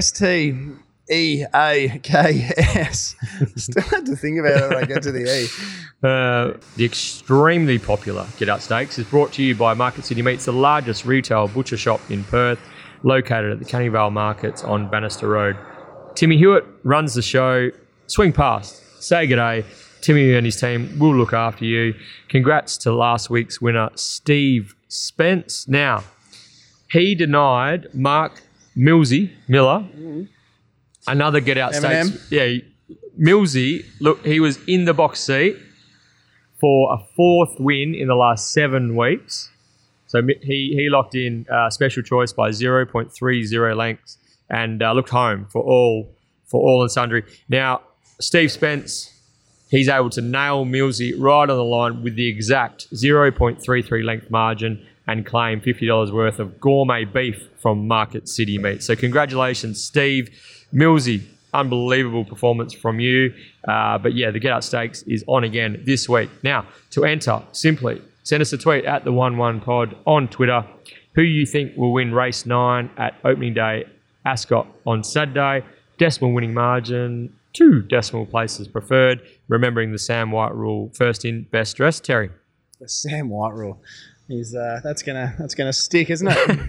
S T E A K S. Still had to think about it when I get to the E. Uh, the extremely popular Get Out Steaks is brought to you by Market City Meats, the largest retail butcher shop in Perth, located at the Canning Vale Markets on Bannister Road. Timmy Hewitt runs the show. Swing past, say good day. Timmy and his team will look after you. Congrats to last week's winner, Steve Spence. Now, he denied Mark Millsy Miller another Get Out Eminem? States. Yeah, Millsy, look, he was in the box seat for a fourth win in the last seven weeks. So he, he locked in uh, special choice by 0.30 lengths and uh, looked home for all for all and sundry. Now, Steve Spence, he's able to nail Millsy right on the line with the exact 0.33 length margin and claim $50 worth of gourmet beef from Market City Meat. So congratulations, Steve. Millsy, unbelievable performance from you. Uh, but yeah, the Get Out Stakes is on again this week. Now, to enter, simply send us a tweet at the 1 1 pod on Twitter who you think will win race nine at opening day Ascot on Saturday. Decimal winning margin, two decimal places preferred. Remembering the Sam White rule, first in, best dressed. Terry. The Sam White rule. He's uh, that's gonna that's gonna stick, isn't it?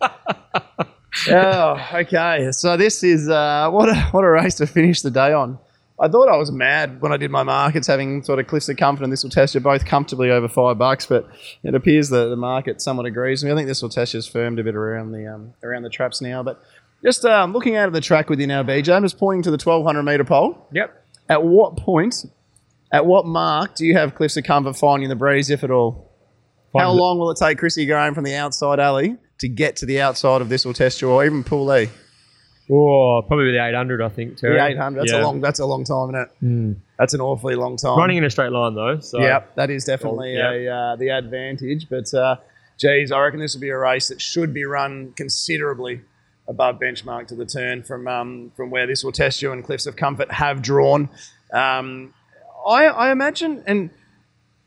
oh, okay. So this is uh, what a what a race to finish the day on. I thought I was mad when I did my markets, having sort of Cliffs of Comfort and this will test you both comfortably over five bucks, but it appears that the market somewhat agrees with me. I think this will test you's firmed a bit around the um, around the traps now, but just um, looking out of the track with you now, BJ. I'm just pointing to the 1200 meter pole. Yep. At what point, at what mark do you have Cliffs of Comfort finding the breeze, if at all? How long will it take Chrissy Graham from the outside alley to get to the outside of this will test you, or even Pool E? Oh, probably the 800, I think, Terry. The 800. That's Yeah. a long. That's a long time, isn't it? Mm. That's an awfully long time. Running in a straight line, though. So. Yep, that is definitely Well, a uh, the advantage. But uh, geez, I reckon this will be a race that should be run considerably above benchmark to the turn from um, from where this will test you and Cliffs of Comfort have drawn. Um, I, I imagine, and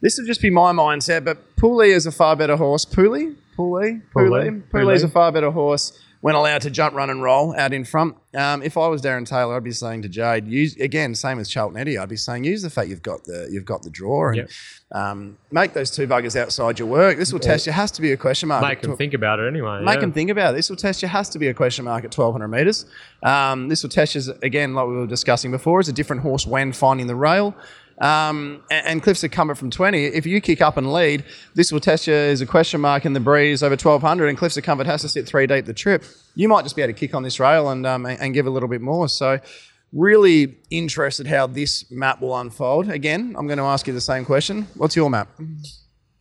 this would just be my mindset, but Pooley is a far better horse. Pooley, Pooley, Pooley. Pooley's a far better horse when allowed to jump, run, and roll out in front. Um, if I was Darren Taylor, I'd be saying to Jade, use again, same as Charlton Eddie. I'd be saying use the fact you've got the you've got the draw and Yep. um, make those two buggers outside your work. This will test you. Has to be a question mark. Make them think about it anyway. Make yeah. them think about it. This will test you. Has to be a question mark at 1200 metres. Um, this will test you again, like we were discussing before, is a different horse when finding the rail. Um, and, and Cliffs are coming from 20. If you kick up and lead, this will test you as a question mark in the breeze over 1200. And Cliffs of Comfort has to sit three deep the trip. You might just be able to kick on this rail and um, and and give a little bit more. So. Really interested how this map will unfold. Again, I'm going to ask you the same question. What's your map?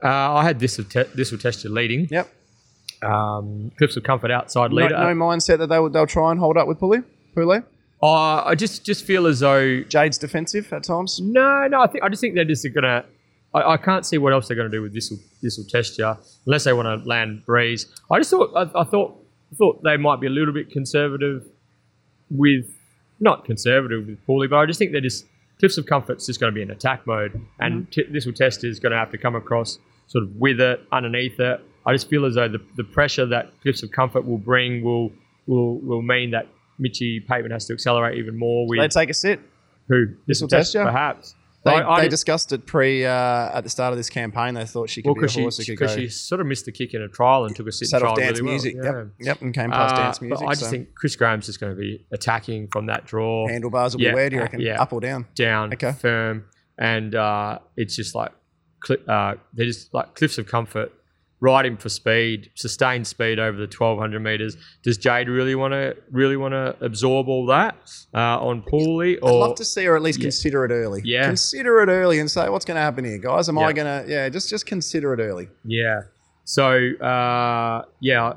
Uh, I had this will, te- this will test you leading. Yep. Um, Cliffs of Comfort outside No, leader. no mindset that they will, they'll try and hold up with Pooley. Pooley. Uh, I just just feel as though Jade's defensive at times. no, no. I think I just think they're just gonna. I, I can't see what else they're gonna do with this. This will test you unless they want to land breeze. I just thought I, I thought thought they might be a little bit conservative with not conservative with Pooley, but I just think they're just Cliffs of Comfort's just going to be in attack mode, and t- this will test is going to have to come across sort of with it, underneath it. I just feel as though the, the pressure that Cliffs of Comfort will bring will will will mean that Mitchy Pateman has to accelerate even more with They take a sit. who This will test you? perhaps. They, I- I they discussed it pre uh, at the start of this campaign. They thought she could well, be a because she, horse because she sort of missed the kick in a trial and took a sit set off dance really music. Well. Yep, yep, and came past Uh, dance but music. I just so think Chris Graham's just going to be attacking from that draw handlebars will Yeah, be where do you uh, reckon? yeah. Up or down? down, Okay. firm, and uh, it's just like cli- uh, they're just like cliffs of comfort. Riding for speed, sustained speed over the twelve hundred meters. Does Jade really want to really want to absorb all that uh, on Pooley? I'd Or love to see her at least Yeah. consider it early. Yeah. consider it early and say what's going to happen here, guys. Am I going to? Yeah, just just consider it early. Yeah. So uh, yeah,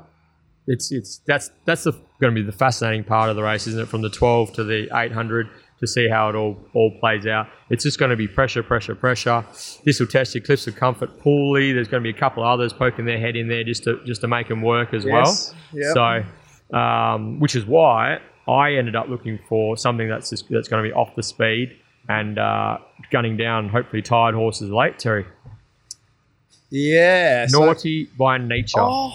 it's it's that's that's going to be the fascinating part of the race, isn't it? From the 12 to the 800 to see how it all all plays out. It's just going to be pressure, pressure, pressure. This will test your cliffs of comfort. Pooley. There's going to be a couple of others poking their head in there just to just to make them work as Yes. well. Yep. So, um, which is why I ended up looking for something that's just, that's going to be off the speed and uh, gunning down hopefully tired horses late. Terry, Yeah. so- naughty by nature. Oh,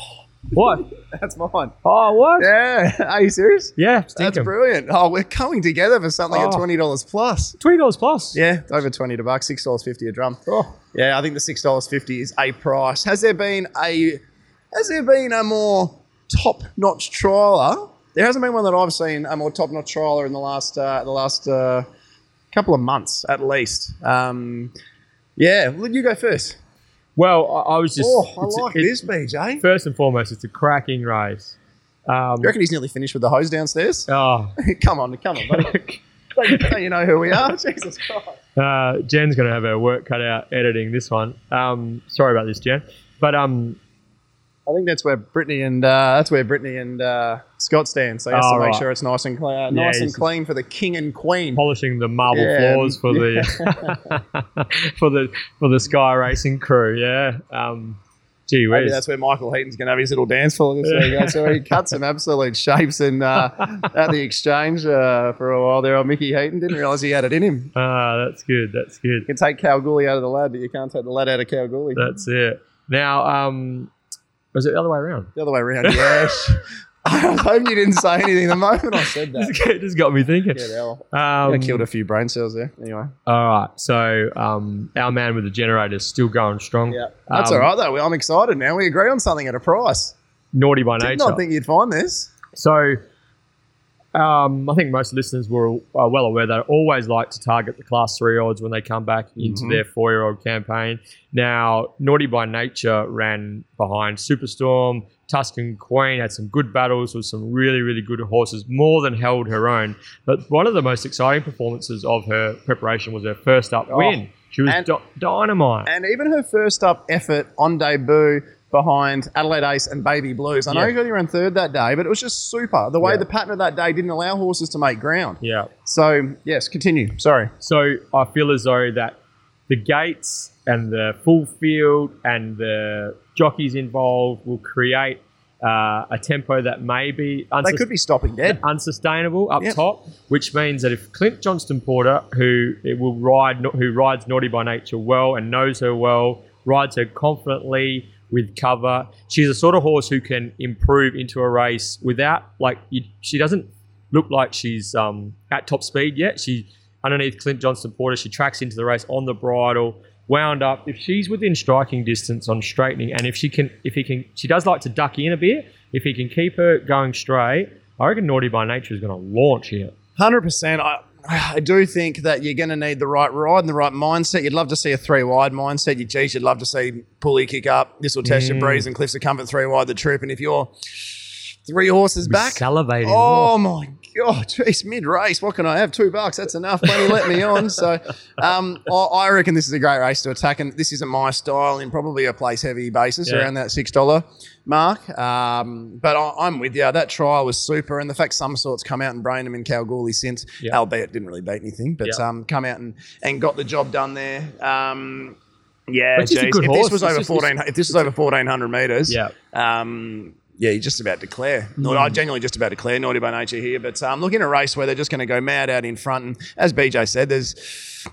What? That's mine. Oh, what? Yeah. Are you serious? Yeah. That's brilliant. Oh, we're coming together for something at Oh. twenty dollars plus. Twenty dollars plus. Yeah, over twenty to bucks, six dollars fifty a drum. Oh. Yeah, I think the six dollars fifty is a price. Has there been a has there been a more top notch trialer? There hasn't been one that I've seen a more top notch trialer in the last uh, the last uh, couple of months at least. Um, yeah, well, you go first. Well, I, I was just. Oh, I like it's- this, BJ. First and foremost, it's a cracking race. Um, You reckon he's nearly finished with the hose downstairs? oh, come on, come on, buddy. don't, don't you know who we are? Jesus Christ. uh, Jen's going to have her work cut out editing this one. Um, sorry about this, Jen. But um, I think that's where Brittany and uh, that's where Brittany and uh, Scott stand. So he has Oh, to make right. sure it's nice and clean, uh, nice and clean for the king and queen. polishing the marble Yeah, floors for the for the for the Sky Racing crew. Yeah. Um, gee Maybe that's where Michael Heaton's going to have his little dance floor this week. So he cut some absolute shapes and uh, at the exchange uh, for a while there. On Mickey Heaton didn't realise he had it in him. Ah, that's good. That's good. You can take Kalgoorlie out of the lad, but you can't take the lad out of Kalgoorlie. That's it. Now, um, was it the other way around? The other way around. Yes. I was hoping you didn't say anything the moment I said that. Just, just got me thinking. Yeah, hell. Um, I killed a few brain cells there. Anyway. all right. So um, our man with the generator is still going strong. Yeah. That's Um, all right, though. I'm excited now. We agree on something at a price. Naughty by Did nature. not think you'd find this. So, um, I think most listeners were are well aware that I always like to target the class three odds when they come back into Mhm. their four year old campaign. Now, Naughty by Nature ran behind Superstorm. Tuscan Queen had some good battles with some really, really good horses, more than held her own. But one of the most exciting performances of her preparation was her first up Oh. win. She was And- dy- dynamite. And even her first up effort on debut behind Adelaide Ace and Baby Blues. I know Yeah. you got your own third that day, but it was just super. The way Yeah. the pattern of that day didn't allow horses to make ground. yeah. So, yes, continue. Sorry. So I feel as though that the gates and the full field and the jockeys involved will create uh, a tempo that may be They could be stopping dead. unsustainable up Yep. top, which means that if Clint Johnston Porter, who it will ride, who rides Naughty by Nature well and knows her well, rides her confidently with cover, she's a sort of horse who can improve into a race without like you, she doesn't look like she's um, at top speed yet. She underneath Clint Johnston Porter, she tracks into the race on the bridle, wound up. If she's within striking distance on straightening, and if she can, if he can, she does like to duck in a bit. If he can keep her going straight, I reckon Naughty by Nature is going to launch here. Hundred percent. I I do think that you're going to need the right ride and the right mindset. You'd love to see a three wide mindset. You geez, you'd love to see Pooley kick up. This will test your Mm. breeze and cliffs of comfort three wide the trip. And if you're three horses back, salivating. Oh my god, geez, mid race. What can I have? Two bucks. That's enough. Plenty let me on. So, um, I, reckon this is a great race to attack, and this isn't my style in probably a place heavy basis Yeah. around that six dollar mark. Um, but I, I'm with you. That trial was super, and the fact some sorts come out and brained him in Kalgoorlie since, Yeah. albeit didn't really beat anything, but Yeah. um, come out and, and got the job done there. Um, yeah, But it's just a geez. if this was It's over fourteen, if this was over fourteen hundred meters, Yeah. um, yeah, you're just about declare. Hmm. Nau- I genuinely just about declare naughty by nature here. But um, look, in a race where they're just going to go mad out in front, and as BJ said, there's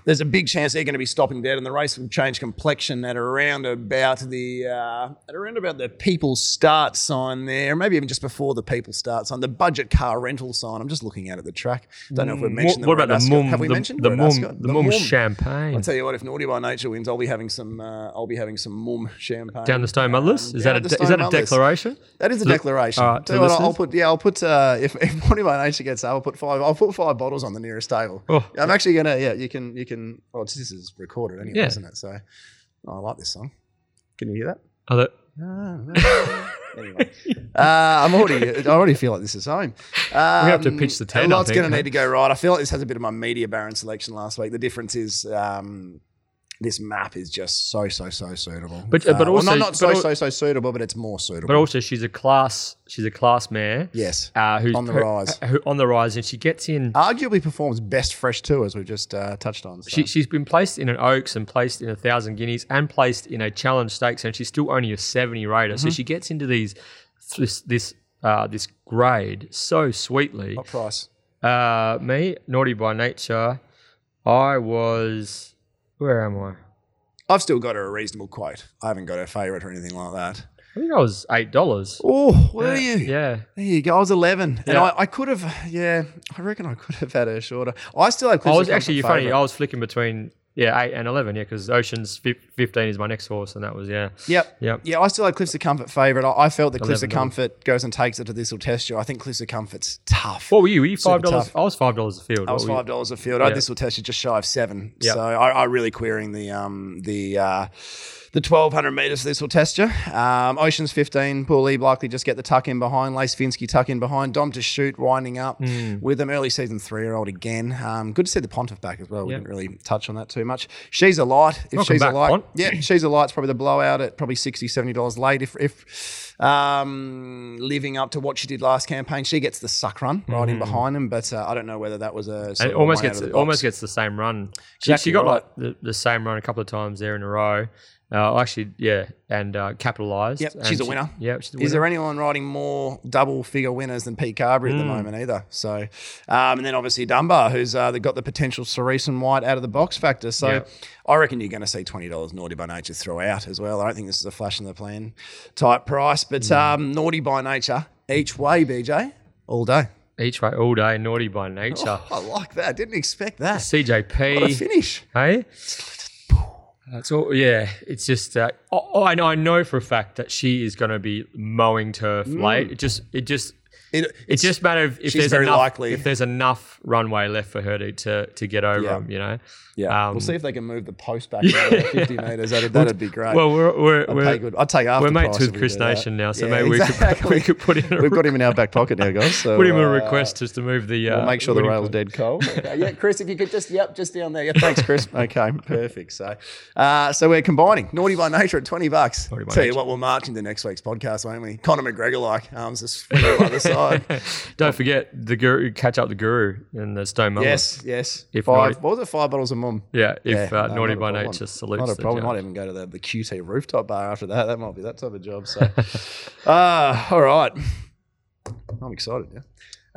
there's a big chance they're going to be stopping dead, and the race will change complexion at around about the uh, at around about the people start sign there, maybe even just before the people start sign, the budget car rental sign. I'm just looking out at the track. Don't know if we've mentioned. Hmm. what, what about the Mumm? Have we the, mentioned the Mumm? Ascot? The Mumm champagne I'll tell you what, if Naughty by Nature wins, I'll be having some. Uh, I'll be having some Mumm champagne down the Stone Motherless. Um, Is that a de- is that a declaration? That is a declaration. all right, what, I'll put yeah, I'll put uh, if if of my Nature gets up, I'll put five. I'll put five bottles on the nearest table. Oh. I'm actually gonna yeah. You can you can. Well, this is recorded anyway, Yeah. isn't it? So oh, I like this song. Can you hear that? Oh, that- anyway, uh, I'm already. I already feel like this is home. Um, have to pitch the tent, A lot's going to need to go right. I feel like this has a bit of my media baron selection last week. The difference is. Um, this map is just so so so suitable, But- uh, but well, also- not, not so but so so suitable, but it's more suitable. but also, she's a class. She's a class mare. yes, Uh, who's On the rise. uh, who, on the rise, and she gets in. arguably performs best fresh too, as we've just uh, touched on. So. She, she's been placed in an Oaks and placed in a Thousand Guineas and placed in a Challenge Stakes, and she's still only a seventy rater. Mm-hmm. So she gets into these this this uh, this grade so sweetly. what price? Uh, me, naughty by nature, I was. Where am I? I've still got her a reasonable quote. I haven't got her favourite or anything like that. I think I was eight dollars. Oh, were you? Yeah. There you go. I was 11. And Yeah. I, I could have, yeah, I reckon I could have had a shorter. I still had I was actually funny. I was flicking between yeah eight and eleven. Yeah, because Ocean's fif- fifteen is my next horse, and that was yeah. Yep. Yep. Yeah, I still had Cliffs of Comfort favourite. I, I felt that Cliffs of 11 Comfort goes and takes it to this will test you. I think Cliffs of Comfort's tough. What were you? Were you five dollars? I was five dollars a field. I was What were you? five dollars a field. I this will test you just shy of seven. Yep. So I, I really querying the um the uh the twelve hundred meters. This will test you. Um, Ocean's fifteen. Pooley likely just get the tuck in behind. Lace Finsky tuck in behind. Dom to shoot winding up Hmm. with them. Early season three year old again. Um, good to see the Pontiff back as well. We Yep. didn't really touch on that too much. She's a light. If Welcome she's back, a light, Pont. yeah, she's a light's probably the blowout at probably 60 70 dollars late. If if um, living up to what she did last campaign, she gets the suck run right in behind him. But uh, I don't know whether that was a And it almost gets the almost gets the same run. She, Exactly she got right. like the, the same run a couple of times there in a row. Uh, actually, yeah, and uh, capitalised. Yep, and she's a she- winner. Yeah, she's a winner. Is there anyone riding more double figure winners than Pete Carbery at the moment either? So, um, and then obviously Dunbar, who's uh, got the potential Cerise and White out of the box factor. So, Yeah. I reckon you're going to see twenty dollars naughty by nature throughout as well. I don't think this is a flash in the plan type price, but Mm. um, naughty by nature each way, BJ, all day. each way all day? Naughty by nature. I like that. Didn't expect that. What a CJP. finish. Hey. That's all. Yeah, it's just. Uh, oh, I know. I know for a fact that she is going to be mowing turf late. It just. It just. It, It it's just a matter if, if there's very enough. likely. If there's enough runway left for her to to, to get over Yeah. them, you know. yeah. um, we'll see if they can move the post back another fifty meters. That'd, that'd be great. Well, we're we're I'd we're, good. I'd take after. We're mates with Chris Nation now, so yeah, maybe exactly. we could we could put in. A We've got him in our back pocket now, guys. So put him in a uh, request just to move the. Uh, We'll make sure the rail's point. dead cold. Okay, yeah, Chris, if you could just yep, just down there. Yeah, thanks, Chris. Okay, perfect. So, uh, so we're combining naughty by nature at twenty bucks. Naughty by Tell you what, we'll march into next week's podcast, won't we? Conor McGregor like arms just swinging by the side. Don't forget the guru. Catch up the guru in the Stone. Yes, yes. If five. naughty- What was it? Five bottles of Mumm. Yeah. If Yeah, uh, no, naughty by problem. nature salutes. Not a problem. Might even go to the, the QT rooftop bar after that. That might be that type of job. So, uh, all right. I'm excited now.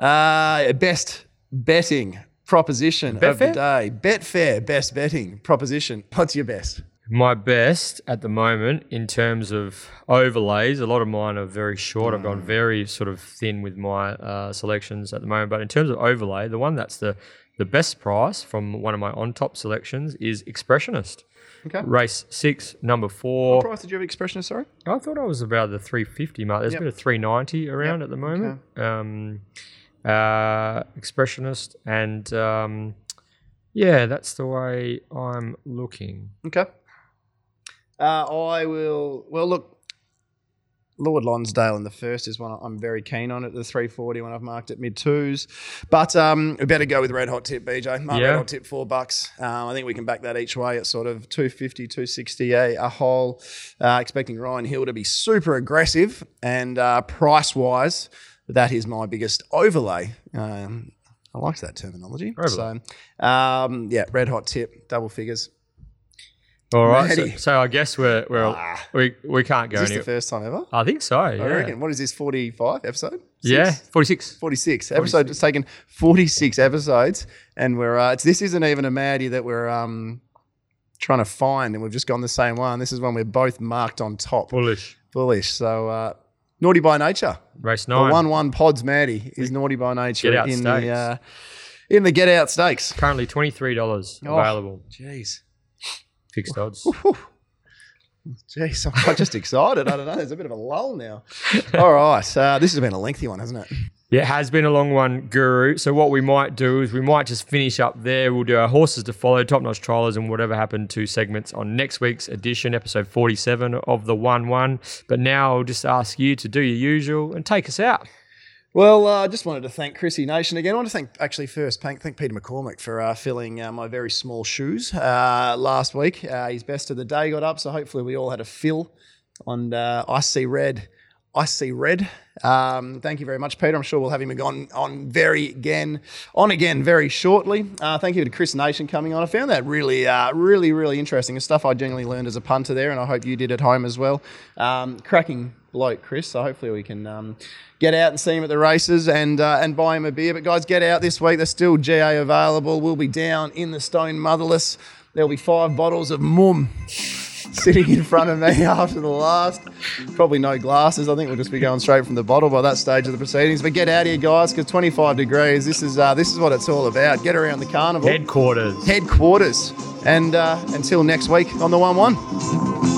Uh, best betting proposition of the Betfair? day. Betfair, best betting proposition. What's your best? My best at the moment in terms of overlays, a lot of mine are very short. I've gone Mm. very sort of thin with my uh, selections at the moment. But in terms of overlay, the one that's the, the best price from one of my on top selections is Expressionist. Okay. Race six, number four. What price did you have expressionist, sorry? I thought I was about the 350 mark. There's Yep. a bit of 390 around at the moment. Um, uh, expressionist, and um, yeah, that's the way I'm looking. Okay. Uh, I will. Well, look, Lord Lonsdale in the first is one I'm very keen on at the 340 when I've marked at mid twos. But um, we better go with Red Hot Tip, BJ. Mark Yeah. Red Hot Tip, four bucks. Um, I think we can back that each way at sort of 250, 260 a, a hole. Uh, expecting Ryan Hill to be super aggressive and uh, price wise, that is my biggest overlay. Um, I like that terminology. Overlay. So, um, yeah, Red Hot Tip, double figures. All right, so, so I guess we're, we're Ah. we we can't go Is this any. the first time ever? I think so. Yeah, I reckon. What is this, 45 episode? yeah, Six? 46. 46 episode. It's taken 46 episodes, and we're uh, it's, this isn't even a Maddie that we're um trying to find, and we've just gone the same one. This is one we're both marked on top, Bullish. bullish. So uh, naughty by nature. Race The one one pods Maddie is naughty by nature Get out in stakes. the uh, in the get out stakes. Currently twenty three dollars Oh. available. Jeez. Fixed odds. Jeez, I'm just excited. I don't know. There's a bit of a lull now. All right. Uh, this has been a lengthy one, hasn't it? Yeah, it has been a long one, Guru. So what we might do is we might just finish up there. We'll do our horses to follow, top notch trialers, and whatever happened to segments on next week's edition, episode 47 of the 1 1. But now I'll just ask you to do your usual and take us out. Well, I uh, just wanted to thank Chrissy Nation again. I want to thank, actually, first, thank, thank Peter McCormick for uh, filling uh, my very small shoes uh, last week. Uh, his best of the day got up, so hopefully we all had a fill on uh, I See Red. I See Red. Um, thank you very much, Peter. I'm sure we'll have him on, on very again, on again very shortly. Uh, thank you to Chris Nation coming on. I found that really, uh, really, really interesting. It's stuff I genuinely learned as a punter there, and I hope you did at home as well. Um, cracking bloke, Chris. So hopefully we can um, get out and see him at the races and uh, and buy him a beer. But guys, get out this week. There's still GA available. We'll be down in the Stone Motherless. There'll be five bottles of Mumm sitting in front of me after the last. Probably no glasses. I think we'll just be going straight from the bottle by that stage of the proceedings. But get out here, guys, because 25 degrees. This is uh, this is what it's all about. Get around the carnival Headquarters. headquarters. And uh, until next week on the one one.